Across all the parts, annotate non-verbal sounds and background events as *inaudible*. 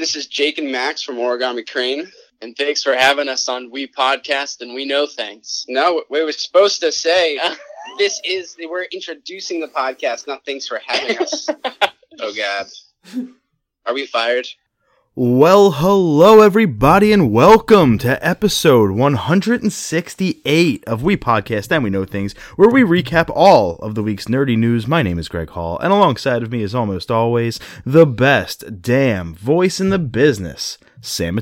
this is Jake and Max from Origami Crane. And thanks for having us on We Podcast and We Know Things. No, we were supposed to say *laughs* this is, we're introducing the podcast, not thanks for having us. *laughs* oh, God. Are we fired? Well, hello everybody and welcome to episode 168 of We Podcast and We Know Things, where we recap all of the week's nerdy news. My name is Greg Hall, and alongside of me is almost always the best damn voice in the business, Sam.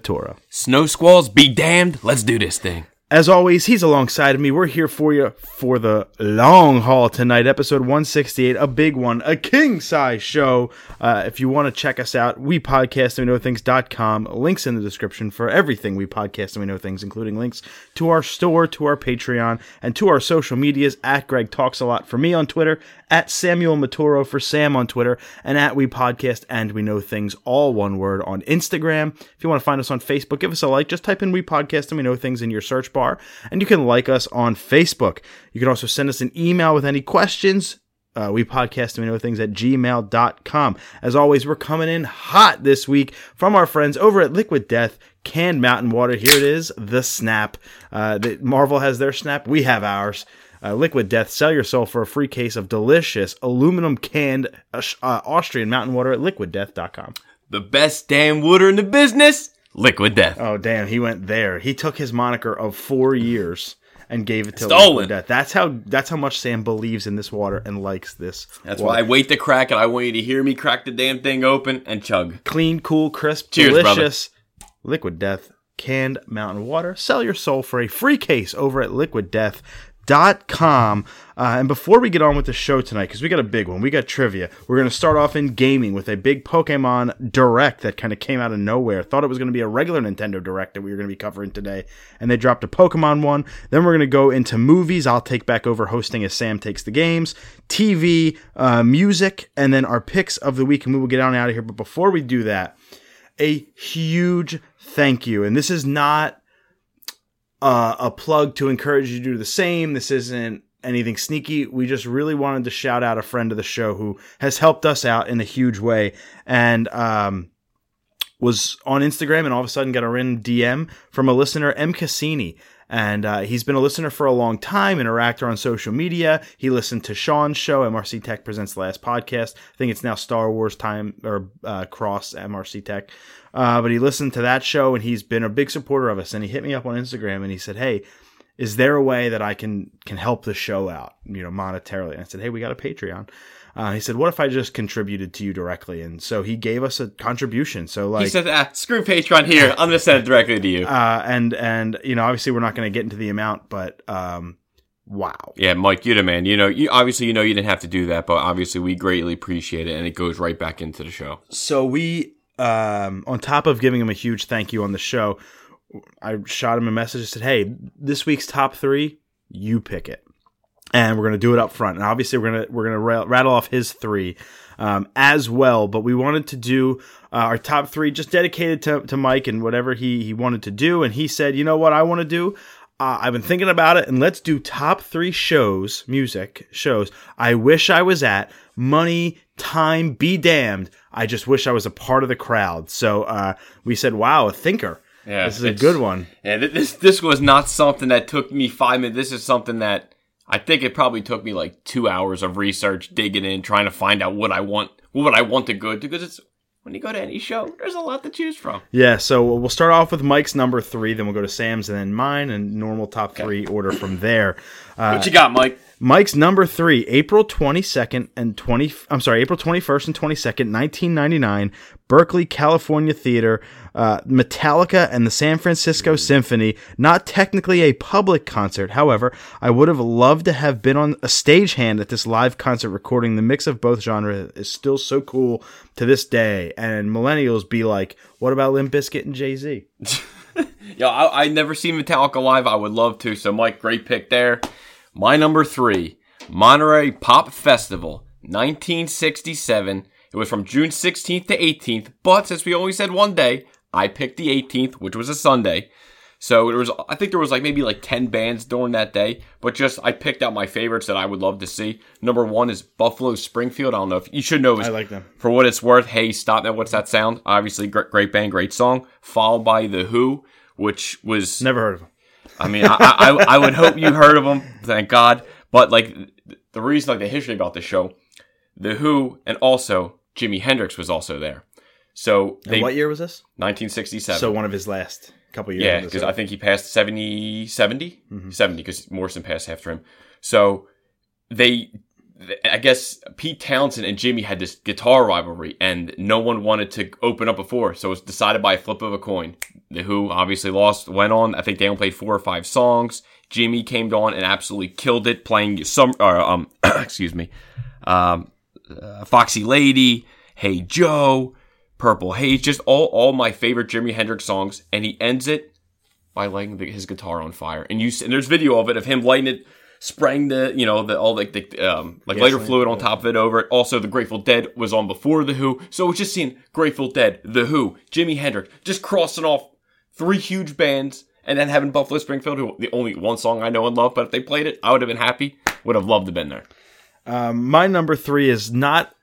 Snow squalls be damned. Let's do this thing. As always, he's alongside of me. We're here for you for the long haul tonight, episode 168, a big one, a king size show. Uh, if you want to check us out, we podcast and we know things.com. Links in the description for everything we podcast and we know things, including links to our store, to our Patreon, and to our social medias at Greg Talks a Lot for me on Twitter, at Samuel Maturo for Sam on Twitter, and at We Podcast and We Know Things, all one word on Instagram. If you want to find us on Facebook, give us a like. Just type in We Podcast and We Know Things in your search bar, and you can like us on Facebook. You can also send us an email with any questions. Uh, we podcast and we know things at gmail.com. As always, we're coming in hot this week from our friends over at Liquid Death Canned Mountain Water. Here it is, the snap. Uh, the, Marvel has their snap, we have ours. Uh, Liquid Death, sell your soul for a free case of delicious aluminum canned uh, Austrian mountain water at liquiddeath.com. The best damn water in the business, Liquid Death. Oh, damn, he went there. He took his moniker of four years and gave it to Stolen. Liquid Death. That's how that's how much Sam believes in this water and likes this. That's water. why I wait to crack it. I want you to hear me crack the damn thing open and chug. clean, cool, crisp, Cheers, delicious Liquid Death canned mountain water. Sell your soul for a free case over at liquiddeath.com. Uh, and before we get on with the show tonight, because we got a big one, we got trivia. We're going to start off in gaming with a big Pokemon Direct that kind of came out of nowhere. Thought it was going to be a regular Nintendo Direct that we were going to be covering today, and they dropped a Pokemon one. Then we're going to go into movies. I'll take back over hosting as Sam takes the games, TV, uh, music, and then our picks of the week, and we will get on out of here. But before we do that, a huge thank you. And this is not uh, a plug to encourage you to do the same. This isn't anything sneaky. We just really wanted to shout out a friend of the show who has helped us out in a huge way and um, was on Instagram and all of a sudden got a random DM from a listener, M. Cassini. And uh, he's been a listener for a long time, interactor on social media. He listened to Sean's show, MRC Tech Presents the Last Podcast. I think it's now Star Wars Time or uh, Cross MRC Tech. Uh, but he listened to that show and he's been a big supporter of us. And he hit me up on Instagram and he said, Hey, is there a way that I can can help the show out, you know, monetarily? And I said, Hey, we got a Patreon. Uh, he said, "What if I just contributed to you directly?" And so he gave us a contribution. So like, He said, ah, screw Patreon here. *laughs* I'm going to send it directly to you. uh, and and you know, obviously we're not going to get into the amount, but um, wow, yeah, Mike, you're the man. You know, you obviously you know you didn't have to do that, but obviously we greatly appreciate it, and it goes right back into the show. so we um, on top of giving him a huge thank you on the show i shot him a message and said hey this week's top three you pick it. And we're to do it up front. And obviously we're to we're ra- rattle off his three um, as well. But we wanted to do uh, our top three just dedicated to, to mike and whatever he he wanted to do. And he said you know what i want to do uh, I've been thinking about it, and let's do top three shows, music shows. I wish I was at. Money, time, be damned. I just wish I was a part of the crowd. So uh, we said, "Wow, a thinker. Yeah, this is a good one." Yeah, this this was not something that took me five minutes. This is something that I think it probably took me like two hours of research, digging in, trying to find out what I want, what I want to go to. Because it's when you go to any show, there's a lot to choose from. Yeah, so we'll start off with Mike's number three, then we'll go to Sam's, and then mine, and normal top three order from there. Uh, What you got, Mike? Mike's number three, April 22nd and 20, I'm sorry, April 21st and 22nd, 1999, Berkeley, California Theater, uh, Metallica and the San Francisco Symphony. Not technically a public concert. However, I would have loved to have been on a stagehand at this live concert recording. The mix of both genres is still so cool to this day. And millennials be like, what about Limp Bizkit and Jay-Z? *laughs* Yo, I, I never seen Metallica live. I would love to. So, Mike, great pick there. My number three, Monterey Pop Festival, 1967. It was from June 16th to 18th, but since we only said one day, I picked the 18th, which was a Sunday. So there was, I think there was like maybe like 10 bands during that day, but just, I picked out my favorites that I would love to see. Number one is Buffalo Springfield. I don't know if you should know. I like them. For what it's worth, Hey, Stop That, What's That Sound? Obviously, great, great band, great song. Followed by The Who, which was, Never heard of them. I mean, I, I, I would hope you heard of them. Thank God. But like the reason, like the history about the show, The Who, and also Jimi Hendrix was also there. So And they, what year was this? 1967. So one of his last couple years. Yeah, because. I think he passed 70, 70, Mm-hmm. 70, because Morrison passed after him. So they, I guess Pete Townshend and Jimmy had this guitar rivalry, and no one wanted to open up before, so it was decided by a flip of a coin. The Who obviously lost, went on. I think they only played four or five songs. Jimmy came on and absolutely killed it, playing some, uh, um, *coughs* excuse me, um, uh, Foxy Lady, Hey Joe, Purple Haze, just all all my favorite Jimi Hendrix songs, and he ends it by lighting the, his guitar on fire. And you and there's video of it of him lighting it, spraying the you know the all like the um like lighter fluid on top of it over it. Also, the Grateful Dead was on before the Who, so it's just seeing Grateful Dead, the Who, Jimi Hendrix, just crossing off three huge bands. And then having Buffalo Springfield, who the only one song I know and love, but if they played it, I would have been happy. Would have loved to have been there. Um, my number three is not.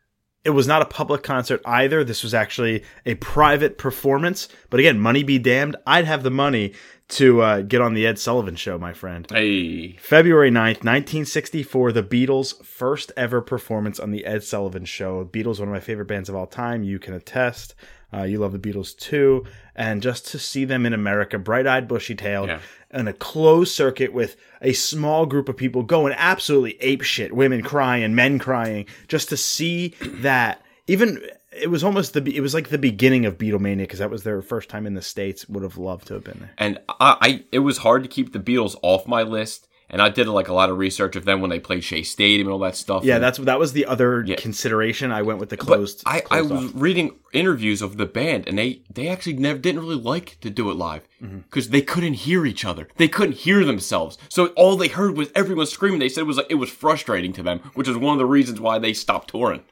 It was not a public concert either. This was actually a private performance. But again, money be damned. I'd have the money to uh, get on the Ed Sullivan Show, my friend. Hey, February 9th, 1964, the Beatles' first ever performance on the Ed Sullivan Show. Beatles, one of my favorite bands of all time. You can attest. Uh, you love the Beatles too. And just to see them in America, bright eyed, bushy tailed, Yeah. in a closed circuit with a small group of people going absolutely ape shit, women crying, men crying, just to see *clears throat* that even. It was almost the. It was like the beginning of Beatlemania because that was their first time in the states. Would have loved to have been there. and I, I it was hard to keep the Beatles off my list. And I did like a lot of research of them when they played Shea Stadium and all that stuff. Yeah, And- that's that was the other consideration. I went with the closed. I, I closed was off. reading interviews of the band, and they they actually never didn't really like to do it live Mm-hmm. because they couldn't hear each other. They couldn't hear themselves, so all they heard was everyone screaming. They said it was like it was frustrating to them, which is one of the reasons why they stopped touring.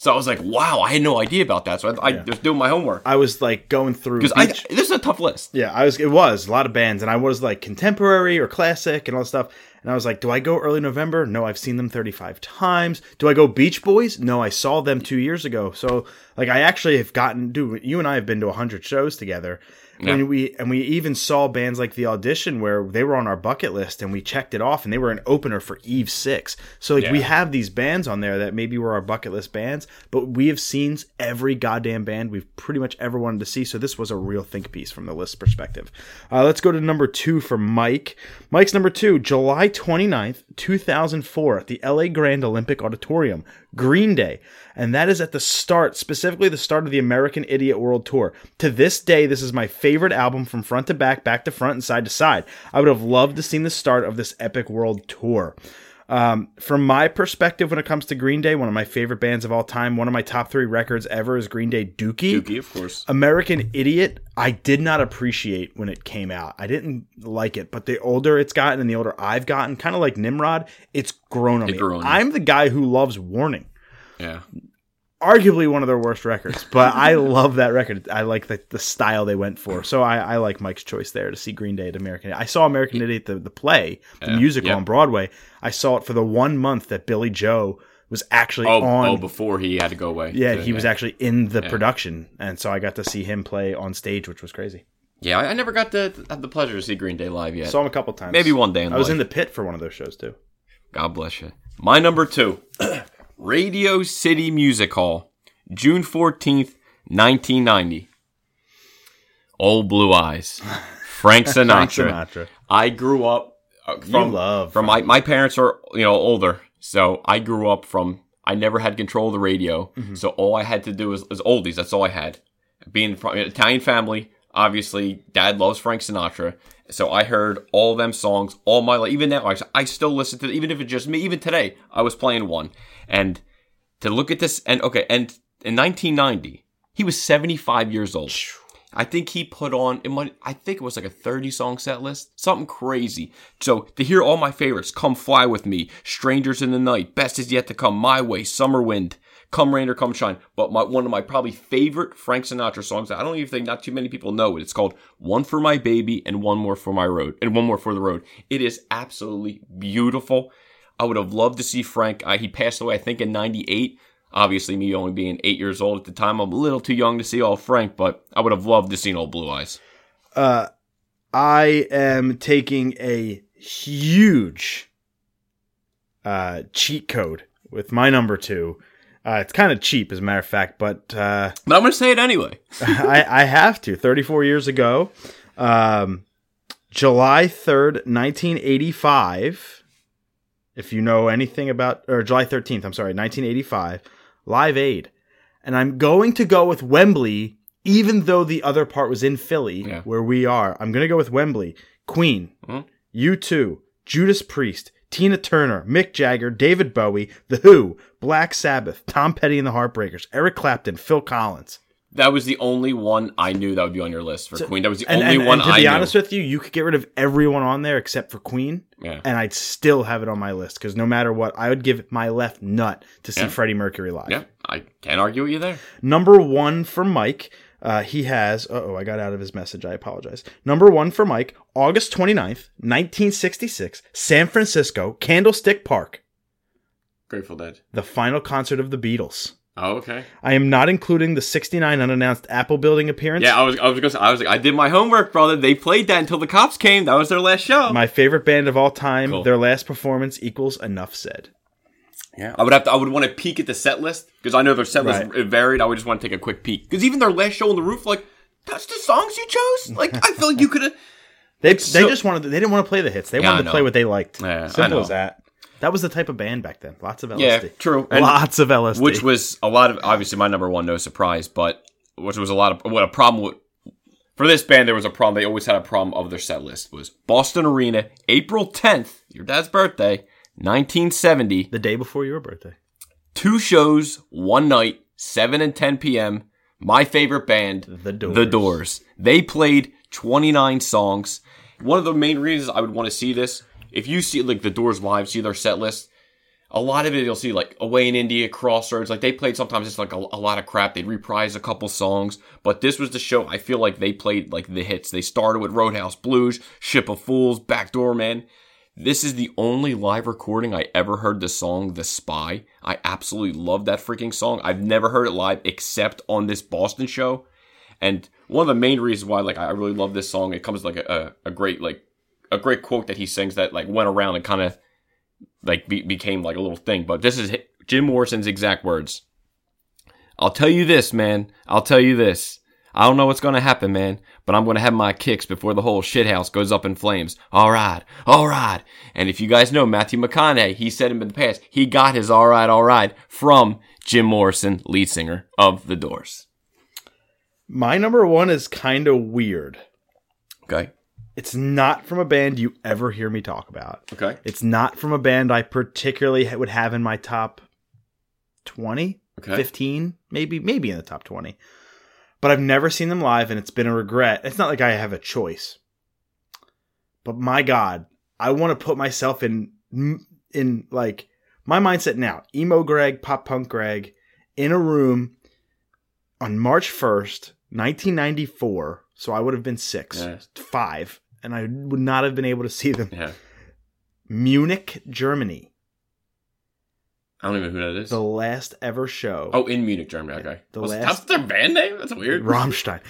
So I was like, wow, I had no idea about that. So I, I was doing my homework I was like going through because this is a tough list. yeah, I was. It was a lot of bands, and I was like contemporary or classic and all that stuff. And I was like, do I go early November? No, I've seen them thirty five times. Do I go Beach Boys? No, I saw them two years ago. So like, I actually have gotten. Dude, you and I have been to hundred shows together. And we and we even saw bands like the audition where they were on our bucket list and we checked it off and they were an opener for Eve Six. So like we have these bands on there that maybe were our bucket list bands, but we have seen every goddamn band we've pretty much ever wanted to see. So this was a real think piece from the list perspective. Uh, let's go to number two for Mike. Mike's number two, July 29th, 2004 at the LA Grand Olympic Auditorium, Green Day. And that is at the start, specifically the start of the American Idiot World Tour. To this day, this is my favorite album from front to back, back to front, and side to side. I would have loved to seen the start of this epic world tour. Um, from my perspective, when it comes to Green Day, one of my favorite bands of all time, one of my top three records ever is Green Day Dookie. Dookie, of course. American Idiot, I did not appreciate when it came out. I didn't like it, but the older it's gotten and the older I've gotten, kind of like Nimrod, it's grown on me. grew on you. I'm the guy who loves Warning. Yeah. Arguably one of their worst records, but I *laughs* love that record. I like the, the style they went for. So I, I like Mike's choice there to see Green Day at American. I saw American Idiot, the, the play, the Yeah. musical Yep. on Broadway. I saw it for the one month that Billie Joe was actually Oh, on oh, before he had to go away. yeah, So, he was actually in the production, and so I got to see him play on stage, which was crazy. Yeah, I, I never got to have the pleasure to see Green Day live yet. Saw him a couple times. Maybe one day in I was in the pit for one of those shows too. God bless you. My number two, *clears throat* Radio City Music Hall, June 14th, 1990. Old Blue Eyes. Frank *laughs* Sinatra. Frank Sinatra. I grew up uh, from, love from my, my parents are, you know, older. So I grew up from, I never had control of the radio. Mm-hmm. So all I had to do was, was oldies. That's all I had. Being from an Italian family, obviously dad loves Frank Sinatra. So I heard all them songs all my life. Even now, I, I still listen to, even if it's just me, even today, I was playing one. And to look at this, and okay, and in 1990, he was 75 years old. I think he put on it might I think it was like a 30 song set list. Something crazy. So to hear all my favorites, Come Fly With Me, Strangers in the Night, Best Is Yet to Come, My Way, Summer Wind, Come Rain or Come Shine. But my, one of my probably favorite Frank Sinatra songs, I don't even think not too many people know it. It's called One for My Baby and One More for My Road, and One More for the Road. It is absolutely beautiful. I would have loved to see Frank. Uh, he passed away, I think, in 98. Obviously, me only being eight years old at the time, I'm a little too young to see all Frank, but I would have loved to see old Blue Eyes. Uh, I am taking a huge uh, cheat code with my number two. Uh, it's kind of cheap, as a matter of fact, but uh, But I'm going to say it anyway. *laughs* I, I have to. 34 years ago, um, July 3rd, 1985. If you know anything about, or July 13th, I'm sorry, 1985, Live Aid. And I'm going to go with Wembley, even though the other part was in Philly, Yeah. where we are. I'm going to go with Wembley. Queen, Mhm. U2, Judas Priest, Tina Turner, Mick Jagger, David Bowie, The Who, Black Sabbath, Tom Petty and the Heartbreakers, Eric Clapton, Phil Collins. That was the only one I knew that would be on your list for Queen. That was the And, only and- one and to I be knew. honest with you, you could get rid of everyone on there except for Queen, yeah. and I'd still have it on my list because no matter what, I would give my left nut to see Yeah. Freddie Mercury live. Yeah. I can't argue with you there. Number one for Mike. Uh, he has, oh, I got out of his message. I apologize. Number one for Mike, August 29th, 1966, San Francisco, Candlestick Park, Grateful Dead. the final concert of the Beatles. Oh, okay. I am not including the 69 unannounced Apple building appearance. Yeah, I was. I was gonna. Say, I was like, I did my homework, brother. They played that until the cops came. That was their last show. My favorite band of all time, Cool. their last performance equals enough said. yeah, I would have to. I would want to peek at the set list because I know their set list Right. varied. I would just want to take a quick peek because even their last show on the roof, like that's the songs you chose. Like I feel like you *laughs* could have. They, they So- just wanted. They didn't want to play the hits. They Yeah, wanted to play what they liked. Yeah, I Simple know. as that. That was the type of band back then. Lots of LSD. Yeah, true. And- Lots of LSD. which was a lot of obviously my number one, no surprise, but which was a lot of what a problem with for this band. There was a problem. They always had a problem of their set list was Boston Arena, April tenth, your dad's birthday, nineteen seventy. the day before your birthday. Two shows, one night, seven and ten p.m. My favorite band, The Doors. The Doors. They played twenty nine songs. One of the main reasons I would want to see this, if you see like The Doors live, see their set list, a lot of it you'll see like away in India, Crossroads. Like they played sometimes it's like a, a lot of crap. They'd reprise a couple songs, but this was the show. I feel like they played like the hits. They started with Roadhouse Blues, Ship of Fools, Backdoor Man. This is the only live recording I ever heard the song The Spy. I absolutely love that freaking song. I've never heard it live except on this Boston show. And one of the main reasons why like I really love this song, it comes like a, a, a great like a great quote that he sings that like went around and kind of like be, became like a little thing. But this is Jim Morrison's exact words. I'll tell you this, man. I'll tell you this. I don't know what's gonna happen, man, but I'm gonna have my kicks before the whole shithouse goes up in flames. All right, all right. And if you guys know Matthew McConaughey, he said him in the past, he got his all right, all right from Jim Morrison, lead singer of The Doors. My number one is kind of weird. Okay. It's not from a band you ever hear me talk about. Okay. It's not from a band I particularly would have in my top 20, Okay. 15, maybe, maybe in the top 20. But I've never seen them live and it's been a regret. It's not like I have a choice. But my God, I want to put myself in, in like my mindset now. Emo Greg, pop punk Greg, in a room on March 1st, 1994. So I would have been six, Yeah. five, and I would not have been able to see them. Yeah. Munich, Germany. I don't even know who that is. The last ever show. oh, in Munich, Germany. Okay. The Was- last- That's their band name? That's weird. Rammstein.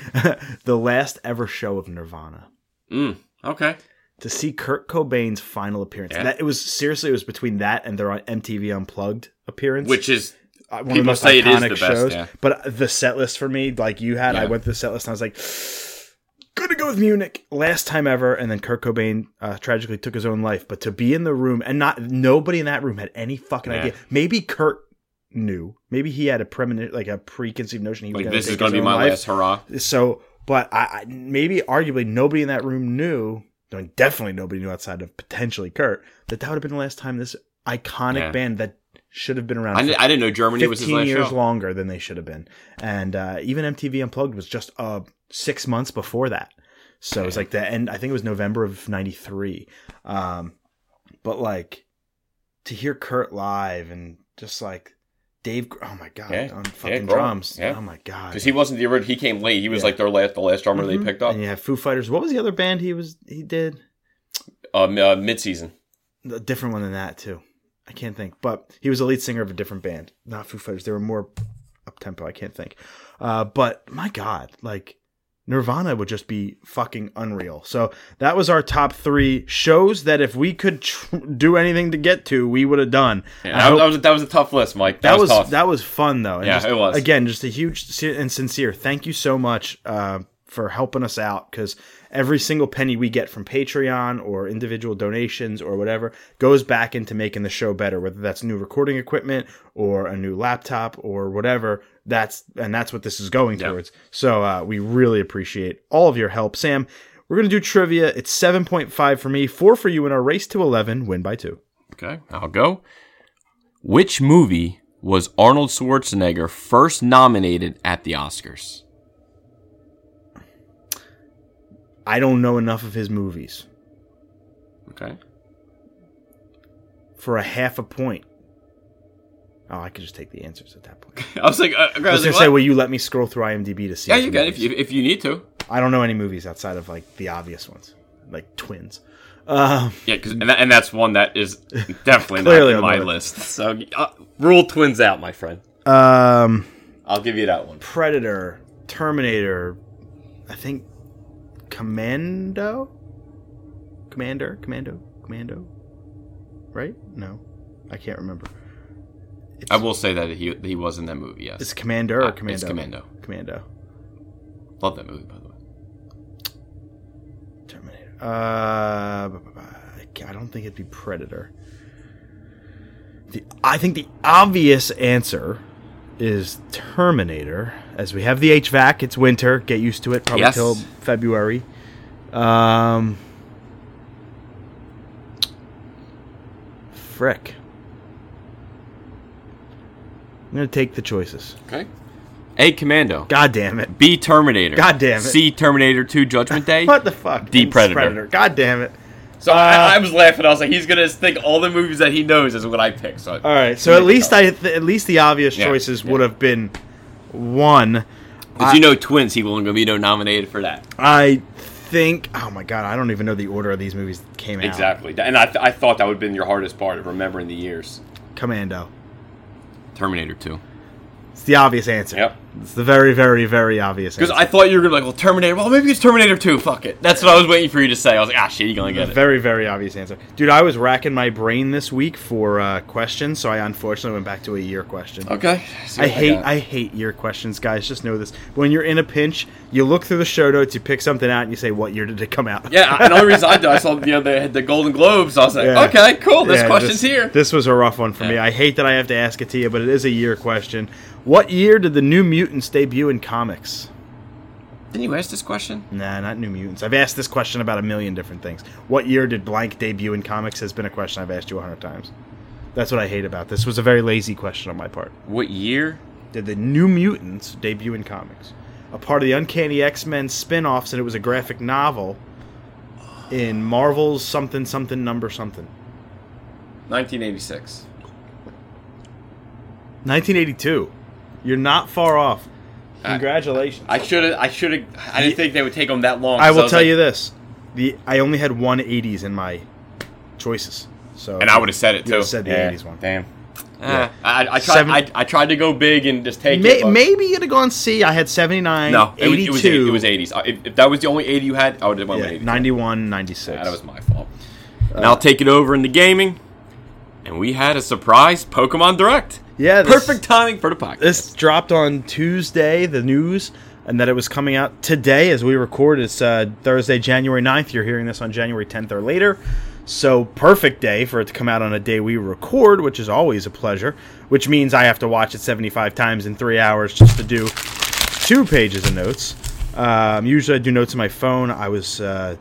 *laughs* the last ever show of Nirvana. Mm, okay. To see Kurt Cobain's final appearance. Yeah. That it was seriously it was between that and their MTV Unplugged appearance. Which is uh, one of the most say it is iconic the best, shows. yeah. But the set list for me, like you had, I went through the set list and I was like, gonna go with Munich. Last time ever, and then Kurt Cobain uh, tragically took his own life. But to be in the room and not nobody in that room had any fucking Yeah. idea. Maybe Kurt knew. Maybe he had a premonition, like a preconceived notion he was like gonna this is going to be my life. last hurrah. So, but I, I maybe arguably nobody in that room knew. I mean, definitely nobody knew outside of potentially Kurt that that would have been the last time this iconic Yeah. band that should have been around. I, didn't- I didn't know Germany was his 15 last years show. longer than they should have been. And uh, even MTV Unplugged was just uh, six months before that. So it was like the end, I think it was November of 93. Um, but like to hear Kurt live and just like Dave. Oh my god, Yeah, on fucking Grohl, drums. yeah. Oh my god. Because he wasn't the original. He came late. He was Yeah. like their last, the last drummer they Mhm. picked up. And you have Foo Fighters. What was the other band he was? He did Um, uh, mid season. a different one than that too. I can't think, but he was the lead singer of a different band, not Foo Fighters. They were more up tempo. I can't think. Uh, but my God, like Nirvana would just be fucking unreal. So that was our top three shows that if we could tr- do anything to get to, we would have done. Yeah, that, hope- that was a, that was a tough list, Mike. That, that was, was, tough. that was fun though. And Yeah, just- it was. Again, just a huge and sincere thank you so much uh, for helping us out because every single penny we get from Patreon or individual donations or whatever goes back into making the show better. Whether that's new recording equipment or a new laptop or whatever. That's and that's what this is going Yeah. towards. So uh, we really appreciate all of your help, Sam. We're gonna do trivia. It's seven point five for me, four for you in our race to eleven. Win by two. Okay, I'll go. Which movie was Arnold Schwarzenegger first nominated at the Oscars? I don't know enough of his movies Okay. for a half a point. Oh, I could just take the answers at that point. *laughs* I was like, uh, I was gonna say, will you let me scroll through IMDb to see? yeah, you can if you if you need to. I don't know any movies outside of like the obvious ones, like Twins. Um, Yeah, cause, and, that, and that's one that is *laughs* definitely not on my list. list. So uh, rule twins out, my friend. um, I'll give you that one. Predator, Terminator, I think Commando, Commander, Commando, Commando, right? No, I can't remember. It's, I will say that he he was in that movie. Yes, It's Commander Uh, or Commando? It's Commando. Commando. Love that movie, by the way. Terminator. Uh, I don't think it'd be Predator. The I think the obvious answer is Terminator. As we have the HVAC, it's winter. Get used to it. Probably Yes. till February. Um, frick. I'm gonna take the choices. Okay. A Commando. God damn it! B Terminator. God damn it. C Terminator 2 Judgment Day. *laughs* What the fuck? D It's Predator. God damn it! So I, I was laughing. I was like, he's gonna think all the movies that he knows is what I pick. So All right, so at least I th- at least the obvious Yeah, choices yeah. would have been one. But you know, twins. He gonna be nominated for that. I think. Oh my god, I don't even know the order of these movies came out. Exactly. And I, th- I thought that would have been your hardest part of remembering the years. Commando. Terminator 2. It's the obvious answer. Yep. It's the very, very, very obvious Because. I thought you were gonna be like, well, Terminator. Well, maybe it's Terminator 2. Fuck it. That's what I was waiting for you to say. I was like, ah, shit, you gonna get it. Very, very obvious answer. Dude, I was racking my brain this week for uh, questions, so I unfortunately went back to a year question. Okay. See I hate got. I hate year questions, guys. Just know this. When you're in a pinch, you look through the show notes, you pick something out, and you say, "What year did it come out?" Yeah, and the only reason I did, I saw *laughs* you know the the Golden Globes. I was like, Yeah. okay, cool. This Yeah, question's this, here. This was a rough one for me. I hate that I have to ask it to you, but it is a year question. What year did the New Mutants debut in comics? Didn't you ask this question? Nah, not New Mutants. I've asked this question about a million different things. What year did blank debut in comics has been a question I've asked you a hundred times. That's what I hate about this. Was a very lazy question on my part. What year? Did the New Mutants debut in comics? A part of the Uncanny X Men spin offs, and it was a graphic novel in Marvel's something something number something. 1986. 1982. You're not far off. Congratulations. I should have. I should have. I didn't think they would take them that long. I 'cause will was tell like- you this: the I only had one 80s in my choices, so and I would have said it You too. would've said the 80s one. Damn. Yeah. I, I tried. Seven- I, I tried to go big and just take May, it. but- maybe you'd have gone C. I had 79, no, it was, 82, it was eight- it was 80s. Uh, If, if that was the only 80 you had, I would have went yeah, with 80. 91, 96. Yeah, that was my fault. and I'll take it over into gaming. And we had a surprise Pokemon Direct. Yeah, this, Perfect timing for the podcast. This dropped on Tuesday. The news. And that it was coming out today as we record. It's uh, Thursday, January 9th. You're hearing this on January 10th or later. So, perfect day for it to come out on a day we record, which is always a pleasure. Which means I have to watch it 75 times in three hours just to do two pages of notes. Um, usually I do notes on my phone. I was uh,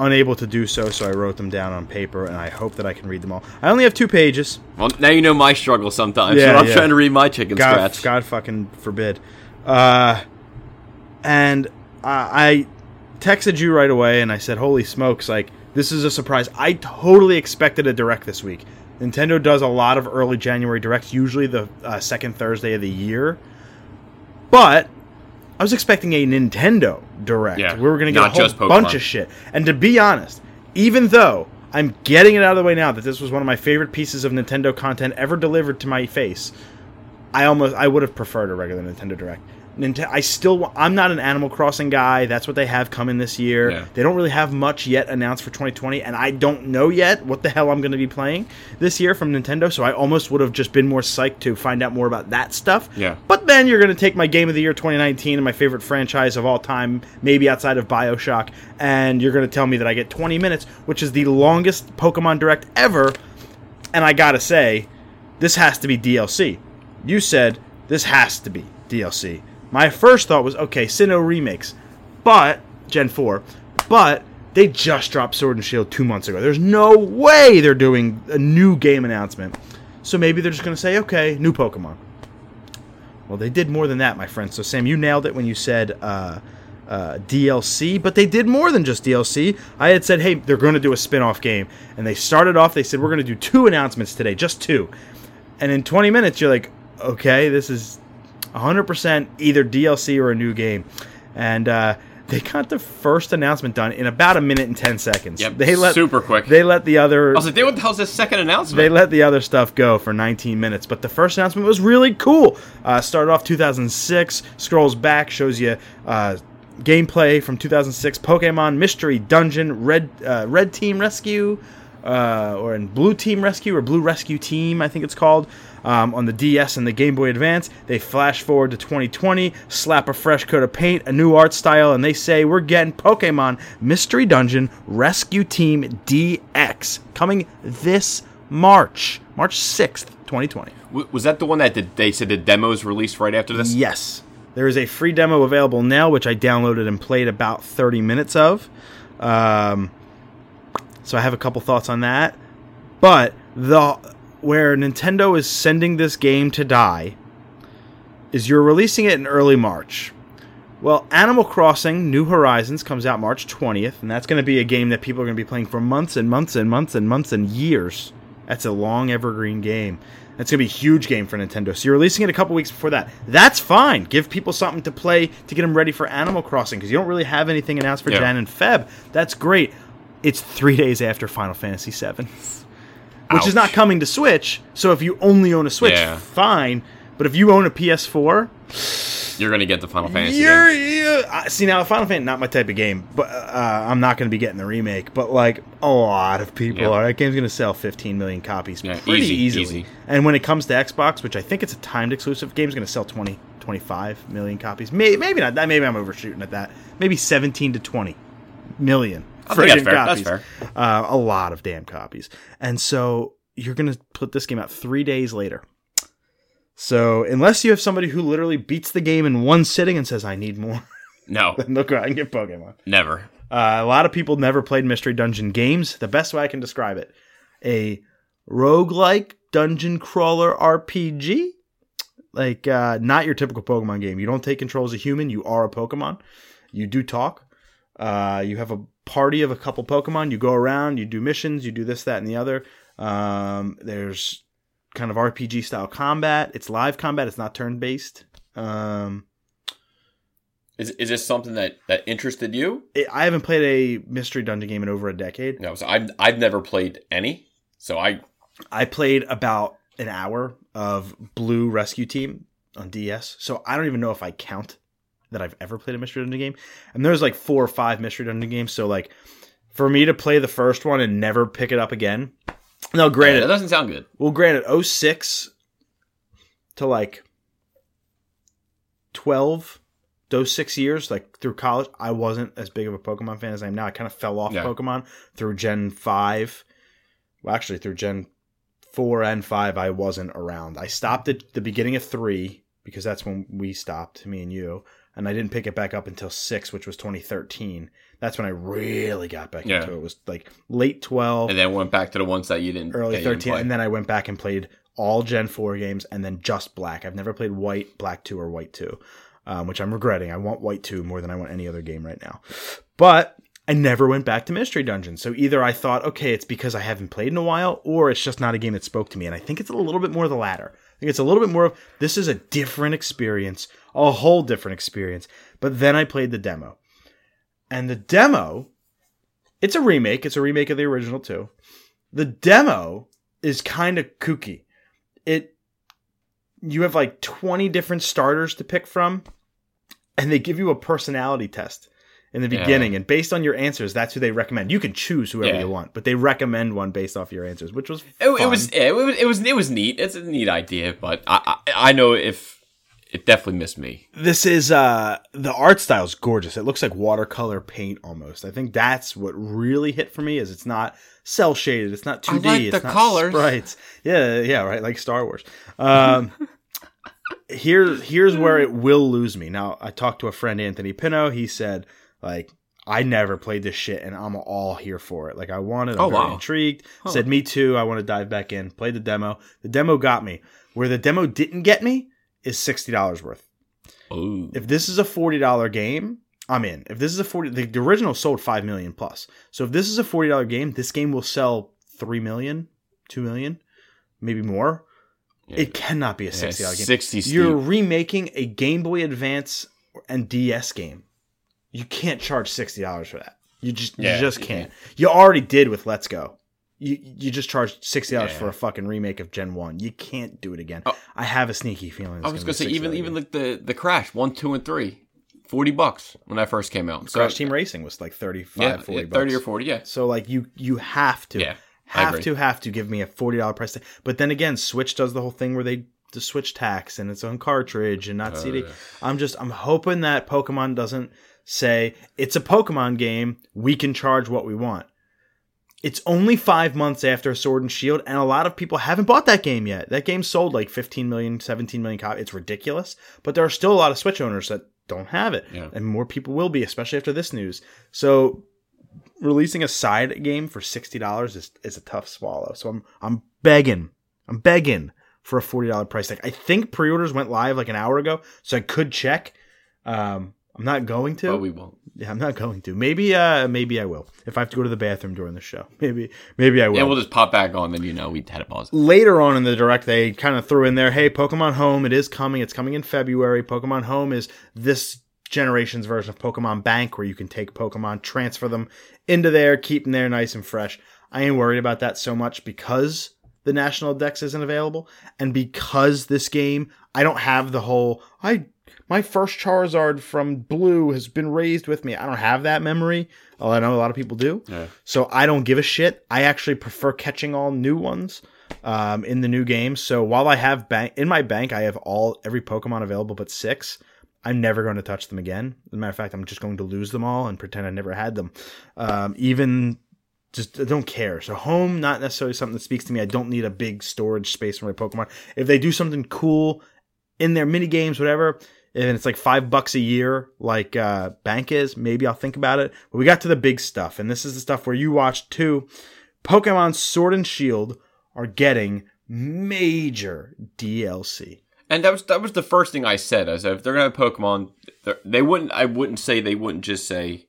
unable to do so, so I wrote them down on paper, and I hope that I can read them all. I only have two pages. well, now you know my struggle sometimes. Yeah, so I'm yeah. trying to read my chicken God, scratch. God fucking forbid. Uh, and I, I texted you right away, and I said, "Holy smokes! Like this is a surprise. I totally expected a direct this week. Nintendo does a lot of early January directs, usually the uh, second Thursday of the year. But I was expecting a Nintendo direct. Yeah, we were going to get a whole bunch of shit. And to be honest, even though I'm getting it out of the way now that this was one of my favorite pieces of Nintendo content ever delivered to my face, I almost I would have preferred a regular Nintendo Direct. Ninte- I still wa- I'm not an Animal Crossing guy. That's what they have coming this year. Yeah. They don't really have much yet announced for 2020, and I don't know yet what the hell I'm going to be playing this year from Nintendo. So I almost would have just been more psyched to find out more about that stuff. Yeah. But then you're going to take my game of the year 2019 and my favorite franchise of all time, maybe outside of BioShock, and you're going to tell me that I get 20 minutes, which is the longest Pokemon Direct ever. And I got to say, this has to be DLC. You said this has to be DLC. My first thought was okay, Sinnoh remakes, but Gen 4, but they just dropped Sword and Shield two months ago. There's no way they're doing a new game announcement. So maybe they're just going to say, okay, new Pokemon. Well, they did more than that, my friend. So, Sam, you nailed it when you said uh, uh, DLC, but they did more than just DLC. I had said, hey, they're going to do a spin off game. And they started off, they said, we're going to do two announcements today, just two. And in 20 minutes, you're like, okay, this is 100% either DLC or a new game. And uh, they got the first announcement done in about a minute and 10 seconds. Yep, they let, super quick. They let the other I was like, "Dude, what the hell's this second announcement?" they let the other stuff go for 19 minutes, but the first announcement was really cool. Uh, started off 2006, scrolls back, shows you uh, gameplay from 2006, Pokemon Mystery Dungeon, Red uh, Red Team Rescue, uh, or in Blue Team Rescue or Blue Rescue Team, I think it's called. Um, on the DS and the Game Boy Advance, they flash forward to 2020, slap a fresh coat of paint, a new art style, and they say we're getting Pokemon Mystery Dungeon Rescue Team DX coming this March, March 6th, 2020. W- was that the one that did, they said the demos released right after this? Yes. There is a free demo available now, which I downloaded and played about 30 minutes of. Um, so I have a couple thoughts on that. But the where Nintendo is sending this game to die is you're releasing it in early March. Well, Animal Crossing New Horizons comes out March 20th, and that's going to be a game that people are going to be playing for months and months and months and months and years. That's a long evergreen game. That's going to be a huge game for Nintendo. So you're releasing it a couple weeks before that. That's fine. Give people something to play to get them ready for Animal Crossing because you don't really have anything announced for Yeah. Jan and Feb. That's great. It's three days after Final Fantasy VII, which is not coming to Switch. So if you only own a Switch, Yeah. fine. But if you own a PS4, You're gonna get the Final Fantasy. you're, you I- see now Final Fantasy not my type of game, but uh, I'm not going to be getting the remake. But like a lot of people are. That game's going to sell 15 million copies Yeah, pretty easy, easily. easy. And when it comes to Xbox, which I think it's a timed exclusive game, is going to sell 20, 25 million copies. Maybe, maybe not that. Maybe I'm overshooting at that. Maybe 17 to 20 million. I think fair. That's copies. fair. Uh, a lot of damn copies. And so you're going to put this game out three days later. So unless you have somebody who literally beats the game in one sitting and says, "I need more," *laughs* No, then they'll go out and get Pokemon. never. Uh, a lot of people never played Mystery Dungeon games. The best way I can describe it, a roguelike dungeon crawler RPG. Like uh, not your typical Pokemon game. You don't take control as a human. You are a Pokemon. You do talk. Uh, you have a party of a couple Pokemon. You go around. You do missions. You do this, that, and the other. Um, there's kind of RPG style combat. It's live combat. It's not turn based. Um, Is is this something that that interested you? it, I haven't played a Mystery Dungeon game in over a decade. No, so I've I've never played any. So I I played about an hour of Blue Rescue Team on DS, so I don't even know if I count that I've ever played a Mystery Dungeon game. And there's like four or five Mystery Dungeon games, so like for me to play the first one and never pick it up again. No, granted that doesn't sound good. well, granted, 06 to like 12, those six years, like through college, I wasn't as big of a Pokemon fan as I am now. I kind of fell off Yeah. Pokemon through Gen 5. Well, actually, through Gen 4 and 5, I wasn't around. I stopped at the beginning of 3 because that's when we stopped, me and you. And I didn't pick it back up until 6, which was 2013. That's when I really got back Yeah. into it. It was like late 12 And then went back to the ones that you didn't early that you didn't 13 play. and then i went back and played all gen 4 games and then just black i've never played white black 2 or white 2 um, which i'm regretting i want white 2 more than i want any other game right now but I never went back to Mystery Dungeon. So either I thought, okay, it's because I haven't played in a while, or it's just not a game that spoke to me. And I think it's a little bit more the latter. Think it's a little bit more of this is a different experience, a whole different experience. But then I played the demo. And the demo, it's a remake. It's a remake of the original too. The demo is kind of kooky. It you have like 20 different starters to pick from and they give you a personality test in the Yeah. beginning and based on your answers that's who they recommend you can choose whoever Yeah. you want but they recommend one based off your answers which was It, it fun. was it was it was it was neat. It's a neat idea, but I I, I know if it definitely missed me. this is uh the art style is gorgeous it looks like watercolor paint almost i think that's what really hit for me is it's not cell shaded it's not 2d like it's the not colors. sprites yeah yeah right like star wars um *laughs* here here's where it will lose me now i talked to a friend anthony pino he said like I never played this shit and I'm all here for it. Like I wanted, I'm Oh, very wow. intrigued. Said me too. I want to dive back in. Played the demo. The demo got me. Where the demo didn't get me is sixty dollars worth Ooh. if this is a forty dollar game, I'm in. If this is a forty, the, the original sold five million plus. So if this is a forty dollar game, this game will sell three million, two million, maybe more. Yeah. It cannot be a sixty dollar game. 60. You're remaking a Game Boy Advance and DS game. You can't charge sixty dollars for that. You just Yeah, you just can't. You already did with Let's Go. You you just charged sixty dollars Yeah. for a fucking remake of Gen One. You can't do it again. Oh. I have a sneaky feeling. I was gonna gonna say even even like the the Crash one, two, and three. 40 bucks when that first came out. So Crash Team Racing was like 35, yeah, 40 bucks. 30 or 40, yeah. So like you you have to Yeah, have to have to give me a forty dollar price tag. But then again, Switch does the whole thing where they the Switch tax and it's on cartridge and not CD. yeah. Uh. I'm just I'm hoping that Pokemon doesn't say it's a Pokemon game. We can charge what we want. It's only five months after Sword and Shield, and a lot of people haven't bought that game yet. That game sold like 15 million, 17 million copies. It's ridiculous, but there are still a lot of Switch owners that don't have it, Yeah. and more people will be, especially after this news. So releasing a side game for sixty dollars is is a tough swallow. So I'm I'm begging, I'm begging for a forty dollar price tag. I think pre-orders went live like an hour ago, so I could check. Um, I'm not going to. But we won't. yeah, I'm not going to. Maybe uh maybe I will if I have to go to the bathroom during the show. *laughs* Maybe maybe I will. Yeah, we'll just pop back on, then you know we had a pause. Later on in the direct, they kind of threw in there, "Hey, Pokemon Home, it is coming. It's coming in February. Pokemon Home is this generation's version of Pokemon Bank, where you can take Pokemon, transfer them into there, keep them there nice and fresh. I ain't worried about that so much because the National Dex isn't available, and because this game, I don't have the whole I." My first Charizard from Blue has been raised with me. I don't have that memory. Although I know a lot of people do. Yeah. So I don't give a shit. I actually prefer catching all new ones um, in the new game. So while I have bank in my bank, I have all every Pokemon available but six. I'm never going to touch them again. As a matter of fact, I'm just going to lose them all and pretend I never had them. Um, even just I don't care. So home, not necessarily something that speaks to me. I don't need a big storage space for my Pokemon. If they do something cool in their mini games, whatever, and it's like five bucks a year, like uh, Bank is, maybe I'll think about it. But we got to the big stuff, and this is the stuff where you watched too. Pokemon Sword and Shield are getting major DLC. And that was that was the first thing I said. I said if they're gonna have Pokemon, they wouldn't. I wouldn't say they wouldn't just say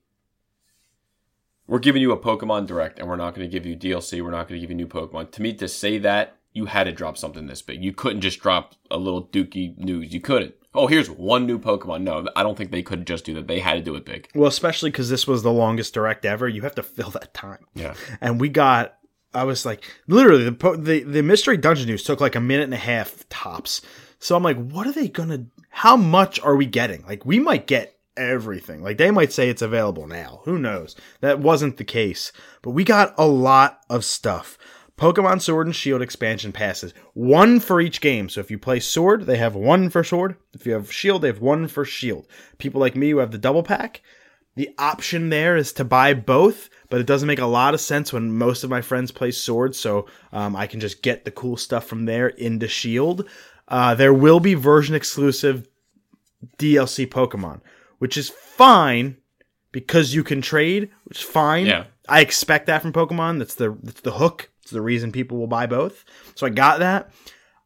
we're giving you a Pokemon Direct, and we're not going to give you DLC. We're not going to give you new Pokemon. To me, to say that you had to drop something this big. You couldn't just drop a little dookie news. You couldn't. Oh, here's one new Pokemon. No, I don't think they could just do that. They had to do it big. Well, especially because this was the longest direct ever. You have to fill that time. Yeah. and we got i was like literally the, po- the the mystery dungeon news took like a minute and a half tops so i'm like what are they gonna how much are we getting like we might get everything like they might say it's available now who knows that wasn't the case but we got a lot of stuff pokemon sword and shield expansion passes one for each game so if you play sword they have one for sword if you have shield they have one for shield people like me who have the double pack the option there is to buy both, but it doesn't make a lot of sense when most of my friends play Sword, so um, I can just get the cool stuff from there into Shield. Uh, there will be version exclusive DLC Pokemon, which is fine because you can trade, which is fine. Yeah. I expect that from Pokemon. That's the that's the hook. It's the reason people will buy both. So I got that.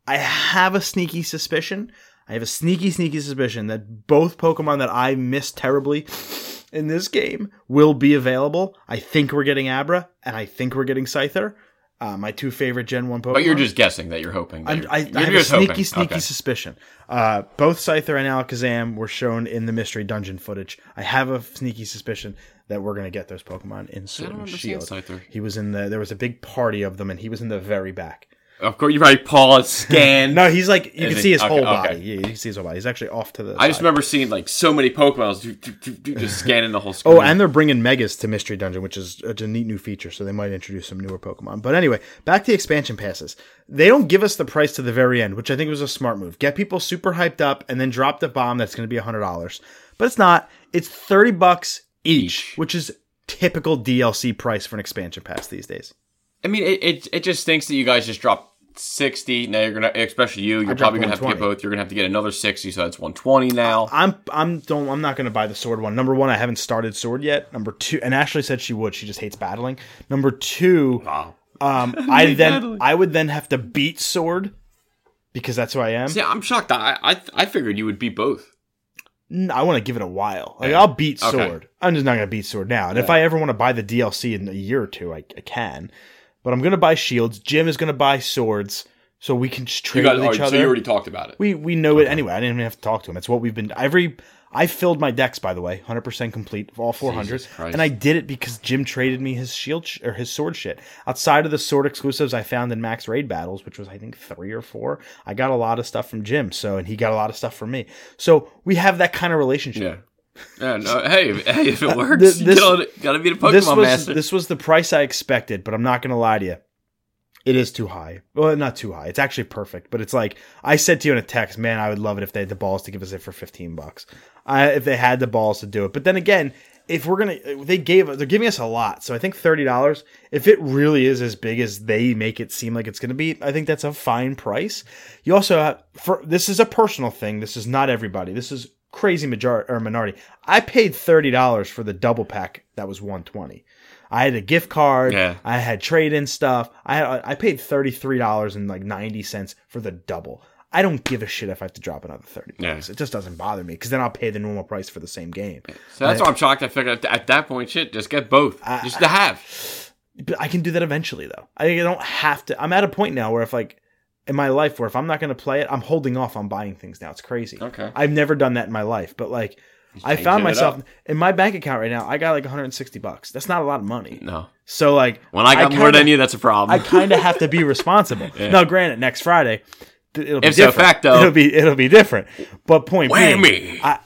I have a sneaky suspicion. I have a sneaky, sneaky suspicion that both Pokemon that I missed terribly in this game will be available. I think we're getting Abra, and I think we're getting Scyther. Uh, my two favorite Gen 1 Pokemon. But you're just guessing that you're hoping. that you're- I, you're I have a sneaky, hoping. sneaky Okay. suspicion. Uh, both Scyther and Alakazam were shown in the mystery dungeon footage. I have a sneaky suspicion that we're going to get those Pokemon in Sword and Shield. He was in the. There was a big party of them, and he was in the very back. Of course, you probably pause, *laughs* scan. No, he's like you can see his okay, whole okay. body. Yeah, you can see his whole body. He's actually off to the. I just remember seeing like so many Pokemon do- do- do- do- just *laughs* scanning the whole oh, screen. Oh, and they're bringing Megas to Mystery Dungeon, which is a, a neat new feature. So they might introduce some newer Pokemon. But anyway, back to the expansion passes. They don't give us the price to the very end, which I think was a smart move. Get people super hyped up and then drop the bomb that's going to be hundred dollars. But it's not. It's thirty bucks each, Each. which is typical DLC price for an expansion pass these days. I mean, it, it it just stinks that you guys just dropped sixty. Now you're gonna, especially you, you're probably gonna have to get both. You're gonna have to get another sixty, so that's one twenty now. I'm I'm don't I'm not going to buy the sword one. Number one, I haven't started sword yet. Number two, and Ashley said she would. She just hates battling. Number two, Wow. um, *laughs* I then battling. I would then have to beat sword because that's who I am. See, I'm shocked. I I, I figured you would beat both. I want to give it a while. Like Yeah. I'll beat Okay. sword. I'm just not going to beat sword now. And if I ever want to buy the DLC in a year or two, I, I can. But I'm going to buy shields. Jim is going to buy swords, so we can trade got. with each so other. you already talked about it. We we know it anyway. I didn't even have to talk to him. It's what we've been every. I filled my dex by the way, hundred percent complete of all four hundred, and I did it because Jim traded me his shield sh- or his sword shit. Outside of the sword exclusives I found in max raid battles, which was I think three or four, I got a lot of stuff from Jim. So and he got a lot of stuff from me. So we have that kind of relationship. Yeah. Yeah. No, hey, *laughs* hey, if it uh, works, This- you gotta, gotta be the Pokemon this was master. this was the price I expected, but I'm not gonna lie to you. It is too high. Well, not too high. It's actually perfect, but it's like I said to you in a text, man, I would love it if they had the balls to give us it for 15 bucks. I, if they had the balls to do it. But then again, if we're gonna, they gave, they're giving us a lot. So I think thirty dollars. If it really is as big as they make it seem like it's gonna be, I think that's a fine price. You also have, for this is a personal thing. This is not everybody. This is crazy majority or minority. I paid thirty dollars for the double pack. That was one twenty. I had a gift card. Yeah. I had trade in stuff. I had, I paid thirty three dollars and like ninety cents for the double. I don't give a shit if I have to drop another thirty bucks. Yeah. It just doesn't bother me because then I'll pay the normal price for the same game. so that's why I'm shocked. I figured at, at that point, shit, just get both, just to have. But I can do that eventually though. I I don't have to. I'm at a point now where if like in my life where if I'm not going to play it, I'm holding off on buying things now. It's crazy. Okay. I've never done that in my life, but like I found myself in my bank account right now. I got like 160 bucks. That's not a lot of money. No. So like When I got more kinda- than you, that's a problem. I kind of have to be *laughs* responsible. Now, granted, next Friday, it'll be different. facto. it'll be it'll be different. But point being, I,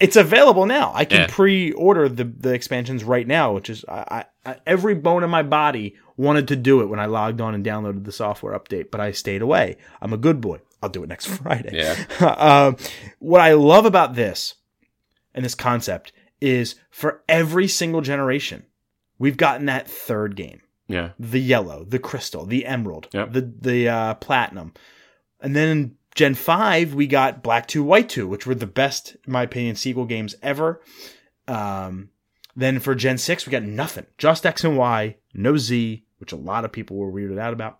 it's available now. I can Yeah. pre-order the the expansions right now, which is I, I, I every bone in my body wanted to do it when I logged on and downloaded the software update, but I stayed away. I'm a good boy. I'll do it next *laughs* Friday. Yeah. *laughs* um, what I love about this and this concept is for every single generation, we've gotten that third game yeah. the yellow, the crystal, the emerald, Yep. the the uh, platinum, and then in Gen five we got Black Two, White Two, which were the best, in my opinion, sequel games ever. Um, then for Gen six we got nothing, just X and Y, no Z, which a lot of people were weirded out about.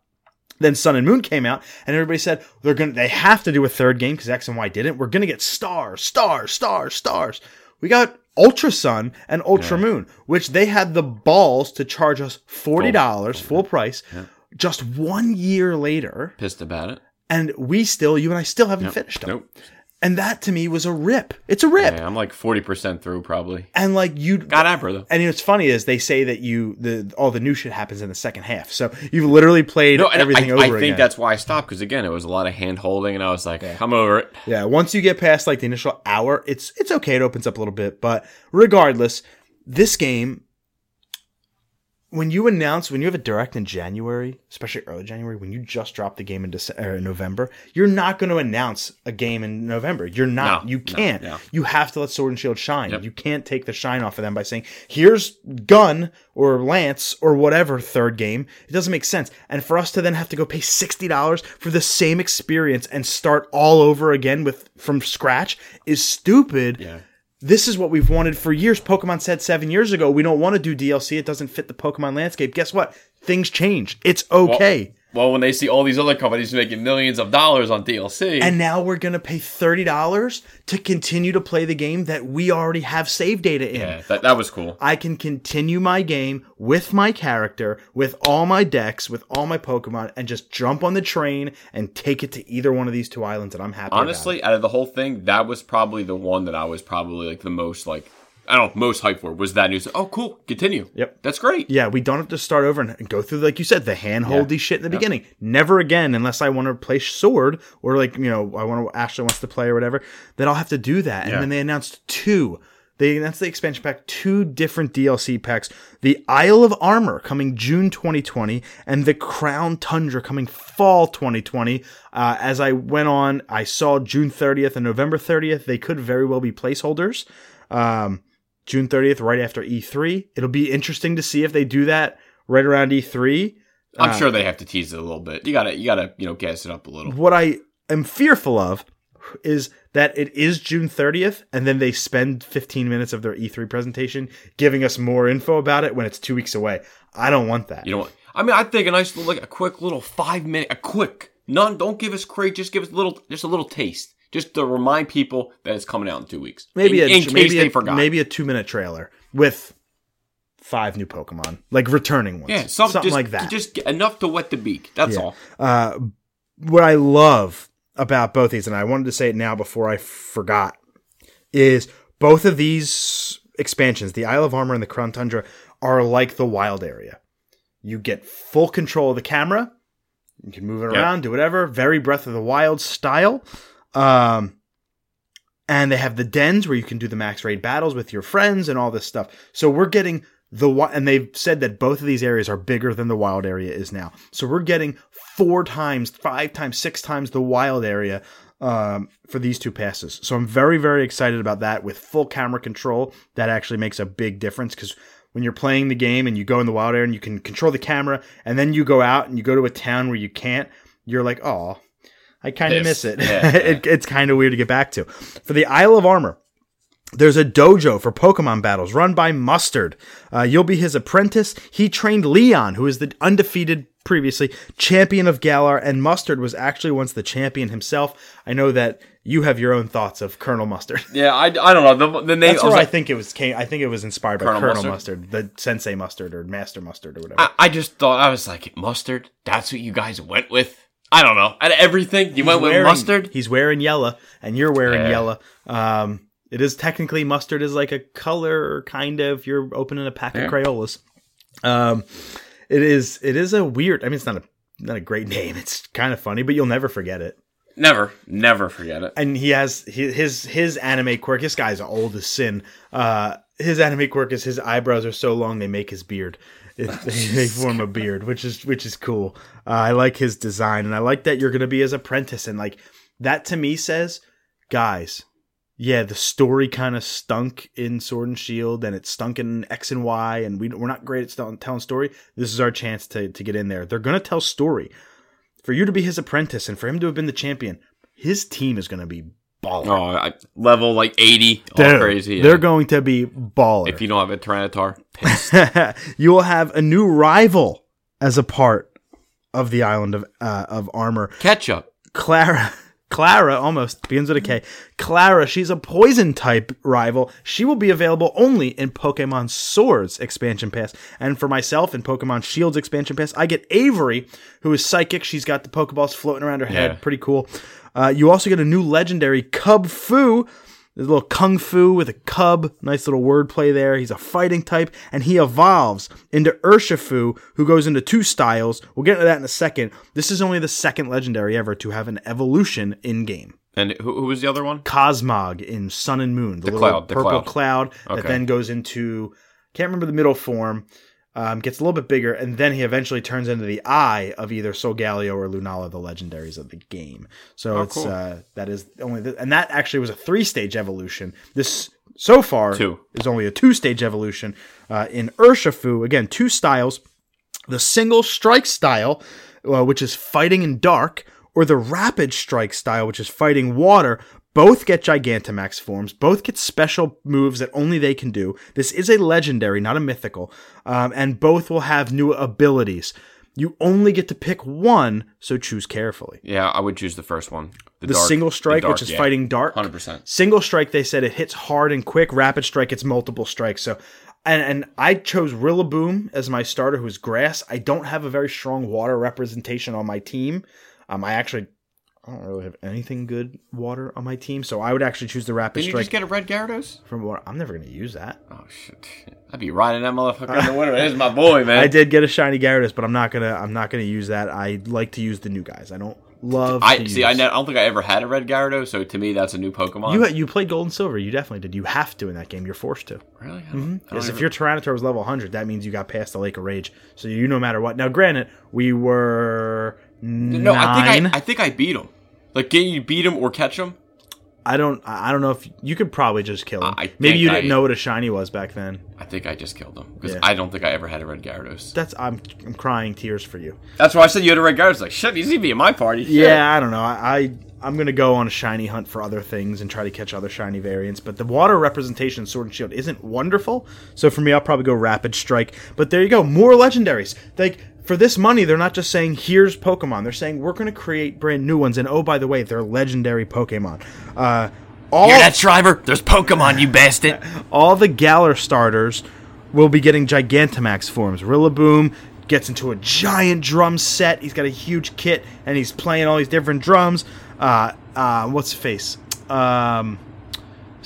Then Sun and Moon came out, and everybody said they're gonna they have to do a third game because X and Y didn't. We're gonna get stars, stars, stars, stars. We got Ultra Sun and Ultra Moon, which they had the balls to charge us forty dollars full price, just one year later, Pissed about it. and we still, you and I still haven't finished them. Nope. And that to me was a rip. It's a rip, Yeah, I'm like 40% through probably. and like you Got Abra though. and what's funny is they say that you the all the new shit happens in the second half. So you've literally played No, everything I, over I again. think that's why I stopped because again, it was a lot of hand holding, and I was like, I'm over it. Yeah, once you get past like the initial hour, it's it's okay. It opens up a little bit, but regardless, this game, when you announce when you have a direct in January, especially early January, when you just drop the game in December, in November, you're not going to announce a game in November. You're not. No, you can't. yeah. You have to let Sword and Shield shine. Yep. You can't take the shine off of them by saying, "Here's Gun or Lance or whatever third game." It doesn't make sense. And for us to then have to go pay sixty dollars for the same experience and start all over again with from scratch is stupid. Yeah. This is what we've wanted for years. Pokemon said seven years ago, we don't want to do DLC. It doesn't fit the Pokemon landscape. Guess what? Things change. It's okay. Well, when they see all these other companies making millions of dollars on DLC, And now we're going to pay $30 to continue to play the game that we already have save data in. yeah, that that was cool. I can continue my game with my character, with all my dex, with all my Pokemon, and just jump on the train and take it to either one of these two islands, and I'm happy. Honestly, out of the whole thing, that was probably the one that I was probably like the most like I don't know, most hyped for was that news. Oh, cool, continue. Yep. that's great. yeah, we don't have to start over and go through, like you said, the handholdy shit in the beginning. Never again, unless I want to play Sword or like you know, I want to Ashley wants to play or whatever. Then I'll have to do that. And then they announced two. They announced the expansion pack, two different DLC packs: the Isle of Armor coming June 2020, and the Crown Tundra coming fall 2020. Uh, as I went on, I saw June 30th and November 30th. They could very well be placeholders. Um, June 30th, right after E3. It'll be interesting to see if they do that right around E E3. I'm Uh, sure they have to tease it a little bit. You gotta, you gotta, you know, gas it up a little. What I am fearful of is that it is June 30th, and then they spend 15 minutes of their E3 presentation giving us more info about it when it's two weeks away. I don't want that. You know what? I mean, I think a nice, little like a quick little five minute, a quick, none. Don't give us great. Just give us a little, just a little taste, just to remind people that it's coming out in two weeks. maybe in, a, in case maybe they a, forgot. Maybe a two minute trailer with five new Pokemon, like returning ones. yeah, some, something just, like that. Just enough to wet the beak. That's all. uh, what I love about both these, and I wanted to say it now before I forgot, is both of these expansions, the Isle of Armor and the Crown Tundra, are like the wild area. You get full control of the camera. You can move it Yep. around, do whatever. Very Breath of the Wild style. Um, and they have the dens where you can do the max raid battles with your friends and all this stuff. So we're getting the and they've said that both of these areas are bigger than the wild area is now. So we're getting four times, five times, six times the wild area um, for these two passes. So I'm very, very excited about that with full camera control. That actually makes a big difference because when you're playing the game and you go in the wild area and you can control the camera, and then you go out and you go to a town where you can't, you're like, oh, I kind of miss it. Yeah, *laughs* it it's kind of weird to get back to. For the Isle of Armor, there's a dojo for Pokemon battles run by Mustard. Uh, you'll be his apprentice. He trained Leon, who is the undefeated previously champion of Galar, and Mustard was actually once the champion himself. I know that you have your own thoughts of Colonel Mustard. *laughs* Yeah, I, I don't know the, the name. That's where I like, think it was came. I think it was inspired by Colonel Colonel, Mustard? Mustard? the Sensei Mustard or Master Mustard or whatever. I, I just thought I was like mustard. That's what you guys went with. I don't know. Out of everything, you went with mustard. He's wearing yellow, and you're wearing Yeah. yellow. Um, it is technically mustard is like a color, kind of. You're opening a pack Yeah. of Crayolas. Um, it is. It is a weird. I mean, it's not a not a great *laughs* name. It's kind of funny, but you'll never forget it. Never, never forget it. And he has his his anime quirk. This guy's old as sin. Uh, his anime quirk is his eyebrows are so long they make his beard. It, *laughs* *laughs* they form a beard, which is which is cool. Uh, I like his design, and I like that you're going to be his apprentice. And like that to me says, guys, yeah, the story kind of stunk in Sword and Shield, and it stunk in X and Y, and we we're not great at tell- telling story. This is our chance to to get in there. They're going to tell story for you to be his apprentice, and for him to have been the champion. His team is going to be baller. Oh, I, level like eighty, all Dude, crazy. They're going to be baller. if you don't have a Tyranitar, *laughs* you will have a new rival as a part of the island of uh, of armor. ketchup. Clara, *laughs* Clara almost begins with a K. Clara, she's a poison type rival. She will be available only in Pokemon Swords expansion pass. And for myself in Pokemon Shields expansion pass, I get Avery, who is psychic. She's got the Pokeballs floating around her head. Yeah. Pretty cool. Uh, you also get a new legendary Kubfu. There's a little kung fu with a cub. Nice little wordplay there. He's a fighting type, and he evolves into Urshifu, who goes into two styles. We'll get into that in a second. This is only the second legendary ever to have an evolution in game. And who, who was the other one? Cosmog in Sun and Moon, the, little cloud, the purple cloud. cloud, that Okay. then goes into can't remember the middle form. Um, gets a little bit bigger, and then he eventually turns into the eye of either Solgaleo or Lunala, the legendaries of the game. So Oh, it's cool. uh, that is only, the, and that actually was a three stage evolution. This so far Two. is only a two stage evolution. Uh, in Urshifu, again, two styles: the single strike style, uh, which is fighting in dark, or the rapid strike style, which is fighting water. Both get Gigantamax forms. Both get special moves that only they can do. This is a legendary, not a mythical. Um, and both will have new abilities. You only get to pick one, so choose carefully. Yeah, I would choose the first one. The dark- single strike, dark, which is yeah. fighting dark. 100%. Single strike, they said it hits hard and quick. Rapid strike, it's multiple strikes. So, and and I chose Rillaboom as my starter, who's grass. I don't have a very strong water representation on my team. Um, I actually I don't really have anything good water on my team, so I would actually choose the rapid Didn't you just get a red Gyarados? from water. I'm never going to use that. Oh shit! I'd be riding that motherfucker in the winter. There's my boy, *laughs* man. I did get a shiny Gyarados, but I'm not gonna I'm not gonna use that. I like to use the new guys. I don't love. I see. I, ne- I don't think I ever had a red Gyarados, so to me, that's a new Pokemon. You you played Gold and Silver. You definitely did. You have to in that game. You're forced to. really? I mm-hmm. Because if your Tyranitar was level 100, that means you got past the Lake of Rage. So you no matter what. Now, granted, we were no, nine. I think I, I think I beat him. Like, can you beat him or catch him? I don't. I don't know if you could probably just kill him. I Maybe you didn't I- know what a shiny was back then. I think I just killed him because Yeah. I don't think I ever had a red Gyarados. That's I'm, I'm crying tears for you. That's why I said you had a red Gyarados. Like, shit, he's be in my party. Shit. Yeah, I don't know. I, I I'm gonna go on a shiny hunt for other things and try to catch other shiny variants. But the water representation Sword and Shield isn't wonderful. So for me, I'll probably go Rapid Strike. But there you go, more legendaries. Like for this money, they're not just saying here's Pokemon. They're saying we're gonna create brand new ones. And oh by the way, they're legendary Pokemon. Uh, all Hear that, Shriver? There's Pokemon, you bastard. *laughs* all the Galar starters will be getting Gigantamax forms. Rillaboom gets into a giant drum set. He's got a huge kit and he's playing all these different drums. Uh, uh, what's his face? Um,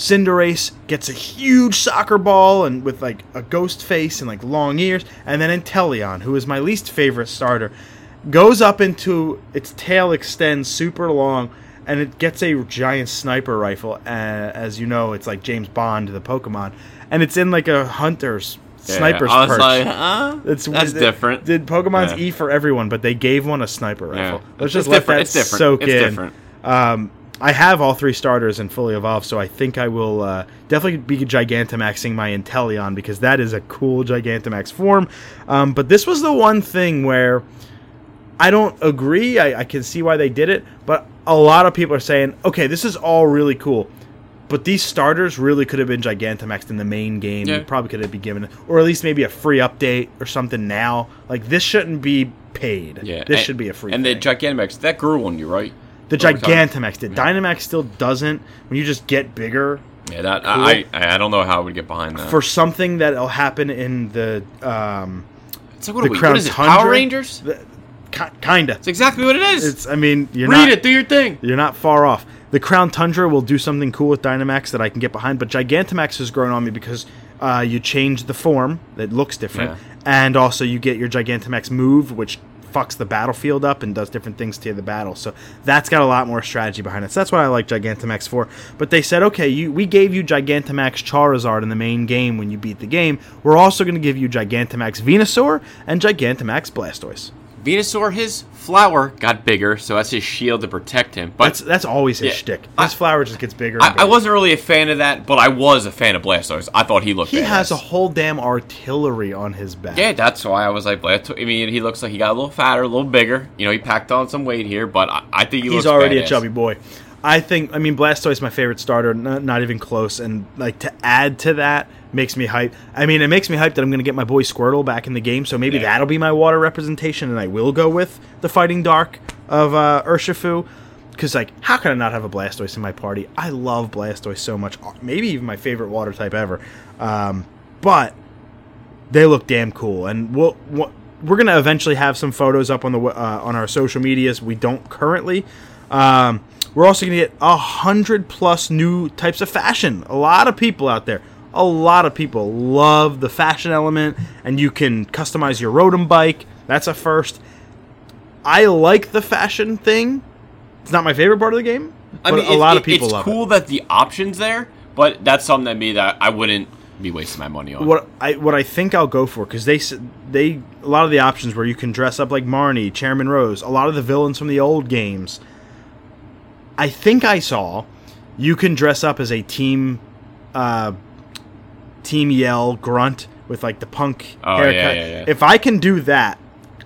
Cinderace gets a huge soccer ball and with like a ghost face and like long ears. And then Inteleon, who is my least favorite starter, goes up into its tail extends super long and it gets a giant sniper rifle. Uh, as you know, it's like James Bond, the Pokemon, and it's in like a hunter's sniper's I was perch. like, huh? It's That's it- different. Did Pokemon's Yeah. E for everyone, but they gave one a sniper rifle. Yeah. Let's It's just let different. that It's different. soak It's in. different. Um, I have all three starters and fully evolved, so I think I will uh, definitely be Gigantamaxing my Inteleon because that is a cool Gigantamax form. Um, but this was the one thing where I don't agree. I, I can see why they did it, but a lot of people are saying, okay, this is all really cool. But these starters really could have been Gigantamaxed in the main game. Yeah. You probably could have been given, or at least maybe a free update or something now. Like this shouldn't be paid. Yeah, this and- should be a free. And thing. the Gigantamax, that grew on you, right? The Gigantamax did. Dynamax still doesn't. When you just get bigger Yeah, that I, I I don't know how I would get behind that. for something that'll happen in the um, it's like what, the we, Crown what is it? Power Rangers? the, kinda. It's exactly what it is. It's. I mean, you're Read not. it. Do your thing. You're not far off. The Crown Tundra will do something cool with Dynamax that I can get behind, but Gigantamax has grown on me because uh, you change the form that looks different, Yeah. and also you get your Gigantamax move, which fucks the battlefield up and does different things to the battle. So that's got a lot more strategy behind it. So that's what I like Gigantamax for. But they said, okay, you, we gave you Gigantamax Charizard in the main game when you beat the game. We're also going to give you Gigantamax Venusaur and Gigantamax Blastoise. Venusaur, his flower got bigger, so that's his shield to protect him. But That's that's always his Yeah. shtick. I- His flower just gets bigger. I, I wasn't really a fan of that, but I was a fan of Blastoise. I thought he looked. He has a whole damn artillery on his back. Yeah, that's why I was like, Blasto- I mean, he looks like he got a little fatter, a little bigger. You know, he packed on some weight here, but I, I think he He's already a chubby boy. I think. I mean, Blastoise is my favorite starter. Not, not even close. And like to add to that makes me hype. I mean, it makes me hype that I'm going to get my boy Squirtle back in the game. So maybe Yeah. that'll be my water representation, and I will go with the Fighting Dark of uh, Urshifu. Because like, how can I not have a Blastoise in my party? I love Blastoise so much. Maybe even my favorite water type ever. Um, but they look damn cool, and we'll, we'll we're gonna eventually have some photos up on the uh, on our social medias. We don't currently. Um, we're also gonna get a hundred plus new types of fashion. A lot of people out there, a lot of people love the fashion element, and you can customize your Rotom bike. That's a first. I like the fashion thing. It's not my favorite part of the game, but I mean, a lot it- of people It's love cool it. that the options there, but that's something that me that I wouldn't be wasting my money on. what I what I think I'll go for because they they a lot of the options where you can dress up like Marnie, Chairman Rose, a lot of the villains from the old games. I think I saw you can dress up as a team, uh, team yell grunt with like the punk Oh, haircut. yeah, yeah. If I can do that,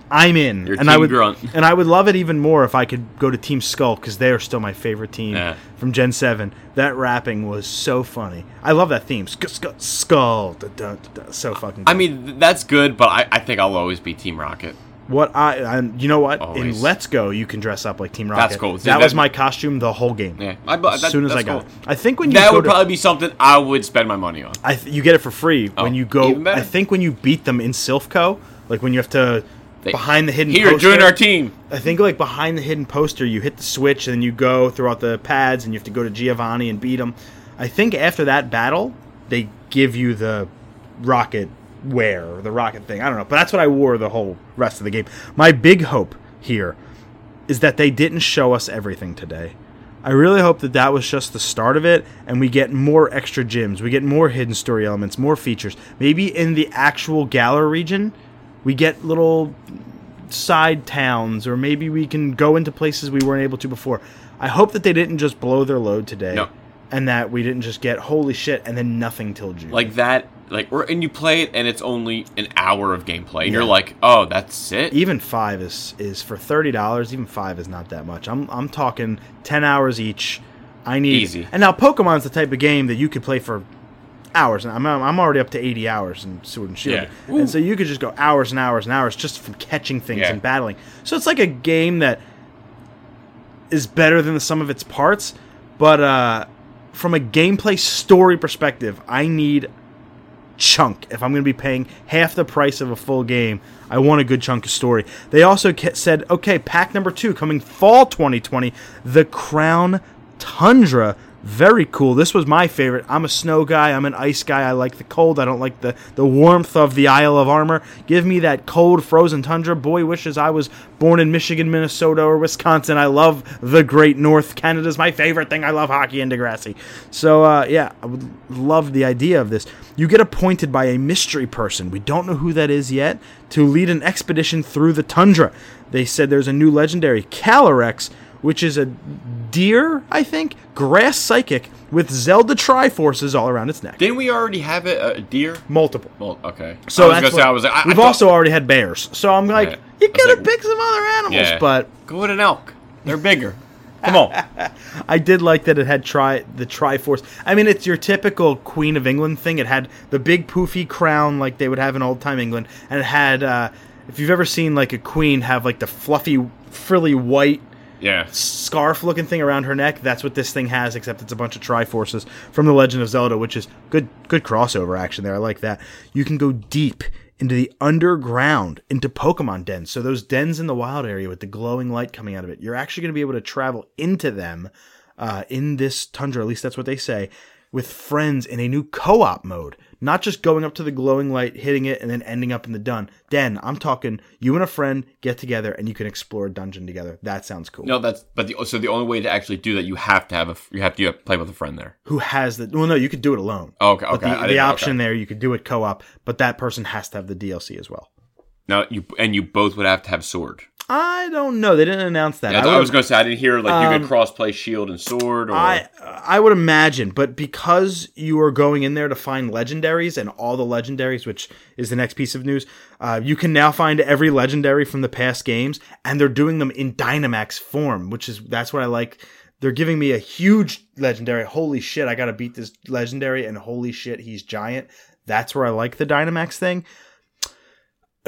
I'm in, Your and I would Grunt. and I would love it even more if I could go to Team Skull because they are still my favorite team Yeah. from Gen Seven. That rapping was so funny. I love that theme. Sk- sk- skull, da- da- da- da. so fucking. Good. I mean, that's good, but I, I think I'll always be Team Rocket. What I and you know what Always. in Let's Go you can dress up like Team Rocket. That's cool. See, That, that- was my costume the whole game. Yeah, I, bu- As that, soon as I got cool. I think when you That would to, probably be something I would spend my money on. I th- you get it for free oh, when Oh, you go. I think when you beat them in Silph Co, like when you have to They- behind the hidden Here, poster, join our team. I think like behind the hidden poster, you hit the switch and then you go throughout the pads and you have to go to Giovanni and beat him. I think after that battle, they give you the rocket wear or the rocket thing. I don't know, but that's what I wore the whole rest of the game. My big hope here is that they didn't show us everything today. I really hope that that was just the start of it, and we get more extra gyms, we get more hidden story elements, more features. Maybe in the actual Galar region, we get little side towns, or maybe we can go into places we weren't able to before. I hope that they didn't just blow their load today, No. and that we didn't just get holy shit and then nothing till June. Like that, like, or, and you play it, and it's only an hour of gameplay, and Yeah. you're like, oh, that's it. even five is is for thirty dollars. Even five is not that much. I'm I'm talking ten hours each. I need Easy. And now Pokemon's the type of game that you could play for hours. And I'm I'm already up to eighty hours in Sword and Shield, Yeah. and so you could just go hours and hours and hours just from catching things Yeah. and battling. So it's like a game that is better than the sum of its parts, but uh, from a gameplay story perspective, I need chunk. If I'm going to be paying half the price of a full game, I want a good chunk of story. They also said, okay, pack number two coming fall 2020, the Crown Tundra. Very cool. This was my favorite. I'm a snow guy. I'm an ice guy. I like the cold. I don't like the, the warmth of the Isle of Armor. Give me that cold, frozen tundra. Boy wishes I was born in Michigan, Minnesota, or Wisconsin. I love the Great North. Canada's my favorite thing. I love hockey and Degrassi. So, uh, yeah, I would love the idea of this. You get appointed by a mystery person. We don't know who that is yet to lead an expedition through the tundra. They said there's a new legendary, Calyrex, which is a deer, I think, grass psychic with Zelda Triforces all around its neck. Didn't we already have it, a deer? Multiple. Well, okay. So I was what- I was like, I, we've thought- also already had bears. So I'm like, Yeah. you could have like- picked some other animals, yeah. but go with an elk. They're bigger. Come on. *laughs* I did like that it had tri the Triforce. I mean, it's your typical Queen of England thing. It had the big poofy crown like they would have in old time England, and it had uh, if you've ever seen like a queen have like the fluffy, frilly white Yeah. scarf looking thing around her neck. That's what this thing has, except it's a bunch of Triforces from The Legend of Zelda, which is good good crossover action there. I like that. You can go deep into the underground, into Pokemon dens. So those dens in the wild area with the glowing light coming out of it, you're actually going to be able to travel into them uh, in this tundra. At least that's what they say. With friends in a new co-op mode, not just going up to the glowing light, hitting it, and then ending up in the dun den. I'm talking you and a friend get together and you can explore a dungeon together. That sounds cool. No, that's but the, so the only way to actually do that, you have to have a you have to you have to play with a friend there. who has the well no you could do it alone Oh, okay, but okay. The, the know, option okay. there you could do it co-op but that person has to have the dlc as well Now you and you both would have to have sword. I don't know they didn't announce that Yeah, I, would- was going to say I didn't hear like you Um, could cross play shield and sword or I I would imagine, but because you are going in there to find legendaries and all the legendaries, which is the next piece of news, uh, you can now find every legendary from the past games, and they're doing them in Dynamax form, which is that's what I like. They're giving me a huge legendary. Holy shit, I gotta beat this legendary, and holy shit, he's giant. That's where I like the Dynamax thing.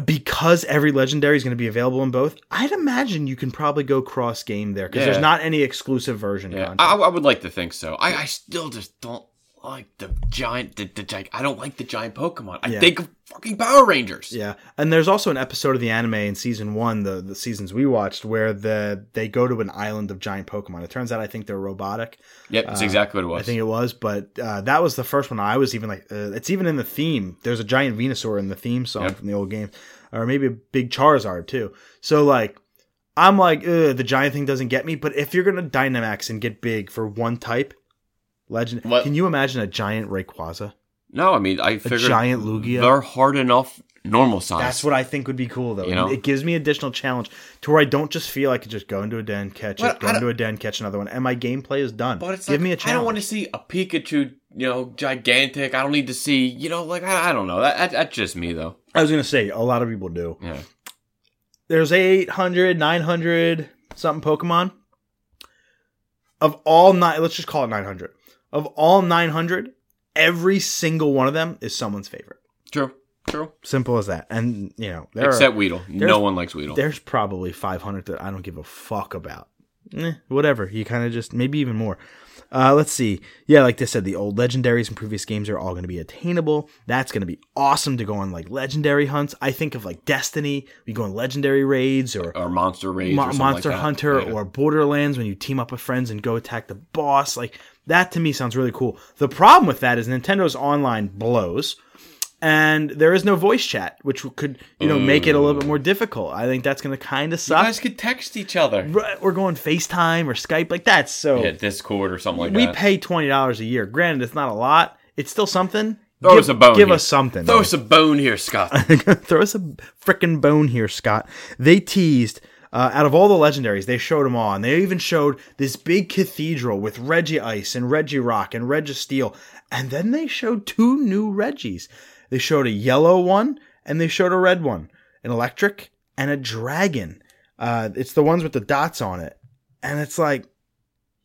Because every legendary is going to be available in both, I'd imagine you can probably go cross game there because Yeah. there's not any exclusive version yeah. I, I would like to think so. I, I still just don't like the giant the, the giant. I don't like the giant Pokemon. I Yeah. think of fucking Power Rangers. Yeah, and there's also an episode of the anime in season one, the the seasons we watched, where the they go to an island of giant Pokemon. It turns out I think they're robotic. Yep, that's Uh, exactly what it was. I think it was, but uh, that was the first one. I was even like, uh, it's even in the theme. There's a giant Venusaur in the theme song Yep. from the old game, or maybe a big Charizard too. So like, I'm like, the giant thing doesn't get me. But if you're gonna Dynamax and get big for one type, legend, What- can you imagine a giant Rayquaza? no, I mean I A figured giant Lugia? They're hard enough normal size. That's what I think would be cool, though. You know? It gives me additional challenge to where I don't just feel I could just go into a den, catch But it, go into a den, catch another one, and my gameplay is done. But it's Give like, me a challenge. I don't want to see a Pikachu, you know, gigantic. I don't need to see, you know, like I, I don't know. That, that that's just me though. I was gonna say a lot of people do. Yeah. There's 800, 900 something Pokemon. Of all nine, let's just call it 900. Of all 900, every single one of them is someone's favorite. True. True. Simple as that. And you know, there Except are, Weedle. No one likes Weedle. there's probably 500 that I don't give a fuck about. Eh, whatever. You kind of just maybe even more. Uh, let's see. Yeah, like they said, the old legendaries and previous games are all going to be attainable. That's going to be awesome to go on like legendary hunts. I think of like Destiny. We go on legendary raids or Or Monster Raids. Mo- or Monster like. Hunter Yeah. or Borderlands when you team up with friends and go attack the boss. Like that to me sounds really cool. The problem with that is Nintendo's online blows. And there is no voice chat, which could, you know, make it a little bit more difficult. I think that's going to kind of suck. You guys could text each other. Right, We're going FaceTime or Skype like that. So Yeah, Discord or something like we that. We pay twenty dollars a year. Granted, it's not a lot. It's still something. Throw give, us a bone Give here. us something. Throw us a bone here, Scott. *laughs* Throw us a freaking bone here, Scott. They teased uh, out of all the legendaries, they showed them all, and they even showed this big cathedral with Regice and Regirock and Registeel, and then they showed two new Regis. They showed a yellow one and they showed a red one, an electric and a dragon. Uh, it's the ones with the dots on it, and it's like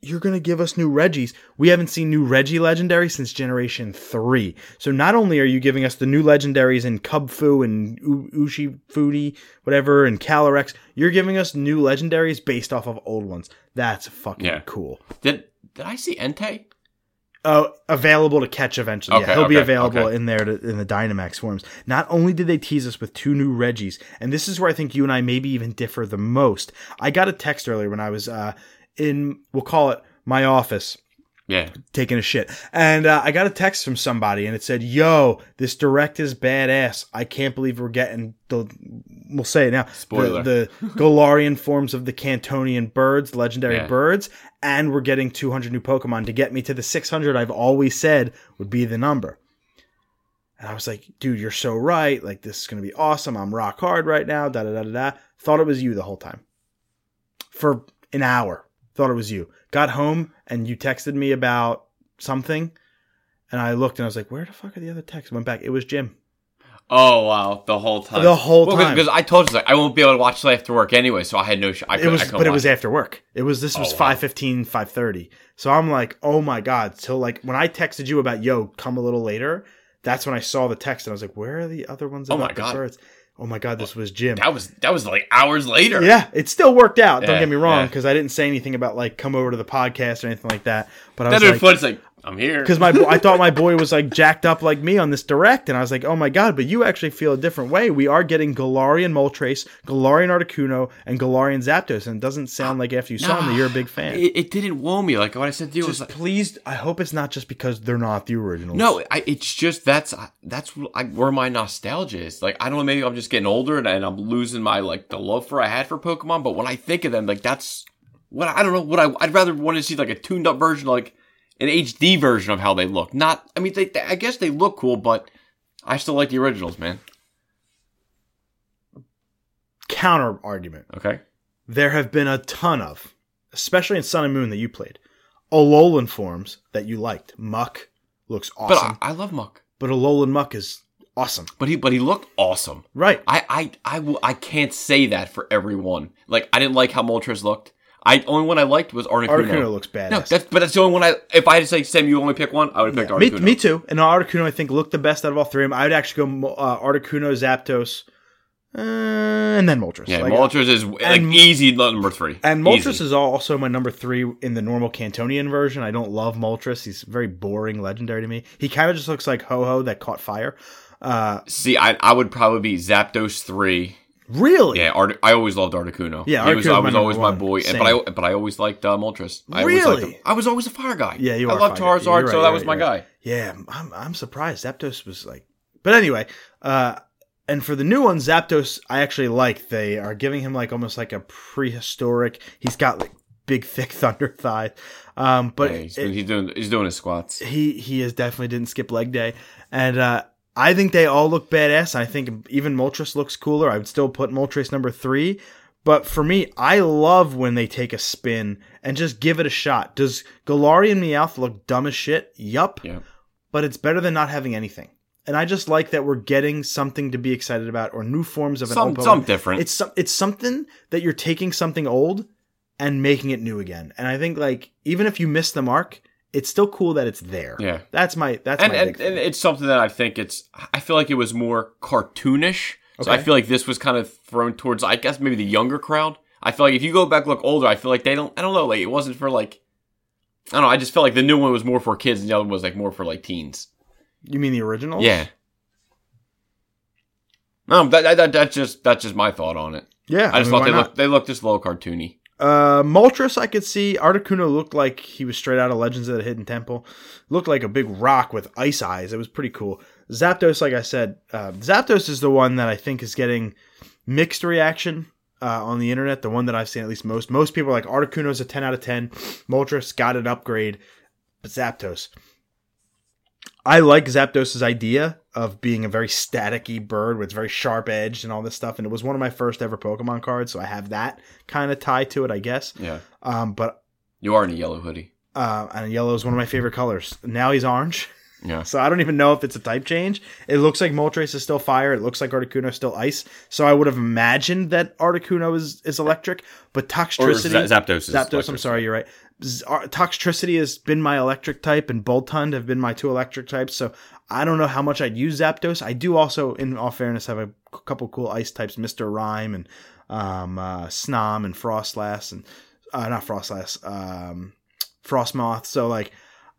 you're going to give us new Regis. We haven't seen new Regi legendary since Generation 3. So not only are you giving us the new legendaries in Kubfu and U- Ushi Foodie, whatever, and Calyrex, you're giving us new legendaries based off of old ones. That's fucking Yeah. cool. Did did I see Entei? Uh, available to catch eventually. yeah, he'll be available okay. in there to, in the Dynamax forms. Not only did they tease us with two new Regis, and this is where I think you and I maybe even differ the most. I got a text earlier when I was uh, in, we'll call it my office, Yeah. taking a shit. And uh, I got a text from somebody and it said, Yo, this direct is badass. I can't believe we're getting the, we'll say it now, Spoiler. the, *laughs* the Galarian forms of the Kantonian birds, legendary Yeah. birds, and we're getting 200 new Pokemon to get me to the 600 I've always said would be the number. And I was like, dude, you're so right. Like, this is going to be awesome. I'm rock hard right now. Da da da da da. Thought it was you the whole time. For an hour. Thought it was you. Got home and you texted me about something. And I looked and I was like, where the fuck are the other texts? Went back. It was Jim. Oh wow, the whole time. The whole time. Because I told you like, I won't be able to watch it after work anyway, so I had no. Sh- I It could, was, I couldn't but it was after work. It was, this oh, was Oh, wow. 5.15, 5.30. So I'm like, oh my God. So like when I texted you about, yo, come a little later, that's when I saw the text and I was like, where are the other ones Oh my the God. birds? Oh my God, this was Jim. That was that was like hours later. Yeah, it still worked out. Don't get me wrong, yeah. because I didn't say anything about like come over to the podcast or anything like that. But I was was like, fun. It's like I'm here. because my I thought my boy was like jacked up like me on this direct, and I was like, oh my god! But you actually feel a different way. We are getting Galarian Moltres, Galarian Articuno, and Galarian Zapdos, and it doesn't sound like after you saw them that you're a big fan. it, it didn't woo me. Like what I said to you was Just like, please, I hope it's not just because they're not the originals. no, I, it's just that's that's I, where my nostalgia is. Like I don't know, maybe I'm just getting older and, and I'm losing my like the love for I had for Pokemon. But when I think of them, like that's what I don't know. What I I'd rather want to see like a tuned up version, like an HD version of how they look. Not, I mean, they, they I guess they look cool, but I still like the originals, man. counter argument. Okay. There have been a ton of, especially in Sun and Moon that you played, Alolan forms that you liked. Muk looks But awesome, I, I love Muk. but Alolan Muk is awesome. But he but he looked awesome. Right. I I I, will, I can't say that for everyone. Like I didn't like how Moltres looked. I only one I liked was Articuno. Articuno looks badass. No, that's but that's the only one I. If I had to say Sam, you only pick one, I would have picked me, Articuno. me too. And Articuno, I think, looked the best out of all three of them. I would actually go uh, Articuno, Zapdos, uh, and then Moltres. Yeah, Like, Moltres is like and- easy number three. And Moltres Easy. is also my number three in the normal Kantonian version. I don't love Moltres. He's very boring, legendary to me. He kind of just looks like Ho-Oh that caught fire. Uh, See, I I would probably be Zapdos three. Really? Yeah, Art, I always loved Articuno. Yeah, he was, I was always number my boy. And, but I but I always liked uh, Moltres. I Really? I was always a fire guy. Yeah, you I are. love fire. Charizard, You're right, so that you're was right, my right. guy. Yeah, I'm I'm surprised. Zapdos was like, but anyway, uh, and for the new one, Zapdos, I actually like. They are giving him like almost like a prehistoric. He's got like big, *laughs* thick thunder thighs. Um, but Yeah, he's, it- he's doing he's doing his squats. he he is definitely didn't skip leg day, and uh, I think they all look badass. I think even Moltres looks cooler. I would still put Moltres number three. But for me, I love when they take a spin and just give it a shot. Does Galarian Meowth look dumb as shit? Yup Yeah. but it's better than not having anything. And I just like that we're getting something to be excited about or new forms of an Some different. It's it's something that you're taking something old and making it new again. And I think like even if you miss the mark, it's still cool that it's there. Yeah. that's my that's and my and, and it's something that I think it's. I feel like it was more cartoonish. So I feel like this was kind of thrown towards, I guess, maybe the younger crowd. I feel like if you go back look older, I feel like they don't. I don't know. Like it wasn't for like. I don't know. I just felt like the new one was more for kids, and the other one was like more for like teens. you mean the original? Yeah. No, that, that, that that's just that's just my thought on it. yeah. I just mean, thought they looked they looked just a little cartoony. Uh, Moltres, I could see. Articuno looked like he was straight out of Legends of the Hidden Temple. Looked like a big rock with ice eyes. It was pretty cool. Zapdos, like I said, uh, Zapdos is the one that I think is getting mixed reaction uh, on the internet. The one that I've seen at least most. Most people are like Articuno's a 10 out of 10. Moltres got an upgrade. But Zapdos. I like Zapdos' idea of being a very staticky bird with very sharp edge and all this stuff. And it was one of my first ever Pokemon cards, so I have that kind of tie to it, I guess. Yeah, Um, but you are in a yellow hoodie. uh, and yellow is one of my favorite colors. Now he's orange, *laughs* Yeah, so I don't even know if it's a type change. It looks like Moltres is still fire. It looks like Articuno is still ice. So I would have imagined that Articuno is, is electric, but or Z- Zapdos. Is Zapdos, I'm sorry, you're right. Toxtricity has been my electric type, and Boltund have been my two electric types. So I don't know how much I'd use Zapdos. I do also, in all fairness, have a couple cool ice types, Mister Rime and um, uh, Snom and Froslass and uh, not Froslass, um, Frosmoth. So like,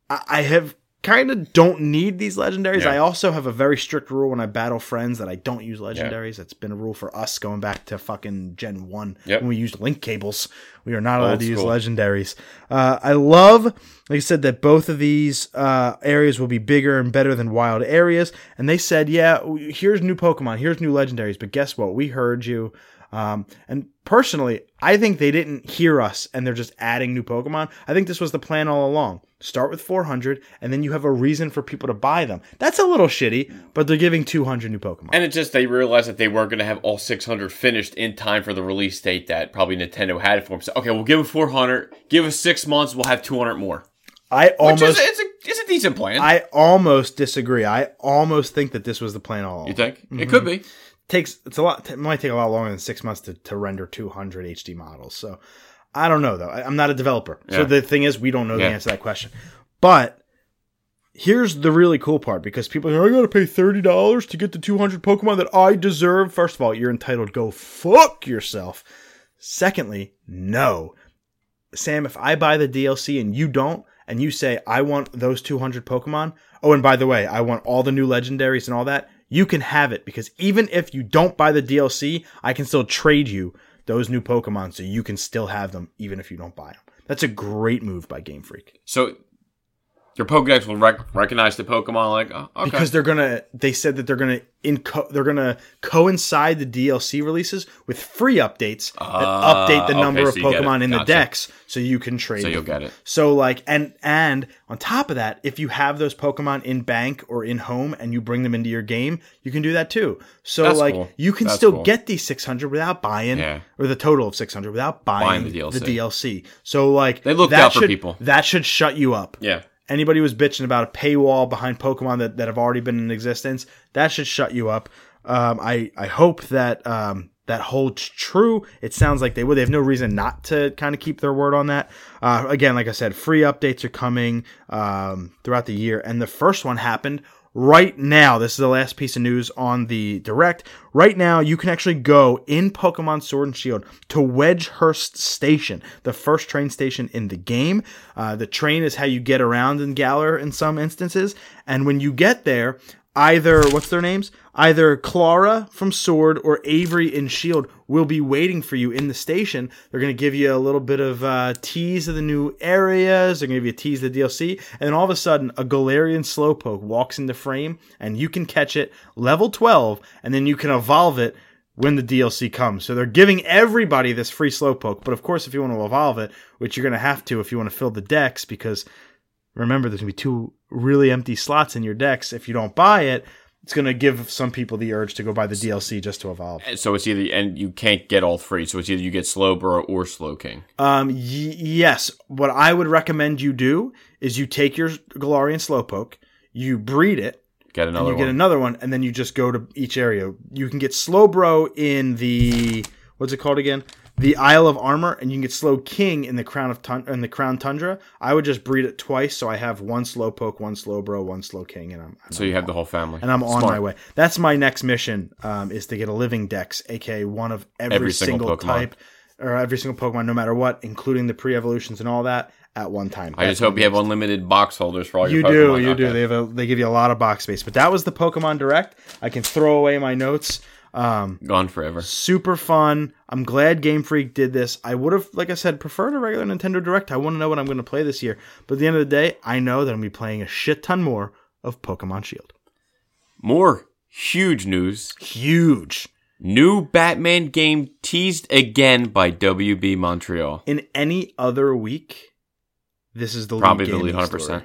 I, I have kind of don't need these legendaries. Yeah. I also have a very strict rule when I battle friends that I don't use legendaries. It's been a rule for us going back to fucking Gen One Yep. when we used link cables. We are not allowed Old to use legendaries. Uh, I love, like I said, that both of these uh, areas will be bigger and better than wild areas. And they said, yeah, here's new Pokemon, here's new legendaries. But guess what? We heard you. Um, and personally, I think they didn't hear us and they're just adding new Pokemon. I think this was the plan all along. Start with 400, and then you have a reason for people to buy them. That's a little shitty, but they're giving 200 new Pokemon. And it just they realized that they weren't going to have all 600 finished in time for the release date that probably Nintendo had it for them. So okay, we'll give them 400. Give us six months, we'll have 200 more. I Which almost, is it's a it's a decent plan. I almost disagree. I almost think that this was the plan all along. you think it could be? Takes it's a lot it might take a lot longer than six months to, to render 200 hd models. So i don't know though. I, i'm not a developer. So the thing is we don't know the answer to that question. But here's the really cool part because people are i gotta pay $30 to get the 200 pokemon that i deserve. First of all you're entitled go fuck yourself. Secondly no. Sam if i buy the dlc and you don't and you say i want those 200 pokemon oh and by the way i want all the new legendaries and all that you can have it because even if you don't buy the DLC, I can still trade you those new Pokemon so you can still have them even if you don't buy them. That's a great move by Game Freak So your Pokedex will rec- recognize the Pokemon like oh, okay. because they're gonna. They said that they're gonna inco- they're gonna coincide the DLC releases with free updates that Ah, update the number of so get. Pokemon in the dex so you can trade. so you'll them. get it. So like and and on top of that, if you have those Pokemon in bank or in home and you bring them into your game, you can do that too. So That's like cool. you can That's still cool. get these 600 without buying Yeah. or the total of 600 without buying, Buying the DLC. DLC. So like They looked that out for should- people. That should shut you up. Yeah. Anybody who's bitching about a paywall behind Pokemon that, that have already been in existence, that should shut you up. Um, I I hope that um, that holds true. It sounds like they would. They have no reason not to kind of keep their word on that. Uh, again, like I said, free updates are coming um, throughout the year, and the first one happened right now. This is the last piece of news on the direct. Right now, you can actually go in Pokemon Sword and Shield to Wedgehurst Station, the first train station in the game. Uh, the train is how you get around in Galar in some instances, and when you get there, either what's their names? Either Clara from Sword or Avery in Shield will be waiting for you in the station. They're going to give you a little bit of uh, tease of the new areas. They're going to give you a tease of the DLC, and then all of a sudden, a Galarian Slowpoke walks into frame, and you can catch it level 12, and then you can evolve it when the DLC comes. So they're giving everybody this free Slowpoke. But of course, if you want to evolve it, which you're going to have to if you want to fill the dex, because remember there's going to be two really empty slots in your dex. If you don't buy it, it's going to give some people the urge to go buy the DLC just to evolve. So it's either and you can't get all three. So it's either you get Slowbro or Slowking. Um, y- yes, what I would recommend you do is you take your Galarian Slowpoke, you breed it, Get and another you get another one, and then you just go to each area. You can get Slowbro in the what's it called again? The Isle of Armor, and you can get Slowking in the Crown of Tun- in the Crown Tundra. I would just breed it twice, so I have one Slowpoke, one Slowbro, one Slowking, and I'm and So you have the whole family. and I'm on my way. That's my next mission. Um, is to get a living dex, aka one of every, Every single single, type or every single Pokemon, no matter what, including the pre-evolutions and all that, at one time. I just hope you have unlimited box holders for all your. You your do, Pokemon. you do. They have a, they give you a lot of box space. But that was the Pokemon Direct. I can throw away my notes. Um, Gone forever. super fun. I'm glad Game Freak did this. I would have, like I said, preferred a regular Nintendo Direct. I want to know what I'm going to play this year. But at the end of the day, I know that I'm going to be playing a shit ton more of Pokemon Shield. More huge news. Huge. New Batman game teased again by WB Montreal. In any other week, this is the Probably lead the lead 100%. story.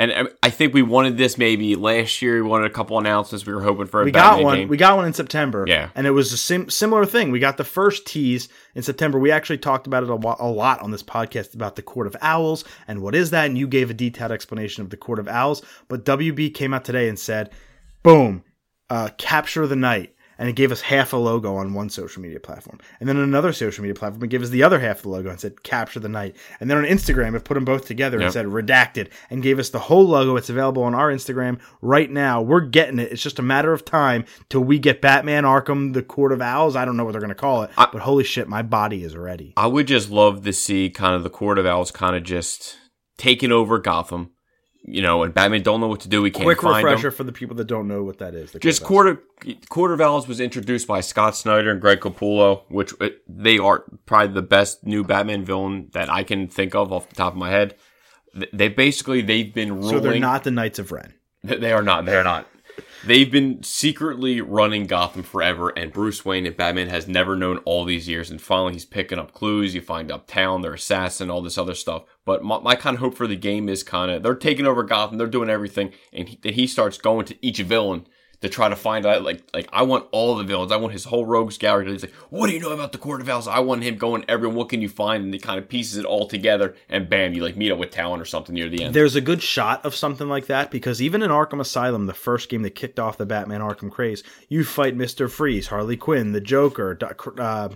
And um, I think we wanted this maybe last year. We wanted a couple announcements. We were hoping for a We Batman got one. game. We got one in September. Yeah. and it was a sim- similar thing. We got the first tease in September. We actually talked about it a, wa- a lot on this podcast about the Court of Owls and what is that. And you gave a detailed explanation of the Court of Owls. But WB came out today and said, "Boom, uh, capture the night." And it gave us half a logo on one social media platform. And then on another social media platform, it gave us the other half of the logo and said, capture the night. And then on Instagram, it put them both together and said, redacted, and gave us the whole logo. It's available on our Instagram right now. We're getting it. It's just a matter of time till we get Batman Arkham, the Court of Owls. I don't know what they're going to call it, but holy shit, my body is ready. I would just love to see kind of the Court of Owls kind of just taking over Gotham. You know, and Batman don't know what to do. We can't Quick find refresher him. for the people that don't know what that is. Just quarter of Owls. Court of, Court of Owls was introduced by Scott Snyder and Greg Capullo, which uh, they are probably the best new Batman villain that I can think of off the top of my head. Th- They basically they've been ruling. So they're not the Knights of Ren. They are not. They are not. They've been secretly running Gotham forever, and Bruce Wayne and Batman has never known all these years. And finally, he's picking up clues. You find uptown, their assassin, all this other stuff. But my, my kind of hope for the game is kind of they're taking over Gotham, they're doing everything, and he, he starts going to each villain to try to find out. Like, like I want all the villains. I want his whole rogues gallery. He's like, what do you know about the Court of Owls? I want him going. Everyone, what can you find? And he kind of pieces it all together, and bam, you like meet up with Talon or something near the end. There's a good shot of something like that because even in Arkham Asylum, the first game that kicked off the Batman Arkham craze, you fight Mister Freeze, Harley Quinn, the Joker, uh,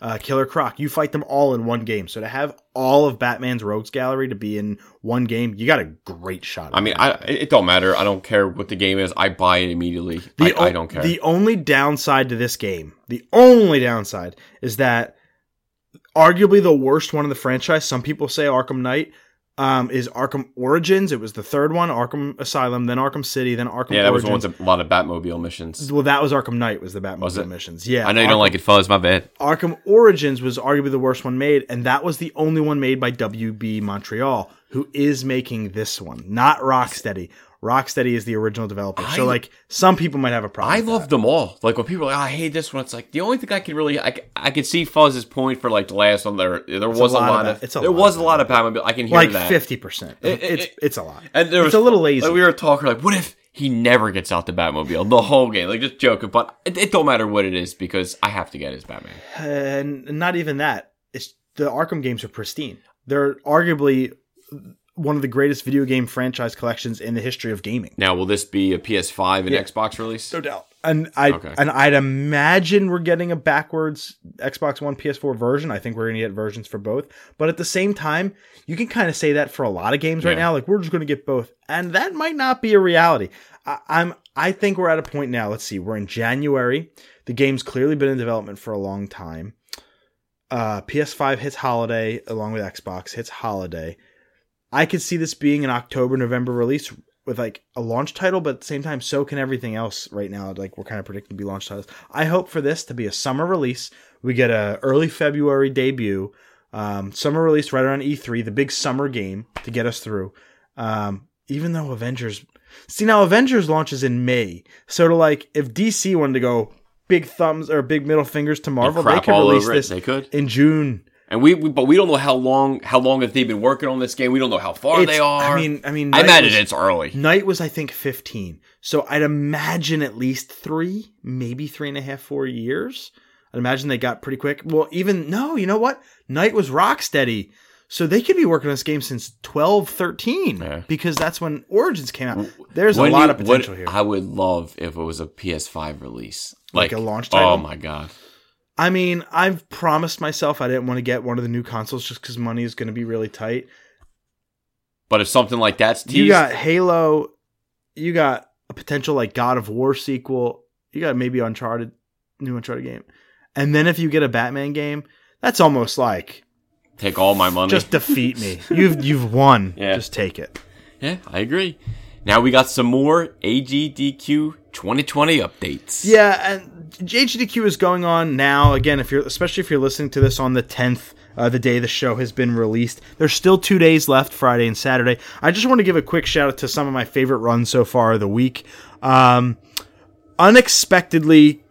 uh, Killer Croc. You fight them all in one game. So to have all of Batman's rogues gallery to be in one game, you got a great shot. I mean, I it don't matter. I don't care what the game is. I buy it immediately. I, o- I don't care. The only downside to this game, the only downside is that arguably the worst one in the franchise. Some people say Arkham Knight. Um, is Arkham Origins? It was the third one, Arkham Asylum, then Arkham City, then Arkham. yeah, that was Origins. once a lot of Batmobile missions. Well, that was Arkham Knight. Was the Batmobile Was missions? Yeah, I know you Arkham, don't like it, fellas. My bad. Arkham Origins was arguably the worst one made, and that was the only one made by WB Montreal, who is making this one, not Rocksteady. Rocksteady is the original developer, so like some people might have a problem. I love them all. Like when people are like, oh, I hate this one. It's like the only thing I can really, I, I can see Fuzz's point for like the last one. There, there was a lot lot, of of, it's there lot was a lot of Batmobile. I can hear like that. fifty percent. It- it- It's it- it's a lot. And there it's was, a little lazy. Like we were talking like, what if he never gets out the Batmobile the whole game? Like just joking, but it, it don't matter what it is because I have to get his Batman. and not even that. It's the Arkham games are pristine. They're arguably one of the greatest video game franchise collections in the history of gaming. Now, will this be a PS5 and Yeah. Xbox release? No doubt. And I Okay. and I'd imagine we're getting a backwards Xbox One PS4 version. I think we're gonna get versions for both. But at the same time, you can kind of say that for a lot of games right now. Like we're just gonna get both, and that might not be a reality. I, I'm I think we're at a point now. Let's see. We're in January. The game's clearly been in development for a long time. Uh, PS5 hits holiday along with Xbox hits holiday. I could see this being an October November release with like a launch title, but at the same time, so can everything else right now. Like we're kind of predicting to be launch titles. I hope for this to be a summer release. We get a early February debut, um, summer release right around E3, the big summer game to get us through. Um, even though Avengers, see now Avengers launches in May, so to like if DC wanted to go big thumbs or big middle fingers to Marvel, they could release this They could. in June. And we, we, but we don't know how long, how long have they been working on this game? We don't know how far It's- they are. I mean, I mean, I Night imagine was- it's early. Night was, I think, 15. So I'd imagine at least three, maybe three and a half, four years. I'd imagine they got pretty quick. Well, even, no, you know what? Night was Rocksteady. So they could be working on this game since 12, 13, Yeah. because that's when Origins came out. There's a lot you- of potential what- here. I would love if it was a PS5 release, Like like, a launch oh title? Oh my god! I mean, I've promised myself I didn't want to get one of the new consoles just because money is going to be really tight. But if something like that's teased, You got Halo, you got a potential like God of War sequel, you got maybe Uncharted, new Uncharted game, and then if you get a Batman game, that's almost like take all my money. just defeat me. *laughs* You've you've won. Yeah. Just take it. yeah, I agree. Now we got some more AGDQ 2020 updates. Yeah, and HDQ is going on now. Again, if you're especially if you're listening to this on the 10th, uh, the day the show has been released, there's still two days left, Friday and Saturday. I just want to give a quick shout out to some of my favorite runs so far of the week. Um, unexpectedly.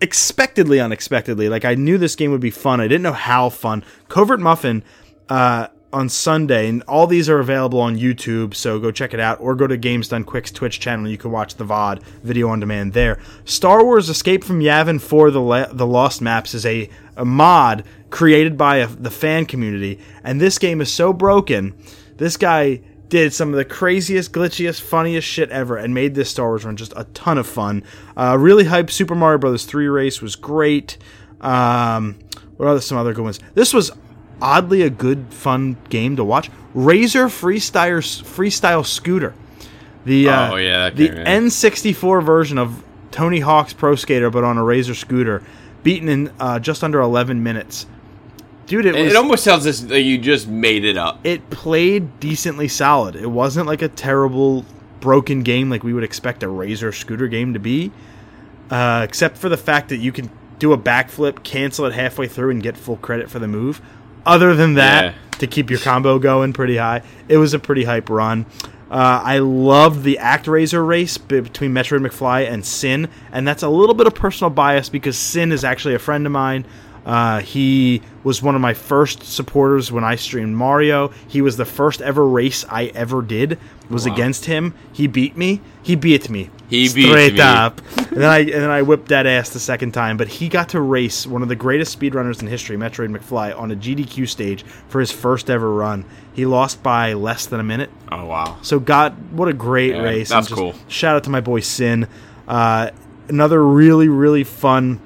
Expectedly, unexpectedly, like I knew this game would be fun. I didn't know how fun. Covert Muffin, uh, on Sunday, and all these are available on YouTube, so go check it out, or go to Games Done Quick's Twitch channel. You can watch the VOD video on demand there. Star Wars Escape from Yavin 4 The, the Lost Maps is a, a mod created by a, the fan community, and this game is so broken. This guy did some of the craziest, glitchiest, funniest shit ever and made this Star Wars run just a ton of fun. Uh, really hyped Super Mario Bros. 3 race was great. Um, what are some other good ones? This was oddly a good, fun game to watch. Razor Freestyle Freestyle Scooter. The uh, Oh, yeah, the game, yeah. N64 version of Tony Hawk's Pro Skater, but on a Razor scooter, beaten in uh, just under 11 minutes. Dude, it It, was it almost sounds as though you just made it up. it played decently solid. It wasn't like a terrible broken game like we would expect a Razor scooter game to be, uh, except for the fact that you can do a backflip, cancel it halfway through, and get full credit for the move. Other than that, Yeah. to keep your combo going pretty high, it was a pretty hype run. Uh, I loved the ActRaiser race be- between Metroid McFly and Sin, and that's a little bit of personal bias because Sin is actually a friend of mine. Uh, he was one of my first supporters when I streamed Mario. He was the first ever race I ever did. Was Wow. against him. He beat me. He beat me. He beat me. straight me. up. and then I and then I whipped that ass the second time. But he got to race one of the greatest speedrunners in history, Metroid McFly, on a GDQ stage for his first ever run. He lost by less than a minute. Oh wow. So God, what a great Yeah, race! that's cool. Shout out to my boy Sin. Uh, another really really fun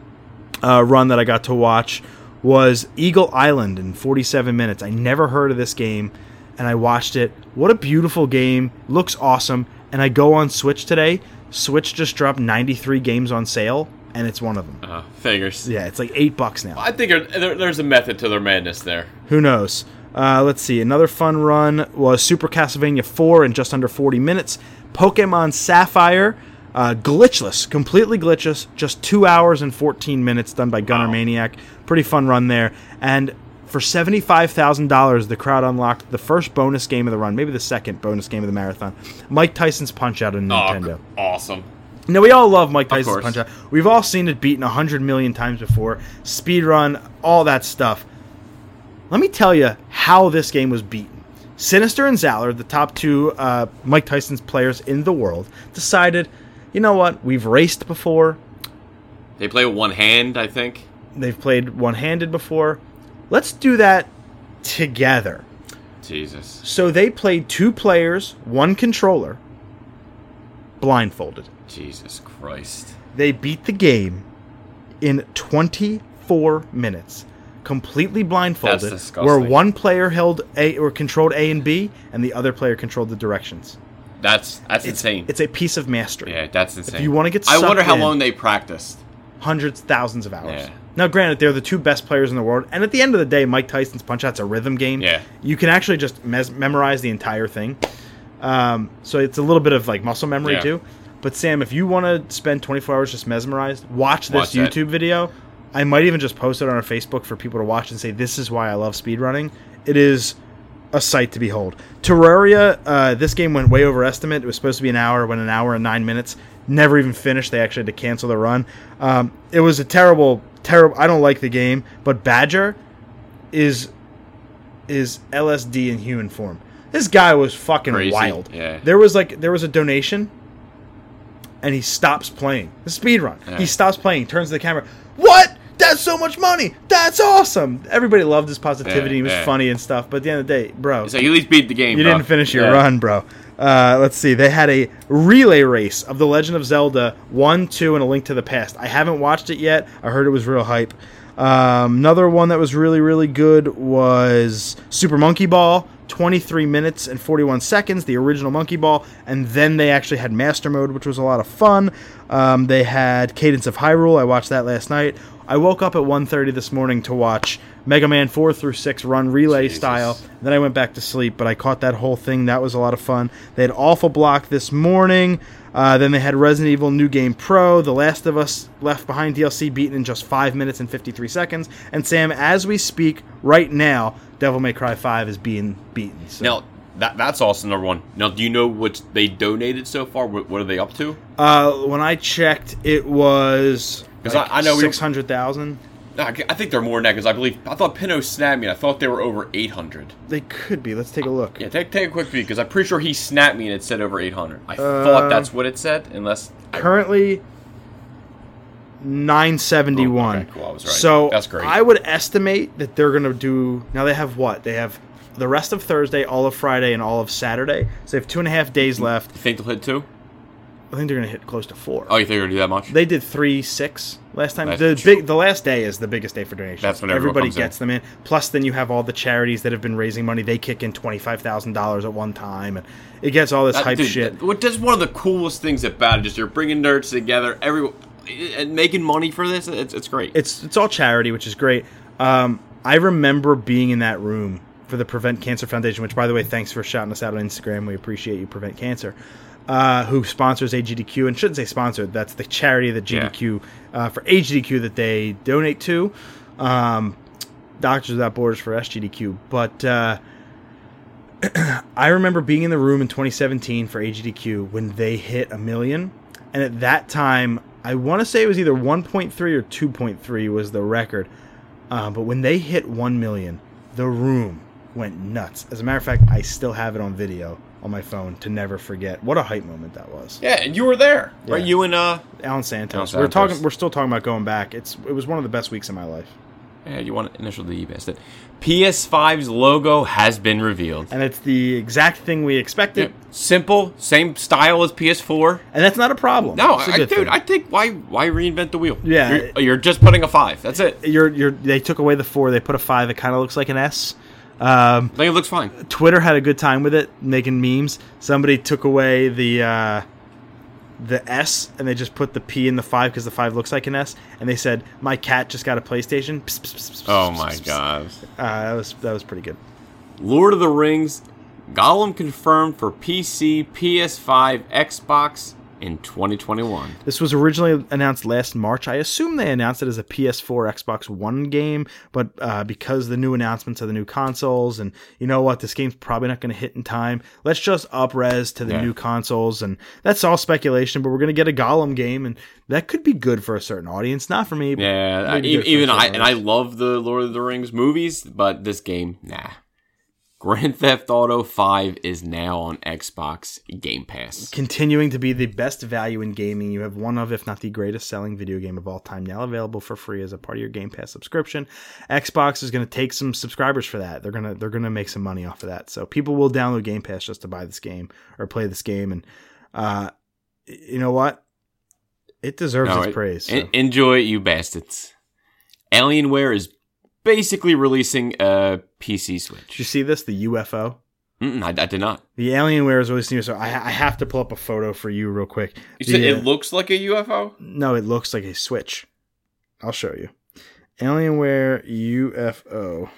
uh, run that I got to watch was Eagle Island in 47 minutes. I never heard of this game, and I watched it. What a beautiful game! Looks awesome. And I go on Switch today. Switch just dropped 93 games on sale, and it's one of them. Uh, figures. Yeah, it's like eight bucks now. I think there, there- there's a method to their madness there. Who knows? Uh, let's see. Another fun run was Super Castlevania 4 in just under 40 minutes. Pokemon Sapphire, uh, glitchless, completely glitchless, just two hours and 14 minutes, done by Gunner Wow. Maniac. Pretty fun run there. And for $75,000, the crowd unlocked the first bonus game of the run, maybe the second bonus game of the marathon Mike Tyson's Punch Out on Oh, Nintendo. awesome. Now we all love Mike Tyson's. Punch Out. We've all seen it beaten a hundred million times before. Speedrun, all that stuff. Let me tell you how this game was beaten. Sinister and Zallard, the top two uh, Mike Tyson's players in the world, decided, you know what? We've raced before. They play with one hand, I think. They've played one-handed before. Let's do that together. Jesus. So they played two players, one controller, blindfolded. Jesus Christ. They beat the game in 24 minutes, completely blindfolded, That's disgusting. where one player held A or controlled A and B, and the other player controlled the directions. That's that's It's, insane. It's a piece of mastery. yeah, that's insane. If you wanna get I wonder how in- long they practiced. Hundreds, thousands of hours. Yeah. Now, granted, they're the two best players in the world, and at the end of the day, Mike Tyson's Punch Out's a rhythm game. Yeah. You can actually just mes- memorize the entire thing. Um, so it's a little bit of like muscle memory Yeah. too. But Sam, if you want to spend 24 hours just mesmerized, watch this Watch. YouTube video. I might even just post it on our Facebook for people to watch and say this is why I love speedrunning. It is a sight to behold. Terraria, uh, this game went way over estimate. It was supposed to be an hour, went an hour and nine minutes. Never even finished. They actually had to cancel the run. Um, it was a terrible, terrible. I don't like the game, but Badger is is LSD in human form. This guy was fucking Crazy, wild. yeah. There was like there was a donation, and he stops playing the speed run. Yeah. He stops playing, turns to the camera. What? That's so much money. That's awesome. Everybody loved his positivity. Yeah, he was yeah. funny and stuff. But at the end of the day, bro, So you at least beat the game. you bro. didn't finish your run, bro. Uh, let's see. They had a relay race of The Legend of Zelda 1, 2, and A Link to the Past. I haven't watched it yet. I heard it was real hype. Um, another one that was really, really good was Super Monkey Ball. 23 minutes and 41 seconds, the original Monkey Ball, and then they actually had Master Mode, which was a lot of fun. Um, they had Cadence of Hyrule. I watched that last night. I woke up at 1.30 this morning to watch Mega Man 4 through 6 run relay Jesus. style. Then I went back to sleep, but I caught that whole thing. That was a lot of fun. They had Awful Block this morning. Uh, then they had Resident Evil New Game Pro, The Last of Us Left Behind DLC beaten in just 5 minutes and 53 seconds. And Sam, as we speak right now, Devil May Cry 5 is being beaten. So. Now that that's also number one. Now, do you know what they donated so far? What, what are they up to? Uh, when I checked, it was 'Cause I- I know six hundred thousand. I I think they're more than that because I believe I thought Pinot snapped me. and I thought they were over eight hundred. They could be. Let's take a look. Yeah, take take a quick peek because I'm pretty sure he snapped me and it said over eight hundred. I thought uh, that's what it said, unless Currently, nine seventy one. Oh, okay, cool, I was right. So That's great. I would estimate that they're gonna do. Now they have what? They have the rest of Thursday, all of Friday, and all of Saturday. So they have two and a half days left. you think they'll hit two. I think they're gonna hit close to four. Oh, you think they're gonna do that much? They did three six last time. That's the true. big, the last day is the biggest day for donations. That's when everybody comes in. gets them in. Plus, then you have all the charities that have been raising money. They kick in twenty five thousand dollars at one time, and it gets all this That- hype dude, shit. What does one of the coolest things about it is you're bringing nerds together, every and making money for this. It's it's great. It's it's all charity, which is great. Um, I remember being in that room for the Prevent Cancer Foundation, which, by the way, thanks for shouting us out on Instagram. We appreciate you, Prevent Cancer, uh, who sponsors AGDQ and shouldn't say sponsored. That's the charity that GDQ uh, for AGDQ that they donate to. Um, Doctors Without Borders for SGDQ, but. Uh, *clears throat* I remember being in the room in 2017 for AGDQ when they hit a million, and at that time, I want to say it was either 1.3 or 2.3 was the record. Uh, but when they hit 1 million, the room went nuts. As a matter of fact, I still have it on video on my phone to never forget. What a hype moment that was. yeah, and you were there, right? You and uh, Alan Santos. Alan We're talking. We're still talking about going back. It's it was one of the best weeks of my life, yeah, you want to initial the best. It. PS5's logo has been revealed. and it's the exact thing we expected. Simple, same style as PS4. And that's not a problem. No, It's a I, dude, thing. I think why why reinvent the wheel? Yeah. you're, you're just putting a five. That's it. You're you're they took away the four. They put a five. It kind of looks like an S. Um, think it looks fine. Twitter had a good time with it, making memes. Somebody took away the uh, the S and they just put the P in the five because the five looks like an S. And they said, "My cat just got a PlayStation." Oh my god. Uh, that was that was pretty good. Lord of the Rings, Gollum confirmed for PC, PS5, Xbox in 2021. This was originally announced last March. I assume they announced it as a PS4, Xbox One game, but uh, because the new announcements of the new consoles, and you know what, this game's probably not going to hit in time. Let's just up res to the Yeah. new consoles, and that's all speculation. But we're going to get a Gollum game, and that could be good for a certain audience. Not for me. but Yeah, I, even, good for even a I and I love the Lord of the Rings movies, but this game, nah. Grand Theft Auto 5 is now on Xbox Game Pass. continuing to be the best value in gaming. You have one of, if not the greatest selling video game of all time, now available for free as a part of your Game Pass subscription. Xbox is going to take some subscribers for that. They're gonna they're gonna make some money off of that. So people will download Game Pass just to buy this game or play this game. And uh, you know what? It deserves No, its it- praise. so. enjoy it, you bastards. Alienware is basically releasing a PC Switch. Did you see this? The UFO. I, I did not. The Alienware is releasing. So I, I have to pull up a photo for you real quick. You said The, uh, it looks like a UFO? No, it looks like a Switch. I'll show you. Alienware UFO.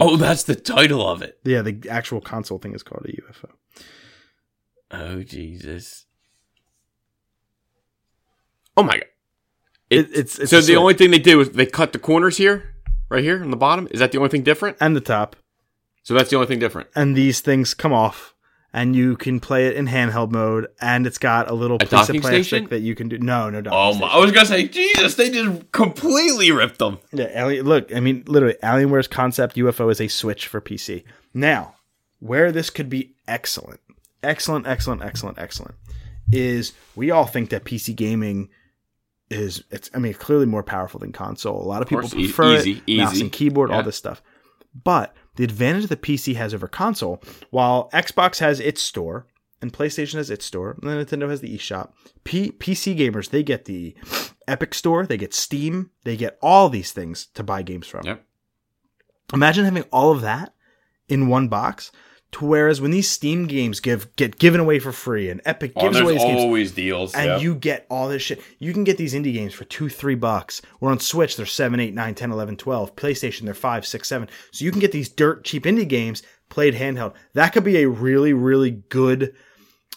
Oh, that's the title of it. Yeah, the actual console thing is called a UFO. Oh, Jesus. Oh, my God. It, it's, it's so the Switch. only thing they did was they cut the corners here, right here on the bottom. Is that the only thing different? and the top, So that's the only thing different. and these things come off, and you can play it in handheld mode, and it's got a little A piece of plastic station? that you can do. No, no, docking Oh station. my! I was gonna say, Jesus, they just completely ripped them. Yeah, Alien, look, I mean, literally, Alienware's concept UFO is a Switch for PC. Now, where this could be excellent, excellent, excellent, excellent, excellent, is we all think that PC gaming is it's. I mean, clearly more powerful than console. A lot of people course, e- prefer easy, it, mouse and keyboard, all this stuff. But the advantage the PC has over console, while Xbox has its store and PlayStation has its store, and then Nintendo has the eShop. P- PC gamers, they get the Epic Store, they get Steam, they get all these things to buy games from. Yep. Imagine having all of that in one box. To whereas when these Steam games give get given away for free and Epic Oh, gives away these games, always deals. and yeah. you get all this shit. You can get these indie games for two, three bucks. Or on Switch, they're 7, 8, 9, 10, 11, 12. PlayStation, they're five, six, seven. So you can get these dirt cheap indie games played handheld. That could be a really, really good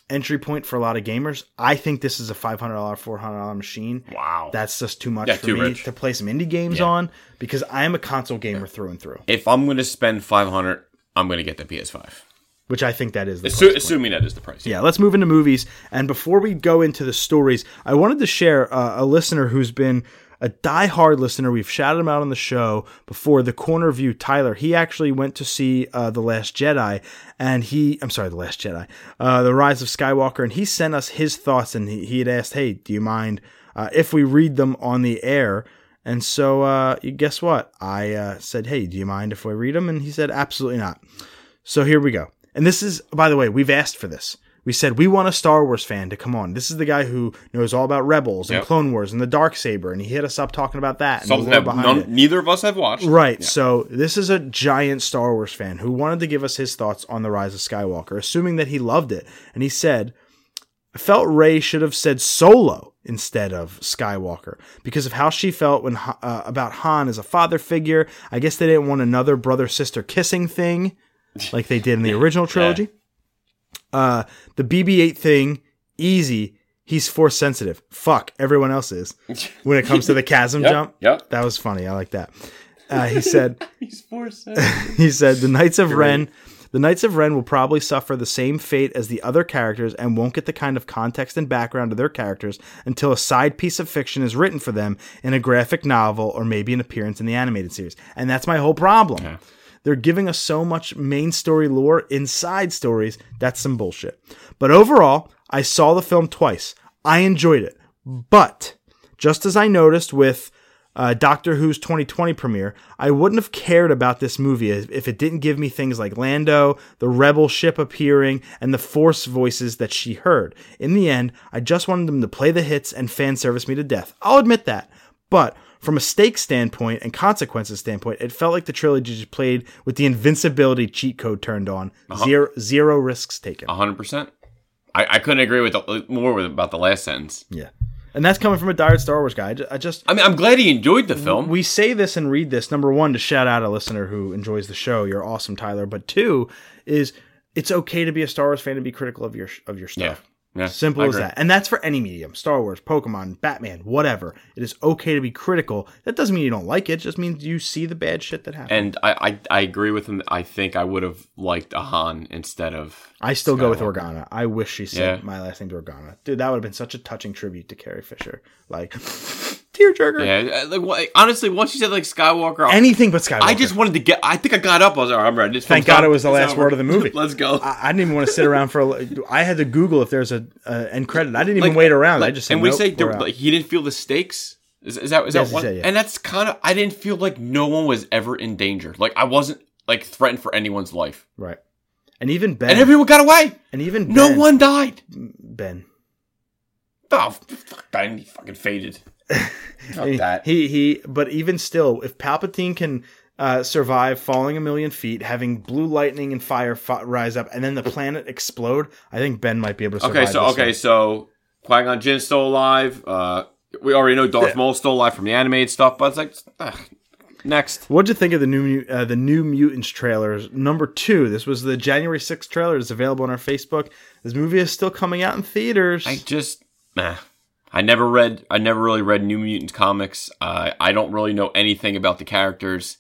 entry point for a lot of gamers. I think this is a $500, $400 machine. wow. That's just too much Yeah, for too me rich. to play some indie games Yeah. on because I am a console gamer through and through, if I'm going to spend 500, I'm going to get the PS5. which I think that is the Assu- assuming that is the price. Yeah, let's move into movies. And before we go into the stories, I wanted to share uh, a listener who's been a diehard listener. We've shouted him out on the show before. The Corner View, Tyler. He actually went to see uh, the Last Jedi, and he, I'm sorry, the Last Jedi, uh, the Rise of Skywalker, and he sent us his thoughts. And he, he had asked, "Hey, do you mind uh, if we read them on the air?" And so, uh, guess what? I uh, said, "Hey, do you mind if we read them?" And he said, "Absolutely not." So here we go. And this is, by the way, we've asked for this. We said we want a Star Wars fan to come on. This is the guy who knows all about Rebels and Yep. Clone Wars and the Dark Saber, and he hit us up talking about that. Something that none, neither of us have watched. Right. So this is a giant Star Wars fan who wanted to give us his thoughts on the Rise of Skywalker, assuming that he loved it. And he said, "I felt Rey should have said Solo instead of Skywalker because of how she felt when uh, about Han as a father figure. I guess they didn't want another brother sister kissing thing like they did in the *laughs* original trilogy. Uh, the BB-8 thing, easy. He's force sensitive. Fuck, everyone else is *laughs* when it comes to the chasm Yep, jump. yep. That was funny. I like that. Uh, he said. *laughs* He's forced. He said the Knights of Ren, the Knights of Ren will probably suffer the same fate as the other characters and won't get the kind of context and background of their characters until a side piece of fiction is written for them in a graphic novel or maybe an appearance in the animated series. And that's my whole problem. They're giving us so much main story lore inside stories. That's some bullshit. But overall, I saw the film twice. I enjoyed it. But just as I noticed with uh, Doctor Who's 2020 premiere, I wouldn't have cared about this movie if it didn't give me things like Lando, the rebel ship appearing, and the Force voices that she heard. In the end, I just wanted them to play the hits and fan service me to death. I'll admit that. But from a stake standpoint and consequences standpoint, it felt like the trilogy just played with the invincibility cheat code turned on. Zero, zero risks taken. hundred percent. I, I couldn't agree with the, more with about the last sentence. Yeah. And that's coming from a diehard Star Wars guy. I ju- I just, I mean, I'm glad he enjoyed the film. we say this and read this number one to shout out a listener who enjoys the show you're awesome tyler but two is it's okay to be a star wars fan and be critical of your of your stuff yeah. Simple as that. And that's for any medium. Star wars pokemon batman whatever. It is okay to be critical. That doesn't mean you don't like it, it just means you see the bad shit that happens. And I, I, I agree with him. I think I would have liked a Han instead of. i still go with organa. I wish she said Yeah. my last name's organa. Dude that would have been such a touching tribute to carrie fisher. Like *laughs* tearjerker Yeah, uh, like, honestly, once you said like Skywalker, anything but skywalker I just wanted to get. I think I got up. I was like, I'm ready. This Thank God it was the last word of the movie. *laughs* Let's go. I, I didn't even want to sit around for. A, I had to Google if there's a, a end credit. I didn't even Like- wait around. I just said, and we nope, say there, like, he didn't feel the stakes. Is, is that is Yes, that one? said, yeah. And that's kind of I didn't feel like no one was ever in danger. Like I wasn't like threatened for anyone's life, right. And even Ben. and everyone got away. and even No one died. Ben. Oh, and He fucking faded. That. he he. But even still, if Palpatine can uh, survive falling a million feet, having blue lightning and fire fi- rise up, and then the planet explode, I think Ben might be able to survive. Okay, so this okay, one. so Qui Gon Jinn's still alive. Uh, we already know Darth Maul's still alive from the animated stuff, but it's like ugh, next. What'd you think of the new Mu- uh, the new Mutants trailers? Number two. This was the January sixth trailer. It's available on our Facebook. This movie is still coming out in theaters. I just nah. I never read. I never really read New Mutants comics. Uh, I don't really know anything about the characters.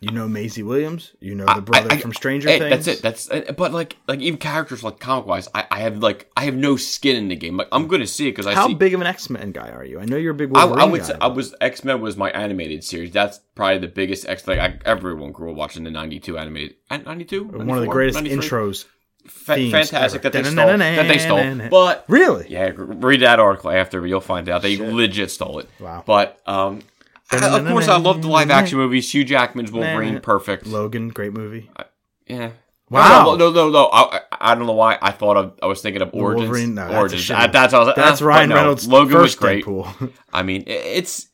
You know Maisie Williams. You know the brother I- I- from Stranger Hey, Things. That's it. That's uh, but like like even characters like comic wise, I, I have like I have no skin in the game. Like I'm going to see it because I How see. big of an X Men guy are you? I know you're a big I, Wolverine I would guy. say I was X Men was my animated series. That's probably the biggest X. Like I, everyone grew up watching the '92 animated. '92, one of the greatest intros. Fa- fantastic ever. that they stole. That they stole, but Really? yeah, read that article after you'll find out they legit stole it. Wow. But um, I- of course I love the live action movies. Hugh Jackman's Wolverine, perfect. Logan, great movie. Yeah, Wow. No, no, no, no. I, I- I don't know why. I thought of, I was thinking of Origins. Wolverine? No, that's Origins. shitty- I- that's I was like, That's eh, Ryan no, Reynolds' Logan was great. Deadpool. I mean, it's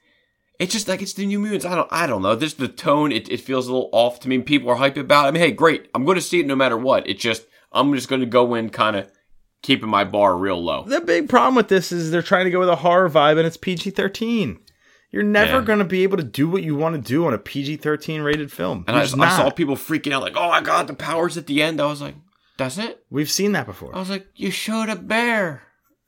it's just like it's the New Mutants. I don't I don't know. Just the tone. It, it feels a little off to me. People are hyped about. it. I mean, hey, great. I'm going to see it no matter what. It just I'm just going to go in kind of keeping my bar real low. the big problem with this is they're trying to go with a horror vibe and it's PG 13. You're never Yeah. going to be able to do what you want to do on a PG 13 rated film. And I, just I saw people freaking out like, "Oh my god, the powers at the end." I was like, "That's it." We've seen that before. I was like, "You showed a bear."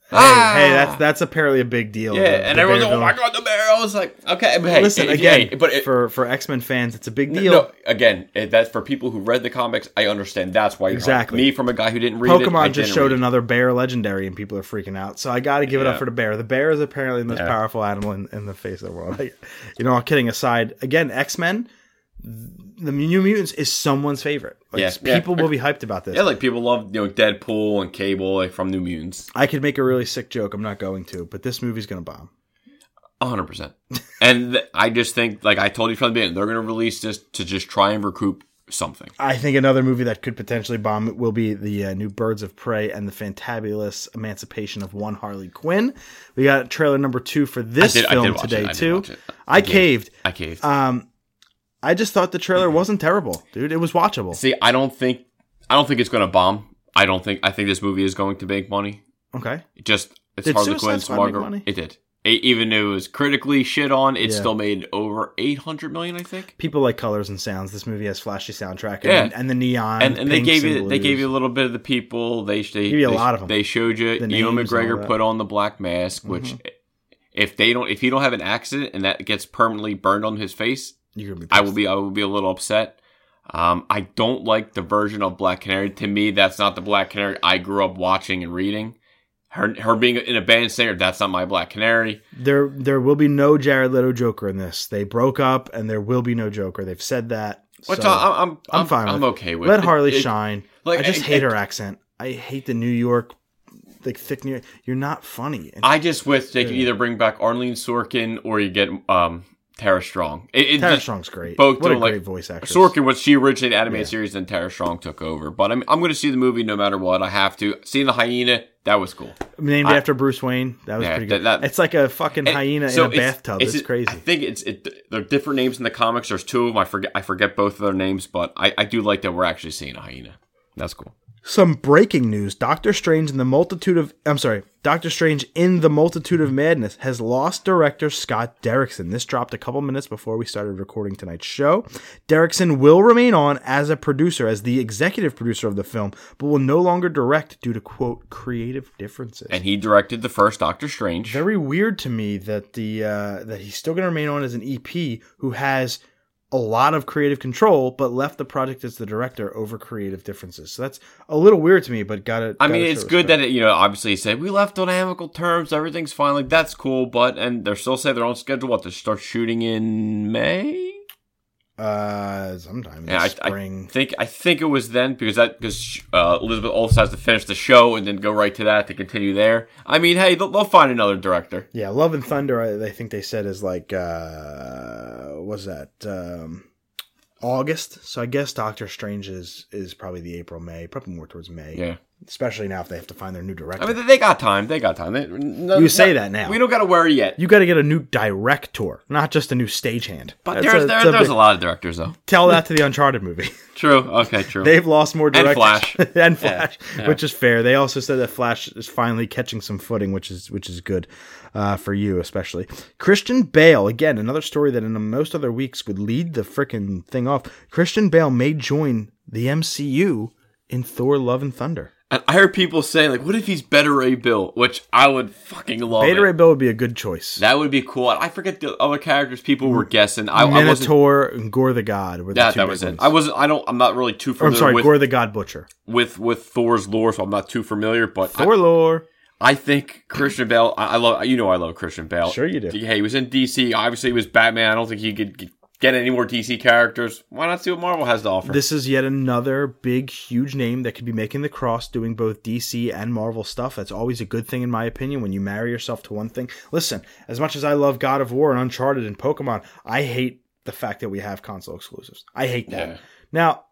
Hey, Ah! hey, that's that's apparently a big deal. yeah. The- and the everyone's like, "Oh my god, the bear!" I was like, "Okay, but hey, Listen hey, again, hey, but it, for for X Men fans, it's a big deal. No, again, it, that's for people who read the comics. I understand that's why you're Exactly. Me, from a guy who didn't read it, Pokemon just showed another bear legendary, and people are freaking out. So I got to give it up for the bear. The bear is apparently the most Yeah. powerful animal in, in the face of the world. *laughs* you know, all kidding aside, again, X Men, the New Mutants is someone's favorite. Like, Yeah, yeah. people will be hyped about this. Yeah, like people love you know Deadpool and Cable like from New Mutants, I could make a really sick joke. I'm not going to, but this movie's gonna bomb. hundred percent. And th- I just think, like I told you from the beginning, they're going to release this to just try and recoup something. I think another movie that could potentially bomb will be the uh, new Birds of Prey and the fantabulous emancipation of one Harley Quinn. We got trailer number two for this did- film did watch it. today I too. watch it. I caved. I caved. Um, I just thought the trailer wasn't terrible, dude. It was watchable. See, I don't think, I don't think it's going to bomb. I don't think. I think this movie is going to make money. Okay. It just it's Did Harley Suicide Quinn, Squad make Margot. money? It did. It, even though it was critically shit on, it Yeah. still made over eight hundred million. I think. People like colors and sounds. This movie has flashy soundtrack and, Yeah. and the neon and, and they gave you and they gave you a little bit of the people. They they Give you a they, lot of 'em. They showed you The Ewan and McGregor. Mm-hmm. put on the black mask, which if they don't if he don't have an accident and that gets permanently burned on his face, You're gonna be I will be I will be a little upset. Um, I don't like the version of Black Canary. To me, that's not the Black Canary I grew up watching and reading. Her her being in a band singer, that's not my Black Canary. There, there will be no Jared Leto Joker in this. They broke up, and there will be no Joker. They've said that. Which so I, I'm, I'm I'm fine I'm with it. okay with. let It- Harley it- shine. like, I just it- hate her accent. I hate the New York, like thick New. You're not funny. And I just wish they could either bring back Arlene Sorkin or you get um Tara Strong. It, it Tara Strong's great. both what a like, great voice actress. Sorkin was she originated animated Yeah. series, then Tara Strong took over. But I'm I'm going to see the movie no matter what. I have to. Seeing the hyena, that was cool. named I- after Bruce Wayne. That was Yeah, pretty good. that- that- it's like a fucking hyena so in a it's- bathtub. It's, crazy. I think it's it. There are different names in the comics. There's two of them. I forget. I forget both of their names, but I, I do like that we're actually seeing a hyena. That's cool. Some breaking news: Doctor Strange in the multitude of I'm sorry, Doctor Strange in the multitude of madness has lost director Scott Derrickson. This dropped a couple minutes before we started recording tonight's show. Derrickson will remain on as a producer, as the executive producer of the film, but will no longer direct due to quote creative differences. And he directed the first Doctor Strange. Very weird to me that the uh, that he's still going to remain on as an EP who has a lot of creative control, but left the project as the director over creative differences. So that's a little weird to me, but got it. I mean, it's good that it, you know. Obviously, he said we left on amicable terms. Everything's fine. Like that's cool. But and they're still saying they're on schedule. What to start shooting in May? Uh, sometime Yeah, I, spring. I think I think it was then because that because uh, Elizabeth Olsen has to finish the show and then go right to that to continue there. I mean, hey, they'll, they'll find another director. yeah, Love and Thunder. I, I think they said is like uh, was that um, August? So I guess Doctor Strange is is probably the April May, probably more towards May. Yeah, especially now if they have to find their new director. I mean they got time. They got time. They, no, You say no- that now. We don't got to worry yet. you got to get a new director, not just a new stagehand. But That's there's a- there, a there's big- a lot of directors though. Tell that to the Uncharted movie. *laughs* True. Okay. True. They've lost more directors *laughs* And Flash. and Flash, yeah. which is fair. They also said that Flash is finally catching some footing, which is which is good uh, for you, especially Christian Bale. Again, another story that in most other weeks would lead the frickin' thing off. Christian Bale may join the MCU in Thor: Love and Thunder. And I heard people saying like, "What if he's Beta Ray Bill?" Which I would fucking love. Beta it. Ray Bill would be a good choice. That would be cool. I forget the other characters people were guessing. I, I wasn't. Minotaur and Gorr the God were the That two that big was it. ones. I wasn't. I don't. I'm not really too Or, familiar I'm sorry, with, Gorr the God Butcher. with with Thor's lore, so I'm not too familiar. But I, Thor lore. I think Christian Bale. I, I love. You know, I love Christian Bale. Sure you do. Hey, he was in DC. Obviously, he was Batman. I don't think he could get- get any more DC characters. Why not see what Marvel has to offer? This is yet another big, huge name that could be making the cross doing both DC and Marvel stuff. That's always a good thing, in my opinion, when you marry yourself to one thing. Listen, as much as I love God of War and Uncharted and Pokemon, I hate the fact that we have console exclusives. I hate that. Yeah. Now,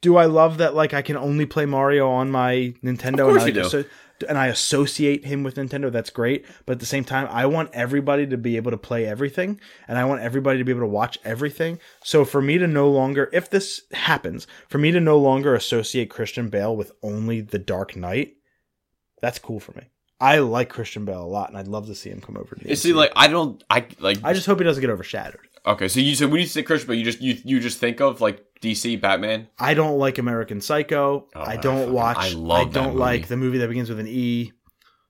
do I love that like I can only play Mario on my Nintendo? Of course and you I, do. so- and I associate him with Nintendo. That's great, but at the same time, I want everybody to be able to play everything, and I want everybody to be able to watch everything. So for me to no longer, if this happens, for me to no longer associate Christian Bale with only The Dark Knight, that's cool for me. I like Christian Bale a lot, and I'd love to see him come over to the You see, like I don't, I like. I just hope he doesn't get overshadowed. okay, so you said when you say Christian, but you just you you just think of like DC Batman. I don't like American Psycho. Oh, I I don't fucking- watch. I I, love that don't like the movie that begins with an E.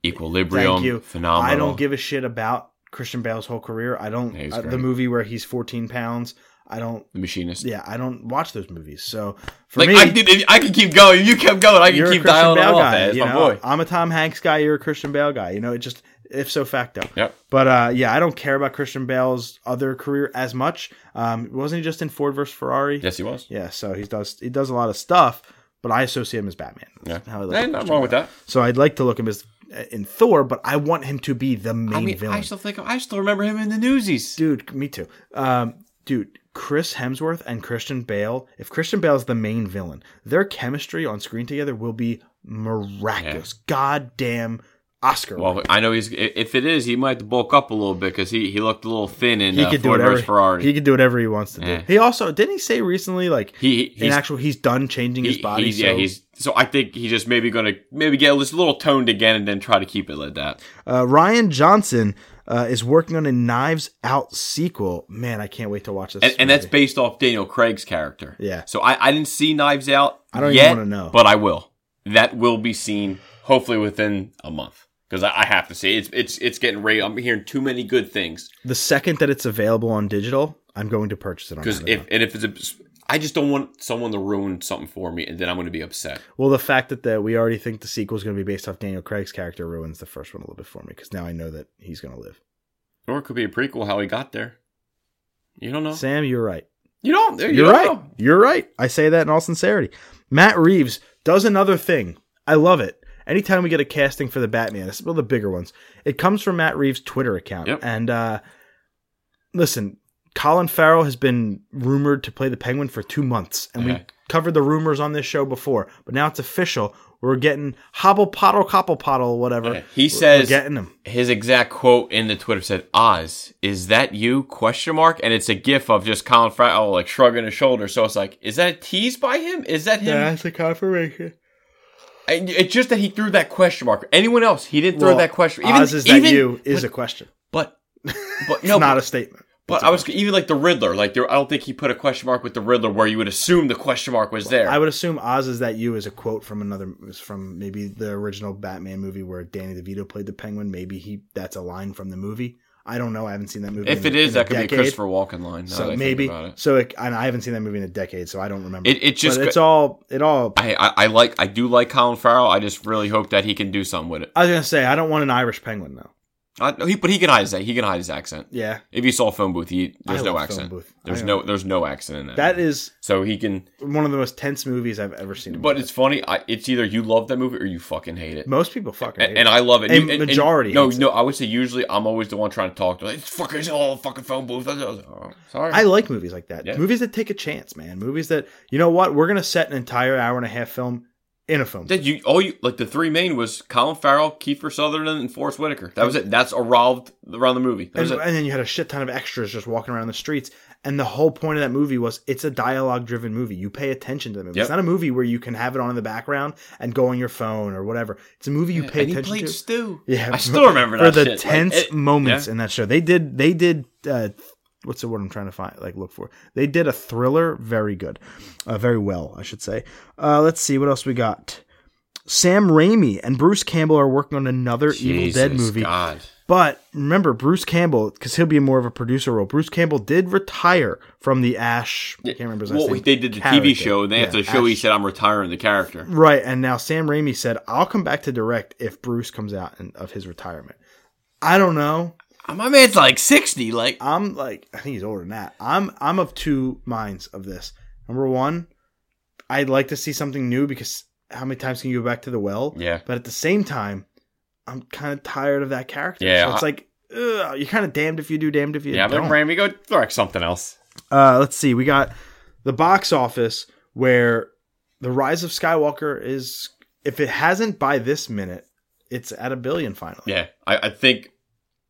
Equilibrium, Thank you. phenomenal. I don't give a shit about Christian Bale's whole career. I don't. Yeah, uh, the movie where he's 14 pounds. I don't. the machinist. Yeah, I don't watch those movies. So for like me, I could, I can keep going. You kept going. I can keep dialing Bale off. guy. You my know, boy. I'm a Tom Hanks guy. You're a Christian Bale guy. You know, it just if so facto. Yep. But uh, yeah, I don't care about Christian Bale's other career as much. Um, wasn't he just in Ford versus Ferrari? Yes, he was. Yeah, so he does he does a lot of stuff, but I associate him as Batman. Yeah. How I look Hey, at nothing Christian wrong with that. So I'd like to look him as uh, in Thor, but I want him to be the main I mean, villain. I still think I still remember him in the Newsies. dude, me too. Um, dude, Chris Hemsworth and Christian Bale. If Christian Bale's the main villain, their chemistry on screen together will be miraculous. Goddamn Oscar. Well, I know he's. If it is, he might have to bulk up a little bit because he, he looked a little thin in he uh, could do Ford whatever Ferrari. he could do whatever he wants to do. Yeah. He also didn't he say recently like He, in actual he's done changing his body. he's- so yeah, he's. So I think he's just maybe going to maybe get a little toned again and then try to keep it like that. Uh, Rian Johnson uh, is working on a Knives Out sequel. Man, I can't wait to watch this. And, and that's based off Daniel Craig's character. Yeah. So I, I didn't see Knives Out. I don't even wanna know. but I will. That will be seen hopefully within a month because I, I have to see it's it's it's getting ready. I'm hearing too many good things the second that it's available on digital, I'm going to purchase it because if and if it's a, I just don't want someone to ruin something for me and then I'm going to be upset. well, the fact that the, we already think the sequel is going to be based off Daniel Craig's character ruins the first one a little bit for me because now I know that he's going to live. Or it could be a prequel how he got there. You don't know. Sam, you're right. You don't. You You're don't right. know. You're right. I say that in all sincerity. Matt Reeves does another thing. I love it. Anytime we get a casting for the Batman, it's one of the bigger ones. It comes from Matt Reeves' Twitter account. Yep. And uh, listen, Colin Farrell has been rumored to play the Penguin for two months, and we covered the rumors on this show before, but now it's official. We're getting hobble poddle copple poddle whatever. Okay. He We're says- getting him. His exact quote in the Twitter said, "Oz, is that you?" Question mark, and it's a gif of just Colin Farrell like shrugging his shoulders. So it's like, is that a tease by him? Is that him? That's a confirmation. It's just that he threw that question mark. Anyone else, he didn't throw Well, that question. Oz is that you is a question. but *laughs* but It's no, not but, a statement. but I was even like the Riddler. Like there, I don't think he put a question mark with the Riddler where you would assume the question mark was there. I would assume Oz is that you is a quote from another from maybe the original Batman movie where Danny DeVito played the Penguin. Maybe he that's a line from the movie. I don't know. I haven't seen that movie. if in, it is, that could be decade. Christopher Walken line. So maybe so. It, and I haven't seen that movie in a decade, so I don't remember. It- it just But it's all it all. I, I I like I do like Colin Farrell. I just really hope that he can do something with it. I was gonna say I don't want an Irish Penguin though. I, he, but he can hide his he can hide his accent. Yeah, If you saw phone booth, he there's I no accent. There's no there's no accent in that. that is so he can. one of the most tense movies I've ever seen. But it's funny. I, it's either you love that movie or you fucking hate it. most people fucking. And, and it. I love it. A You- majority no, hates no. I would say usually I'm always the one trying to talk to. Like, it's fucking it's all fucking phone booth. Oh, sorry. I like movies like that. Yeah. Movies that take a chance, man. Movies that you know what we're gonna set an entire hour and a half film in a film. Did you all you like the three main was Colin Farrell, Kiefer Sutherland, and Forest Whitaker. That was it. That's revolved around the movie. And, and then you had a shit ton of extras just walking around the streets. And the whole point of that movie was it's a dialogue driven movie. You pay attention to the movie. Yep. It's not a movie where you can have it on in the background and go on your phone or whatever. It's a movie you pay and he attention played to. Stu. Yeah, I still remember *laughs* that. for the shit. Like, tense it- moments yeah. in that show. They did. They did. Uh, what's the word I'm trying to find? Like look for. They did a thriller very good, uh, very well, I should say. Uh, let's see what else we got. Sam Raimi and Bruce Campbell are working on another Evil Dead movie. God. But remember, Bruce Campbell, because he'll be more of a producer role. Bruce Campbell did retire from the Ash. I can't remember his Well, name, they did the character. TV show, and after Yeah, the show, he said, "I'm retiring the character." Right, and now Sam Raimi said, "I'll come back to direct if Bruce comes out of his retirement." I don't know. My man's like sixty. Like, I'm like, I think he's older than that. I'm I'm of two minds of this. Number one, I'd like to see something new because how many times can you go back to the well? yeah, But at the same time, I'm kind of tired of that character. Yeah, so it's I- like ugh, you're kind of damned if you do, damned if you yeah. don't. Yeah, but Randy, go direct something else. Uh, let's see. We got the box office where the Rise of Skywalker is if it hasn't by this minute, it's at a billion finally. Yeah, I, I think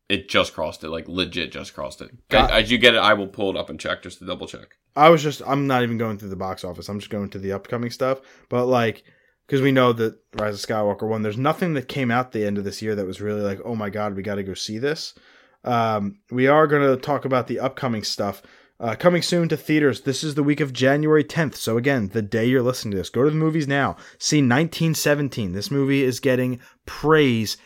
it just crossed it, like legit just crossed it. Got- as, you get it, I will pull it up and check just to double check. I was just I'm not even going through the box office. I'm just going to the upcoming stuff. But like because we know that Rise of Skywalker one, there's nothing that came out the end of this year that was really like, oh my god, we got to go see this. Um, we are going to talk about the upcoming stuff uh, coming soon to theaters. This is the week of January 10th. So again, the day you're listening to this, go to the movies now. See 1917. This movie is getting praise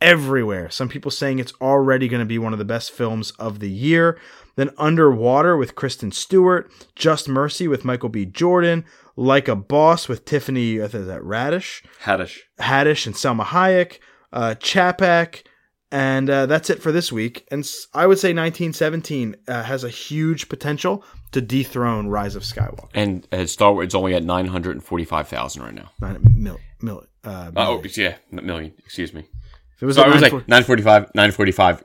everywhere. Some people saying it's already going to be one of the best films of the year. Then Underwater with Kristen Stewart, Just Mercy with Michael B. Jordan, Like a Boss with Tiffany, I think is that Radish, Haddish. Haddish and Salma Hayek, uh, Chhapaak, and uh, that's it for this week. And I would say 1917 uh, has a huge potential to dethrone Rise of Skywalker. And uh, Star Wars, only at 945,000 right now. Nine mil, mil, uh, Uh, oh, million. yeah, n- million, excuse me. If it was So at I was like 945, 945.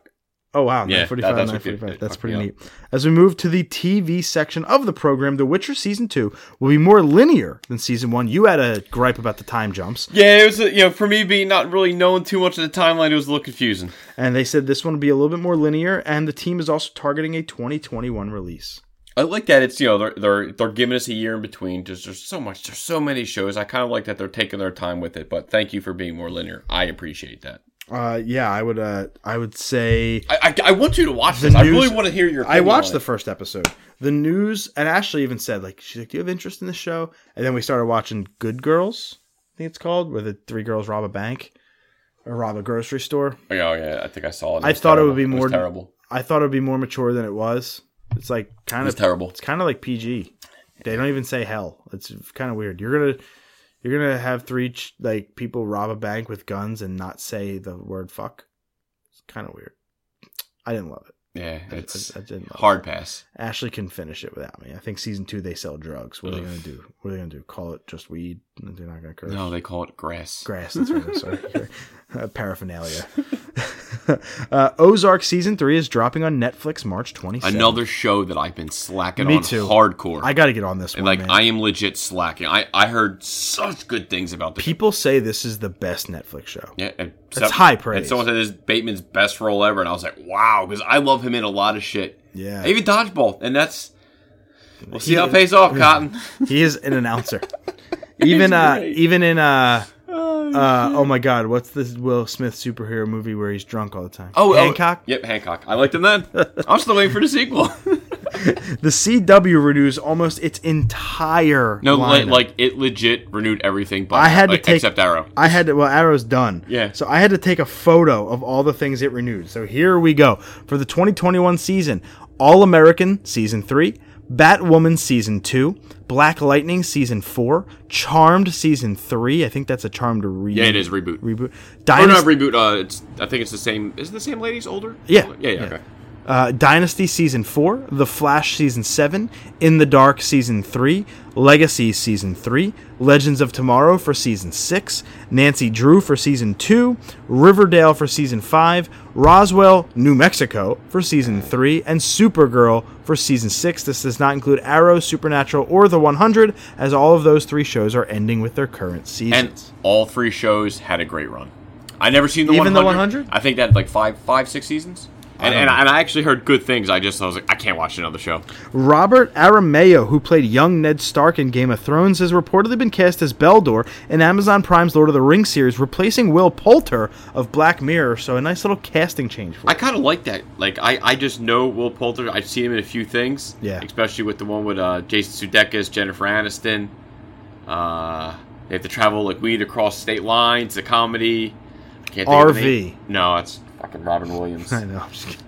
Oh wow, Yeah, 945, that, that's 945. it- That's pretty neat. As we move to the TV section of the program, The Witcher season 2 will be more linear than season 1. You had a gripe about the time jumps, Yeah, it was, you know, for me being not really knowing too much of the timeline, it was a little confusing. and they said this one will be a little bit more linear and the team is also targeting a 2021 release. I like that it's you know they're they're they're giving us a year in between. Just there's so much, there's so many shows. I kind of like that they're taking their time with it. But thank you for being more linear. I appreciate that. Uh yeah, I would uh I would say I I, I want you to watch The this. I really want to hear your. I watched the it. first episode. The news and Ashley even said like she's like, "Do you have interest in the show?" And then we started watching Good Girls. I think it's called, where the three girls rob a bank or rob a grocery store. Oh yeah, I think I saw it. I was thought it would be more- terrible. I thought it would be more mature than it was. It's like kind was of terrible. it's kind of like PG. They don't even say hell. It's kind of weird. You're gonna you're gonna have three ch- like people rob a bank with guns and not say the word fuck. It's kind of weird. I didn't love it. Yeah, I- it's I, I didn't love hard pass. Ashley can finish it without me. I think season two they sell drugs. What are they gonna do? What are they gonna do? Call it just weed? They're not gonna curse. No, they call it grass. Grass. That's right. I'm sorry. *laughs* uh, paraphernalia. *laughs* uh, Ozark season three is dropping on Netflix March 27th. Another show that I've been slacking Me on too. hardcore. I got to get on this and one. like man. I am legit slacking. I I heard such good things about this. People say this is the best Netflix show. Yeah, and That's high praise. And someone said this is Bateman's best role ever, and I was like, wow, because I love him in a lot of shit. Yeah. Even dodgeball, and that's we'll see how it pays off, Cotton. *laughs* He is an announcer. *laughs* even uh great. even in uh uh oh my god, what's this Will Smith superhero movie where he's drunk all the time? Oh, oh, Hancock. yep, Hancock. I liked him then. *laughs* I'm still waiting for the sequel. The CW renews almost its entire no, like, lineup. like it legit renewed everything, but I had to take- except Arrow. I had to well Arrow's done. Yeah. So I had to take a photo of all the things it renewed. So here we go. For the 2021 season, All American season 3, Batwoman season 2, Black Lightning season 4, Charmed season 3. I think that's a Charmed re- Yeah, it is reboot. reboot. Oh no, Dynasty, reboot. Uh, it's I think it's the same. Is it the same ladies older? Yeah, yeah, yeah. yeah. Okay. Uh, Dynasty season 4, The Flash season 7, In the Dark season 3, Legacy season 3, Legends of Tomorrow for season 6, Nancy Drew for season 2, Riverdale for season 5, Roswell, New Mexico for season 3, and Supergirl for season 6. This does not include Arrow, Supernatural, or The 100, as all of those three shows are ending with their current seasons. And all three shows had a great run. I never seen the Even 100. the 100? I think that had like five, five, six seasons. And, and, and I actually heard good things. I just I was like, I can't watch another show. Robert Aramayo, who played young Ned Stark in Game of Thrones, has reportedly been cast as Beldor in Amazon Prime's Lord of the Rings series, replacing Will Poulter of Black Mirror. So a nice little casting change for I kind of like that. Like I, I just know Will Poulter. I've seen him in a few things. Yeah. Especially with the one with uh, Jason Sudeikis, Jennifer Aniston. Uh, they have to travel like weed across state lines. The comedy. I can't think of the RV. name. No, it's fucking Robin Williams. *laughs* I know. I'm just kidding.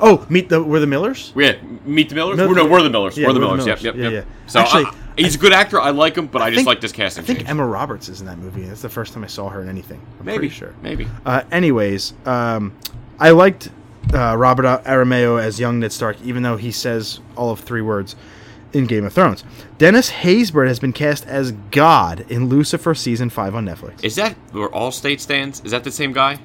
oh, meet the were the Millers? Yeah, Meet the Millers. Mil- no, we're the Millers. Yeah, we're the We're the Millers. Yep, yep, Yeah, yep. yeah. So Actually, I- he's a good actor. I like him, but I, just think- like this casting I think change. Emma Roberts is in that movie. That's the first time I saw her in anything. I'm maybe pretty sure. Maybe. Uh, anyways, um, I liked uh, Robert Aramayo as young Ned Stark, even though he says all of three words in Game of Thrones. Dennis Haysbert has been cast as God in Lucifer season five on Netflix. Is that where Allstate stands? Is that the same guy?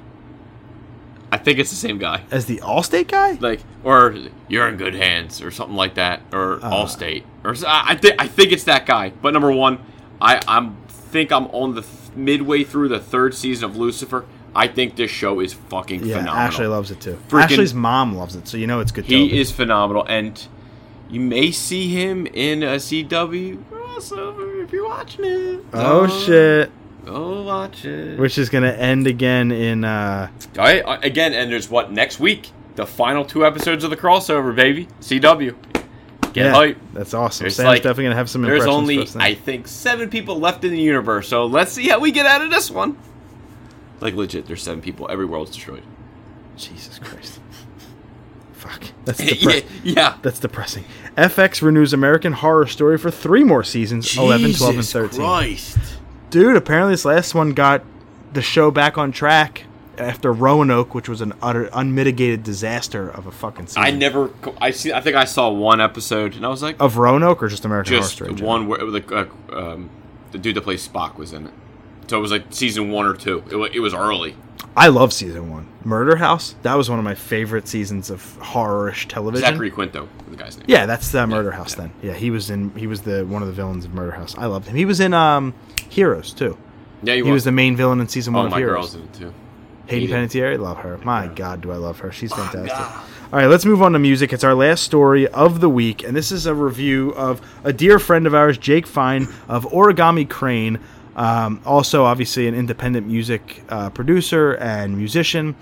I think it's the same guy. As the Allstate guy? Like, or you're in good hands, or something like that, or Uh. Allstate, or I think I think it's that guy. But number one, I I'm think I'm on the th- midway through the third season of Lucifer. I think this show is fucking Yeah, phenomenal. Ashley loves it too. Freaking- Ashley's mom loves it, so you know it's good. He is phenomenal, and you may see him in a CW crossover if you're watching it. Oh shit! Go watch it. Which is gonna end again in. uh All right, uh, again, and there's what next week? The final two episodes of the crossover, baby. CW. Get Yeah, hype. that's awesome. There's Sam's like- definitely gonna have some There's only, for us then. I think, seven people left in the universe, so let's see how we get out of this one. Like legit, there's seven people. Every world's destroyed. Jesus Christ! *laughs* Fuck. That's *laughs* yeah, depre- yeah. That's depressing. FX renews American Horror Story for three more seasons 11, 12, and 13. Christ. Dude, apparently this last one got the show back on track after Roanoke, which was an utter unmitigated disaster of a fucking season. I never. I see. I think I saw one episode, and I was like, Of Roanoke or just American just Horror Story? general? one where the uh, um, the dude that plays Spock was in it. So it was like season one or two. It, it was early. I love season one. Murder House. That was one of my favorite seasons of horrorish television. Zachary Quinto, the guy's name. Yeah, that's the Murder House. Then, yeah, he was in. He was the one of the villains of Murder House. I loved him. He was in um Heroes too. yeah, He was the main villain in season one Oh, of my Heroes. girl's in it too. Hayden. Panettiere, love her. My God, do I love her? She's fantastic. All right, let's move on to music. It's our last story of the week, and this is a review of a dear friend of ours, Jake Fine of Origami Crane. Um, also, obviously, an independent music uh, producer and musician.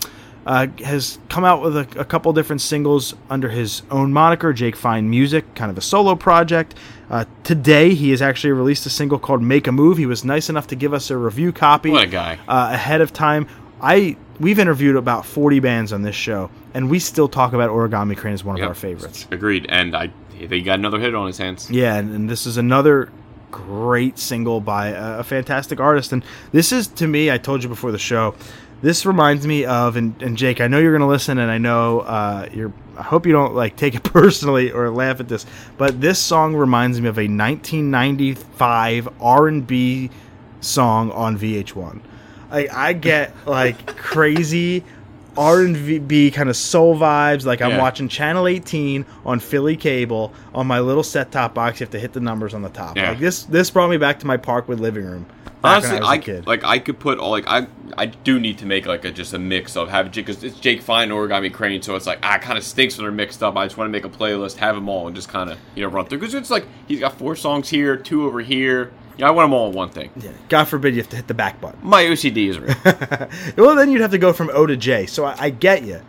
Uh, has come out with a, a couple different singles under his own moniker, Jake Fine Music, kind of a solo project. Uh, today, he has actually released a single called "Make a Move." He was nice enough to give us a review copy What a guy. uh, ahead of time. I we've interviewed about 40 bands on this show, and we still talk about Origami Crane as one of our favorites. Agreed. And I, he got another hit on his hands. Yeah, and, and this is another great single by a, a fantastic artist. And this is, to me, I told you before the show, this reminds me of, and, and Jake, I know you're going to listen, and I know uh, you're. I hope you don't like take it *laughs* personally or laugh at this, but this song reminds me of a 1995 R&B song on VH1. I, I get like crazy R&B kind of soul vibes. Like I'm Yeah. watching Channel 18 on Philly cable on my little set top box. You have to hit the numbers on the top. Yeah. Like this, this brought me back to my Parkwood living room. Honestly, I kid. like I could put all like I I do need to make like a just a mix of have because it's Jake Fine and Origami Crane, so it's like ah, kind of stinks when they're mixed up. I just want to make a playlist, have them all, and just kind of you know run through because it's like he's got four songs here, two over here. Yeah, I want them all in one thing. Yeah. God forbid you have to hit the back button. My OCD is real. *laughs* well, then you'd have to go from O to J. So I, I get you.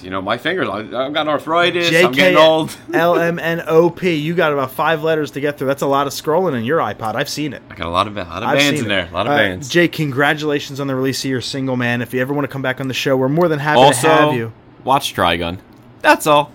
you know, my fingers. I, I've got arthritis. J I'm getting old. *laughs* L M N O P. You got about five letters to get through. That's a lot of scrolling in your iPod. I've seen it. I got a lot of a lot of I've bands seen in it. there. A lot of Uh, bands. Jake, congratulations on the release of your single, man. If you ever want to come back on the show, we're more than happy to have you. watch Trigun. That's all.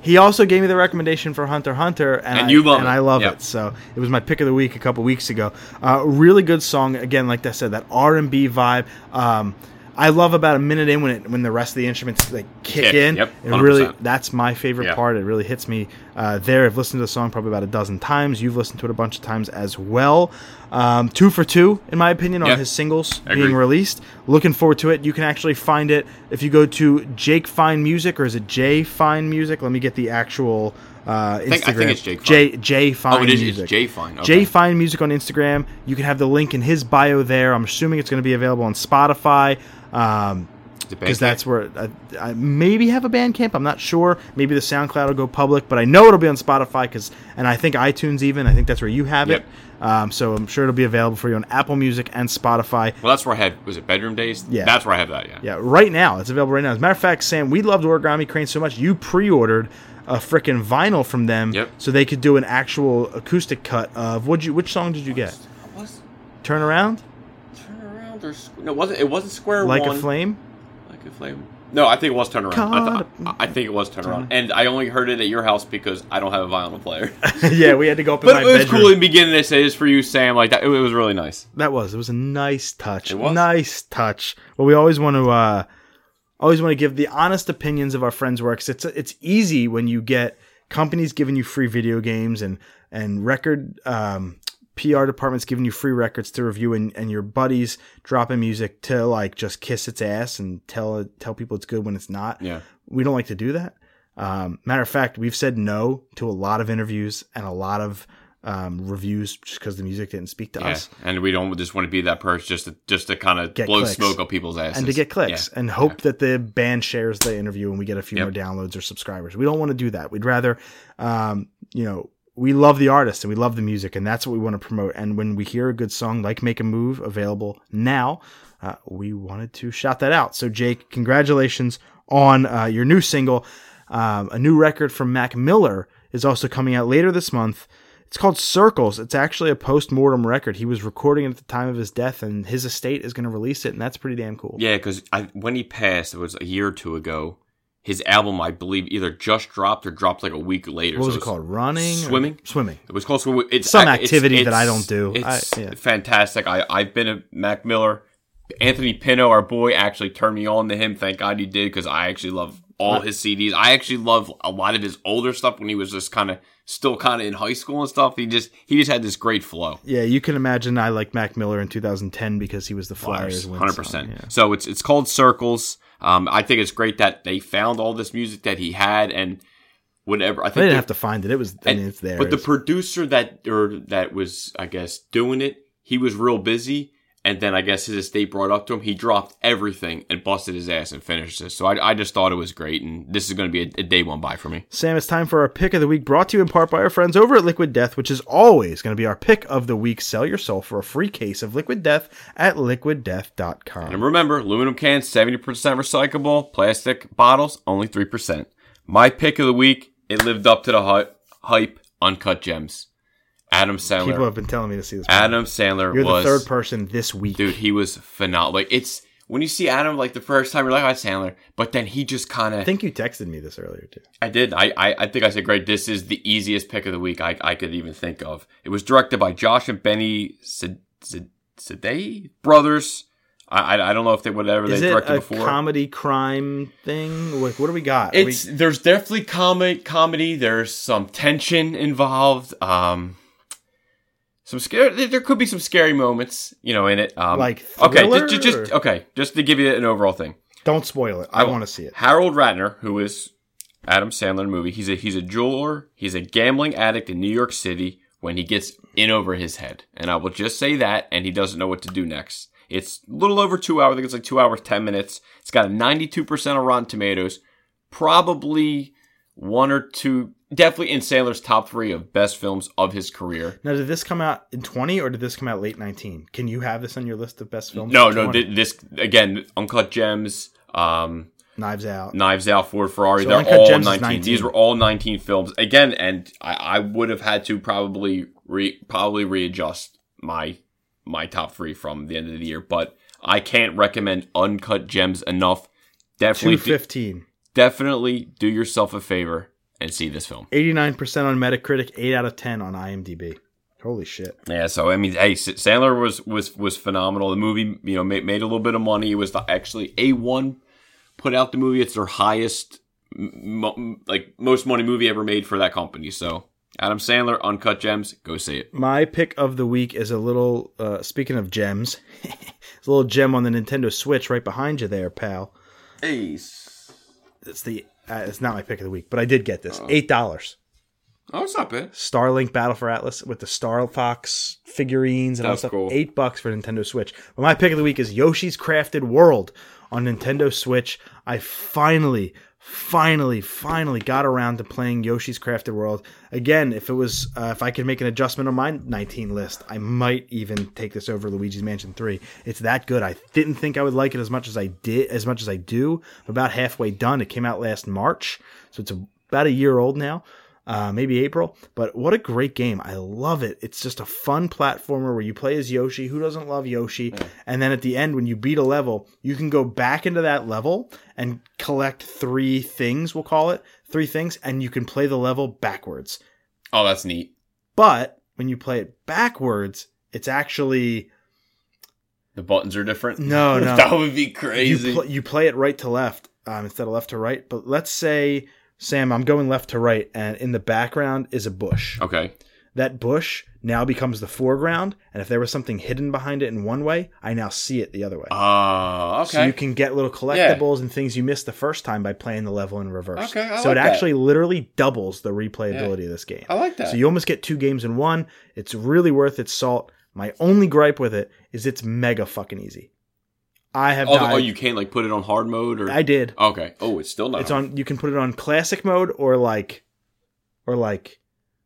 He also gave me the recommendation for Hunter Hunter, and, And I, you love and it. I love Yep. it. So it was my pick of the week a couple weeks ago. Uh, really good song. Again, like I said, that R and B vibe. Um, I love about a minute in when it when the rest of the instruments like kick Kick, in. yep, it really that's my favorite Yeah. part. It really hits me uh, there. I've listened to the song probably about a dozen times. You've listened to it a bunch of times as well. Um, two for two, in my opinion, on Yeah. his singles I being agree. released. Looking forward to it. You can actually find it if you go to Jake Fine Music or is it J Fine Music? Let me get the actual uh, Instagram. think- I think it's Jake J J Fine Oh, it is. Music. It's Jay Fine. Okay. J Fine Music on Instagram. You can have the link in his bio there. I'm assuming it's going to be available on Spotify. Um, because that's where I, I maybe have a Bandcamp. I'm not sure. Maybe the SoundCloud will go public, but I know it'll be on Spotify because, and I think iTunes even. I think that's where you have Yep. it. Um, so I'm sure it'll be available for you on Apple Music and Spotify. Well, that's where I had. Was it Bedroom Days? Yeah. That's where I have that. Yeah. Yeah, right now it's available right now. As a matter of fact, Sam, we loved Origami Crane so much you pre-ordered a freaking vinyl from them, Yep. so they could do an actual acoustic cut of what you. Which song did you get? Was Turn around or squ- no? Wasn't it wasn't Square like One? a flame. Like a flame. No, I think it was turn around. I, thought- I think it was turn around, and I only heard it at your house because I don't have a vinyl player. *laughs* yeah, we had to go up in but my it was bedroom. cool in the beginning. They say it's for you, Sam. Like that, it, was really nice. That was. It was a nice touch. It was. Nice touch. Well, we always want to uh always want to give the honest opinions of our friends' works. It's it's easy when you get companies giving you free video games and and record um PR departments giving you free records to review and, and your buddies dropping music to like just kiss its ass and tell tell people it's good when it's not. Yeah. We don't like to do that. Um, matter of fact, we've said no to a lot of interviews and a lot of um, reviews just because the music didn't speak to Yeah, us. and we don't just want to be that person just to just to kind of blow clicks. smoke up people's asses and to get clicks Yeah. and hope that the band shares the interview and we get a few Yep. more downloads or subscribers. We don't want to do that. We'd rather, um, you know, we love the artist and we love the music and that's what we want to promote. And when we hear a good song like Make a Move available now, uh, we wanted to shout that out. So Jake, congratulations on uh, your new single. Um, a new record from Mac Miller is also coming out later this month. It's called Circles. It's actually a post-mortem record. He was recording it at the time of his death, and his estate is going to release it, and that's pretty damn cool. Yeah, because when he passed, it was a year or two ago. His album, I believe, either just dropped or dropped like a week later. What was So it called? Running? or- Swimming? Swimming. It was called Swim- it's Some it's- activity that I don't do. It's I- yeah. fantastic. I I've been a Mac Miller. Anthony Pino, our boy, actually turned me on to him. Thank God he did because I actually love all his CDs. I actually love a lot of his older stuff when he was just kind of still kind of in high school and stuff. He just he just had this great flow. Yeah, you can imagine I like Mac Miller in 2010 because he was the Flyers. hundred song, percent. yeah. So it's it's called Circles. Um, I think it's great that they found all this music that he had and whatever. I think They didn't have to find it. It was. I and- mean, it's there. But the producer that or that was, I guess, doing it, he was real busy. And then I guess his estate brought up to him. He dropped everything and busted his ass and finished this. So I, I just thought it was great, and this is going to be a, a day one buy for me. Sam, it's time for our pick of the week, brought to you in part by our friends over at Liquid Death, which is always going to be our pick of the week. Sell your soul for a free case of Liquid Death at liquiddeath.com. And remember, aluminum cans seventy percent recyclable, plastic bottles only three percent. My pick of the week, it lived up to the hy- hype. Uncut gems. Adam Sandler. People have been telling me to see this. Adam Sandler You're the third person this week. dude. He was phenomenal. Like it's when you see Adam like the first time, you're like, "Oh, it's Sandler," but then he just kind of I think you texted me this earlier too. I did. I, I, I think I said, great, this is the easiest pick of the week I, I could even think of. It was directed by Josh and Benny Safdie brothers. I, I, don't know if they whatever Is they it directed a before. comedy crime thing? Like, what do we got? Are we- it's there's definitely comedy. Comedy. There's some tension involved. Um, some scare. There could be some scary moments, you know, in it. Um, Like okay, thriller, just, just, just okay, just to give you an overall thing. don't spoil it. I want to see it. Harold Ratner, who is Adam Sandler in the movie, he's a he's a jeweler. He's a gambling addict in New York City when he gets in over his head. And I will just say that, and he doesn't know what to do next. It's a little over two hours. I think it's like two hours, ten minutes. It's got a ninety-two percent of Rotten Tomatoes. Probably one or two, definitely in Sandler's top three of best films of his career. Now, did this come out in 20 or did this come out late 19? Can you have this on your list of best films? No, no, 20? thi- this again, Uncut Gems. Um, Knives Out. Knives Out, Ford Ferrari. So they're Uncut all Gems 19. 19. These were all 19 films. Again, and I, I would have had to probably re, probably readjust my my top three from the end of the year, but I can't recommend Uncut Gems enough. Definitely, do, 215. definitely do yourself a favor and see this film. 89% on Metacritic, 8 out of 10 on IMDb. Holy shit. Yeah, so I mean, hey, Sandler was was was phenomenal. The movie, you know, made, made a little bit of money. It was the, actually a one put out the movie. It's their highest, m- m- like most money movie ever made for that company. So Adam Sandler, Uncut Gems, go see it. My pick of the week is a little, uh, speaking of gems, *laughs* it's a little gem on the Nintendo Switch right behind you there, pal. Ace. It's the, uh, it's not my pick of the week, but I did get this. $8. Oh, it's not bad. Starlink Battle for Atlas with the Star Fox figurines and all that stuff. cool. Eight bucks for Nintendo Switch. But my pick of the week is Yoshi's Crafted World on Nintendo Switch. I finally, finally, finally got around to playing Yoshi's Crafted World again. If it was, uh, if I could make an adjustment on my 19 list, I might even take this over Luigi's Mansion 3. It's that good. I didn't think I would like it as much as I did, as much as I do. I'm about halfway done. It came out last March, so it's about a year old now uh, maybe April. But what a great game! I love it. It's just a fun platformer where you play as Yoshi. Who doesn't love Yoshi? And then at the end, when you beat a level, you can go back into that level and collect three things. We'll call it three things, and you can play the level backwards. Oh, that's neat. But when you play it backwards, it's actually The buttons are different. No, no. *laughs* that would be you, crazy. pl- you play it right to left um, instead of left to right. But let's say, Sam, I'm going left to right, and in the background is a bush. okay. that bush now becomes the foreground, and if there was something hidden behind it in one way, I now see it the other way. Oh, okay. So you can get little collectibles and things you missed the first time by playing the level in reverse. Okay, I so like it that. actually literally doubles the replayability of this game. I like that. So you almost get two games in one. It's really worth its salt. My only gripe with it is it's mega fucking easy. I have oh, oh died. oh, you can't like put it on hard mode or I did. okay. Oh, it's still not. It's on. You can put it on classic mode or like, or like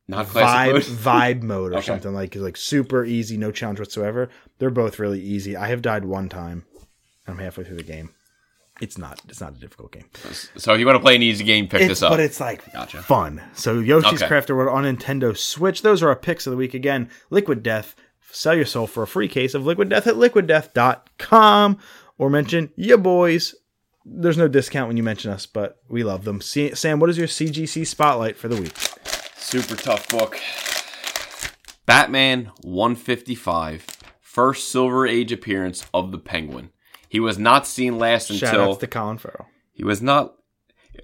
not classic vibe mode. *laughs* vibe mode or Okay. something like like super easy, no challenge whatsoever. They're both really easy. I have died one time. I'm halfway through the game. It's not. It's not a difficult game. so if you want to play an easy game, pick It's, this up. but it's like Gotcha. fun. So Yoshi's Okay. Crafted World on Nintendo Switch. Those are our picks of the week. Again, Liquid Death. Sell your soul for a free case of Liquid Death at liquiddeath.com or mention ya boys. There's no discount when you mention us, but we love them. C- Sam, what is your CGC spotlight for the week? Super tough book. Batman 155, first Silver Age appearance of the Penguin. He was not seen last Shout until outs to Colin Farrell. he was not.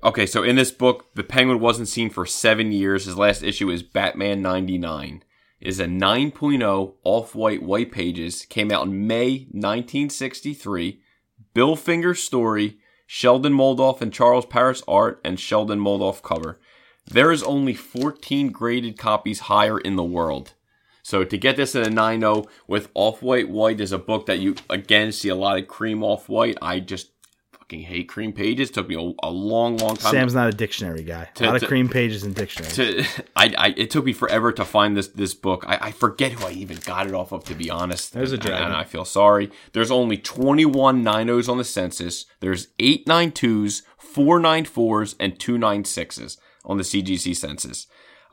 Okay, so in this book, the Penguin wasn't seen for seven years. His last issue is Batman 99. Is a 9.0 off-white white pages. Came out in May 1963. Bill Finger story. Sheldon Moldoff and Charles Paris art, and Sheldon Moldoff cover. There is only 14 graded copies higher in the world. So to get this in a 9.0 with off-white white is a book that you again see a lot of cream off-white. I just fucking hate cream pages. Took me a, a long, long time. Sam's not a dictionary guy. To- a lot of cream pages in dictionaries. to *laughs* I, I it took me forever to find this this book. I, I forget who I even got it off of to be honest. There's a And- dragon. And I feel sorry. There's only 21 90s on the census. There's 8 92s, 4 94s, and 2 96s on the CGC census.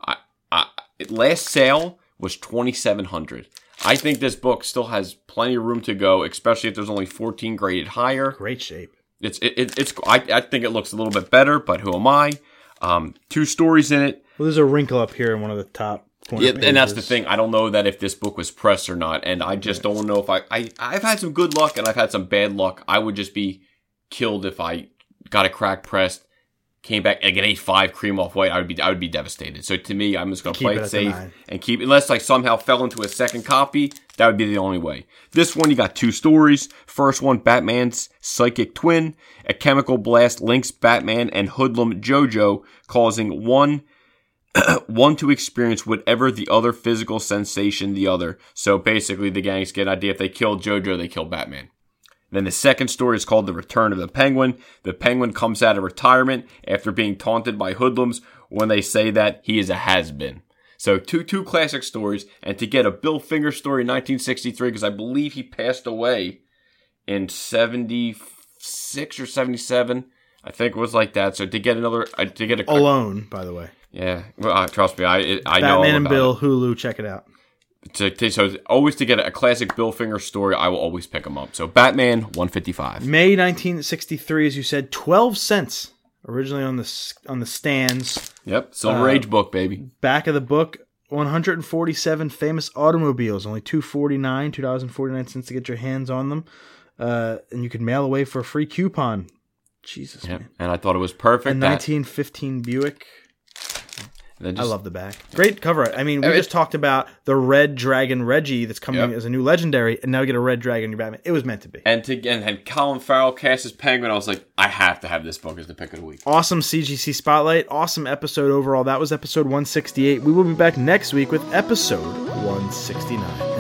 I, I last sale was 2700. I think this book still has plenty of room to go, especially if there's only 14 graded higher. Great shape. It's it, it, it's I, I think it looks a little bit better, but who am I? Um, two stories in it. Well, there's a wrinkle up here in one of the top Yeah, and that's the thing. I don't know that if this book was pressed or not, and I just don't know if I, I I've had some good luck and I've had some bad luck. I would just be killed if I got a crack pressed, came back like an eight five cream off white. I would be I would be devastated. So to me, I'm just gonna play it it, safe and keep unless I somehow fell into a second copy. That would be the only way. This one, you got two stories. First one, Batman's psychic twin. A chemical blast links Batman and hoodlum Jojo, causing one *clears throat* one to experience whatever the other physical sensation the other. So basically, the gangs get an idea if they kill Jojo, they kill Batman. Then the second story is called The Return of the Penguin. The Penguin comes out of retirement after being taunted by hoodlums when they say that he is a has-been. So two two classic stories, and to get a Bill Finger story in 1963, because I believe he passed away in 76 or 77. I think it was like that. So to get another, uh, to get a, Alone, by the way. yeah, well, uh, trust me, I I know Batman and Bill, it. Hulu, check it out. To, to- so always to get a classic Bill Finger story, I will always pick them up. So Batman 155. May 1963, as you said, 12 cents originally on the on the stands. Yep, Silver Uh, Age book, baby. Back of the book, 147 famous automobiles, only 249, 2049 cents to get your hands on them, uh, and you can mail away for a free coupon. Jesus, Yep, man. and I thought it was perfect. A that- 1915 Buick. Then I love the back. Great cover art. I mean, we just talked about the Red Dragon Regi that's coming Yep. as a new legendary, and now we get a Red Dragon in your Batman. It was meant to be. And to and, and Colin Farrell cast as Penguin, I was like, I have to have this book as the pick of the week. Awesome CGC Spotlight. Awesome episode overall. That was episode 168. We will be back next week with episode 169.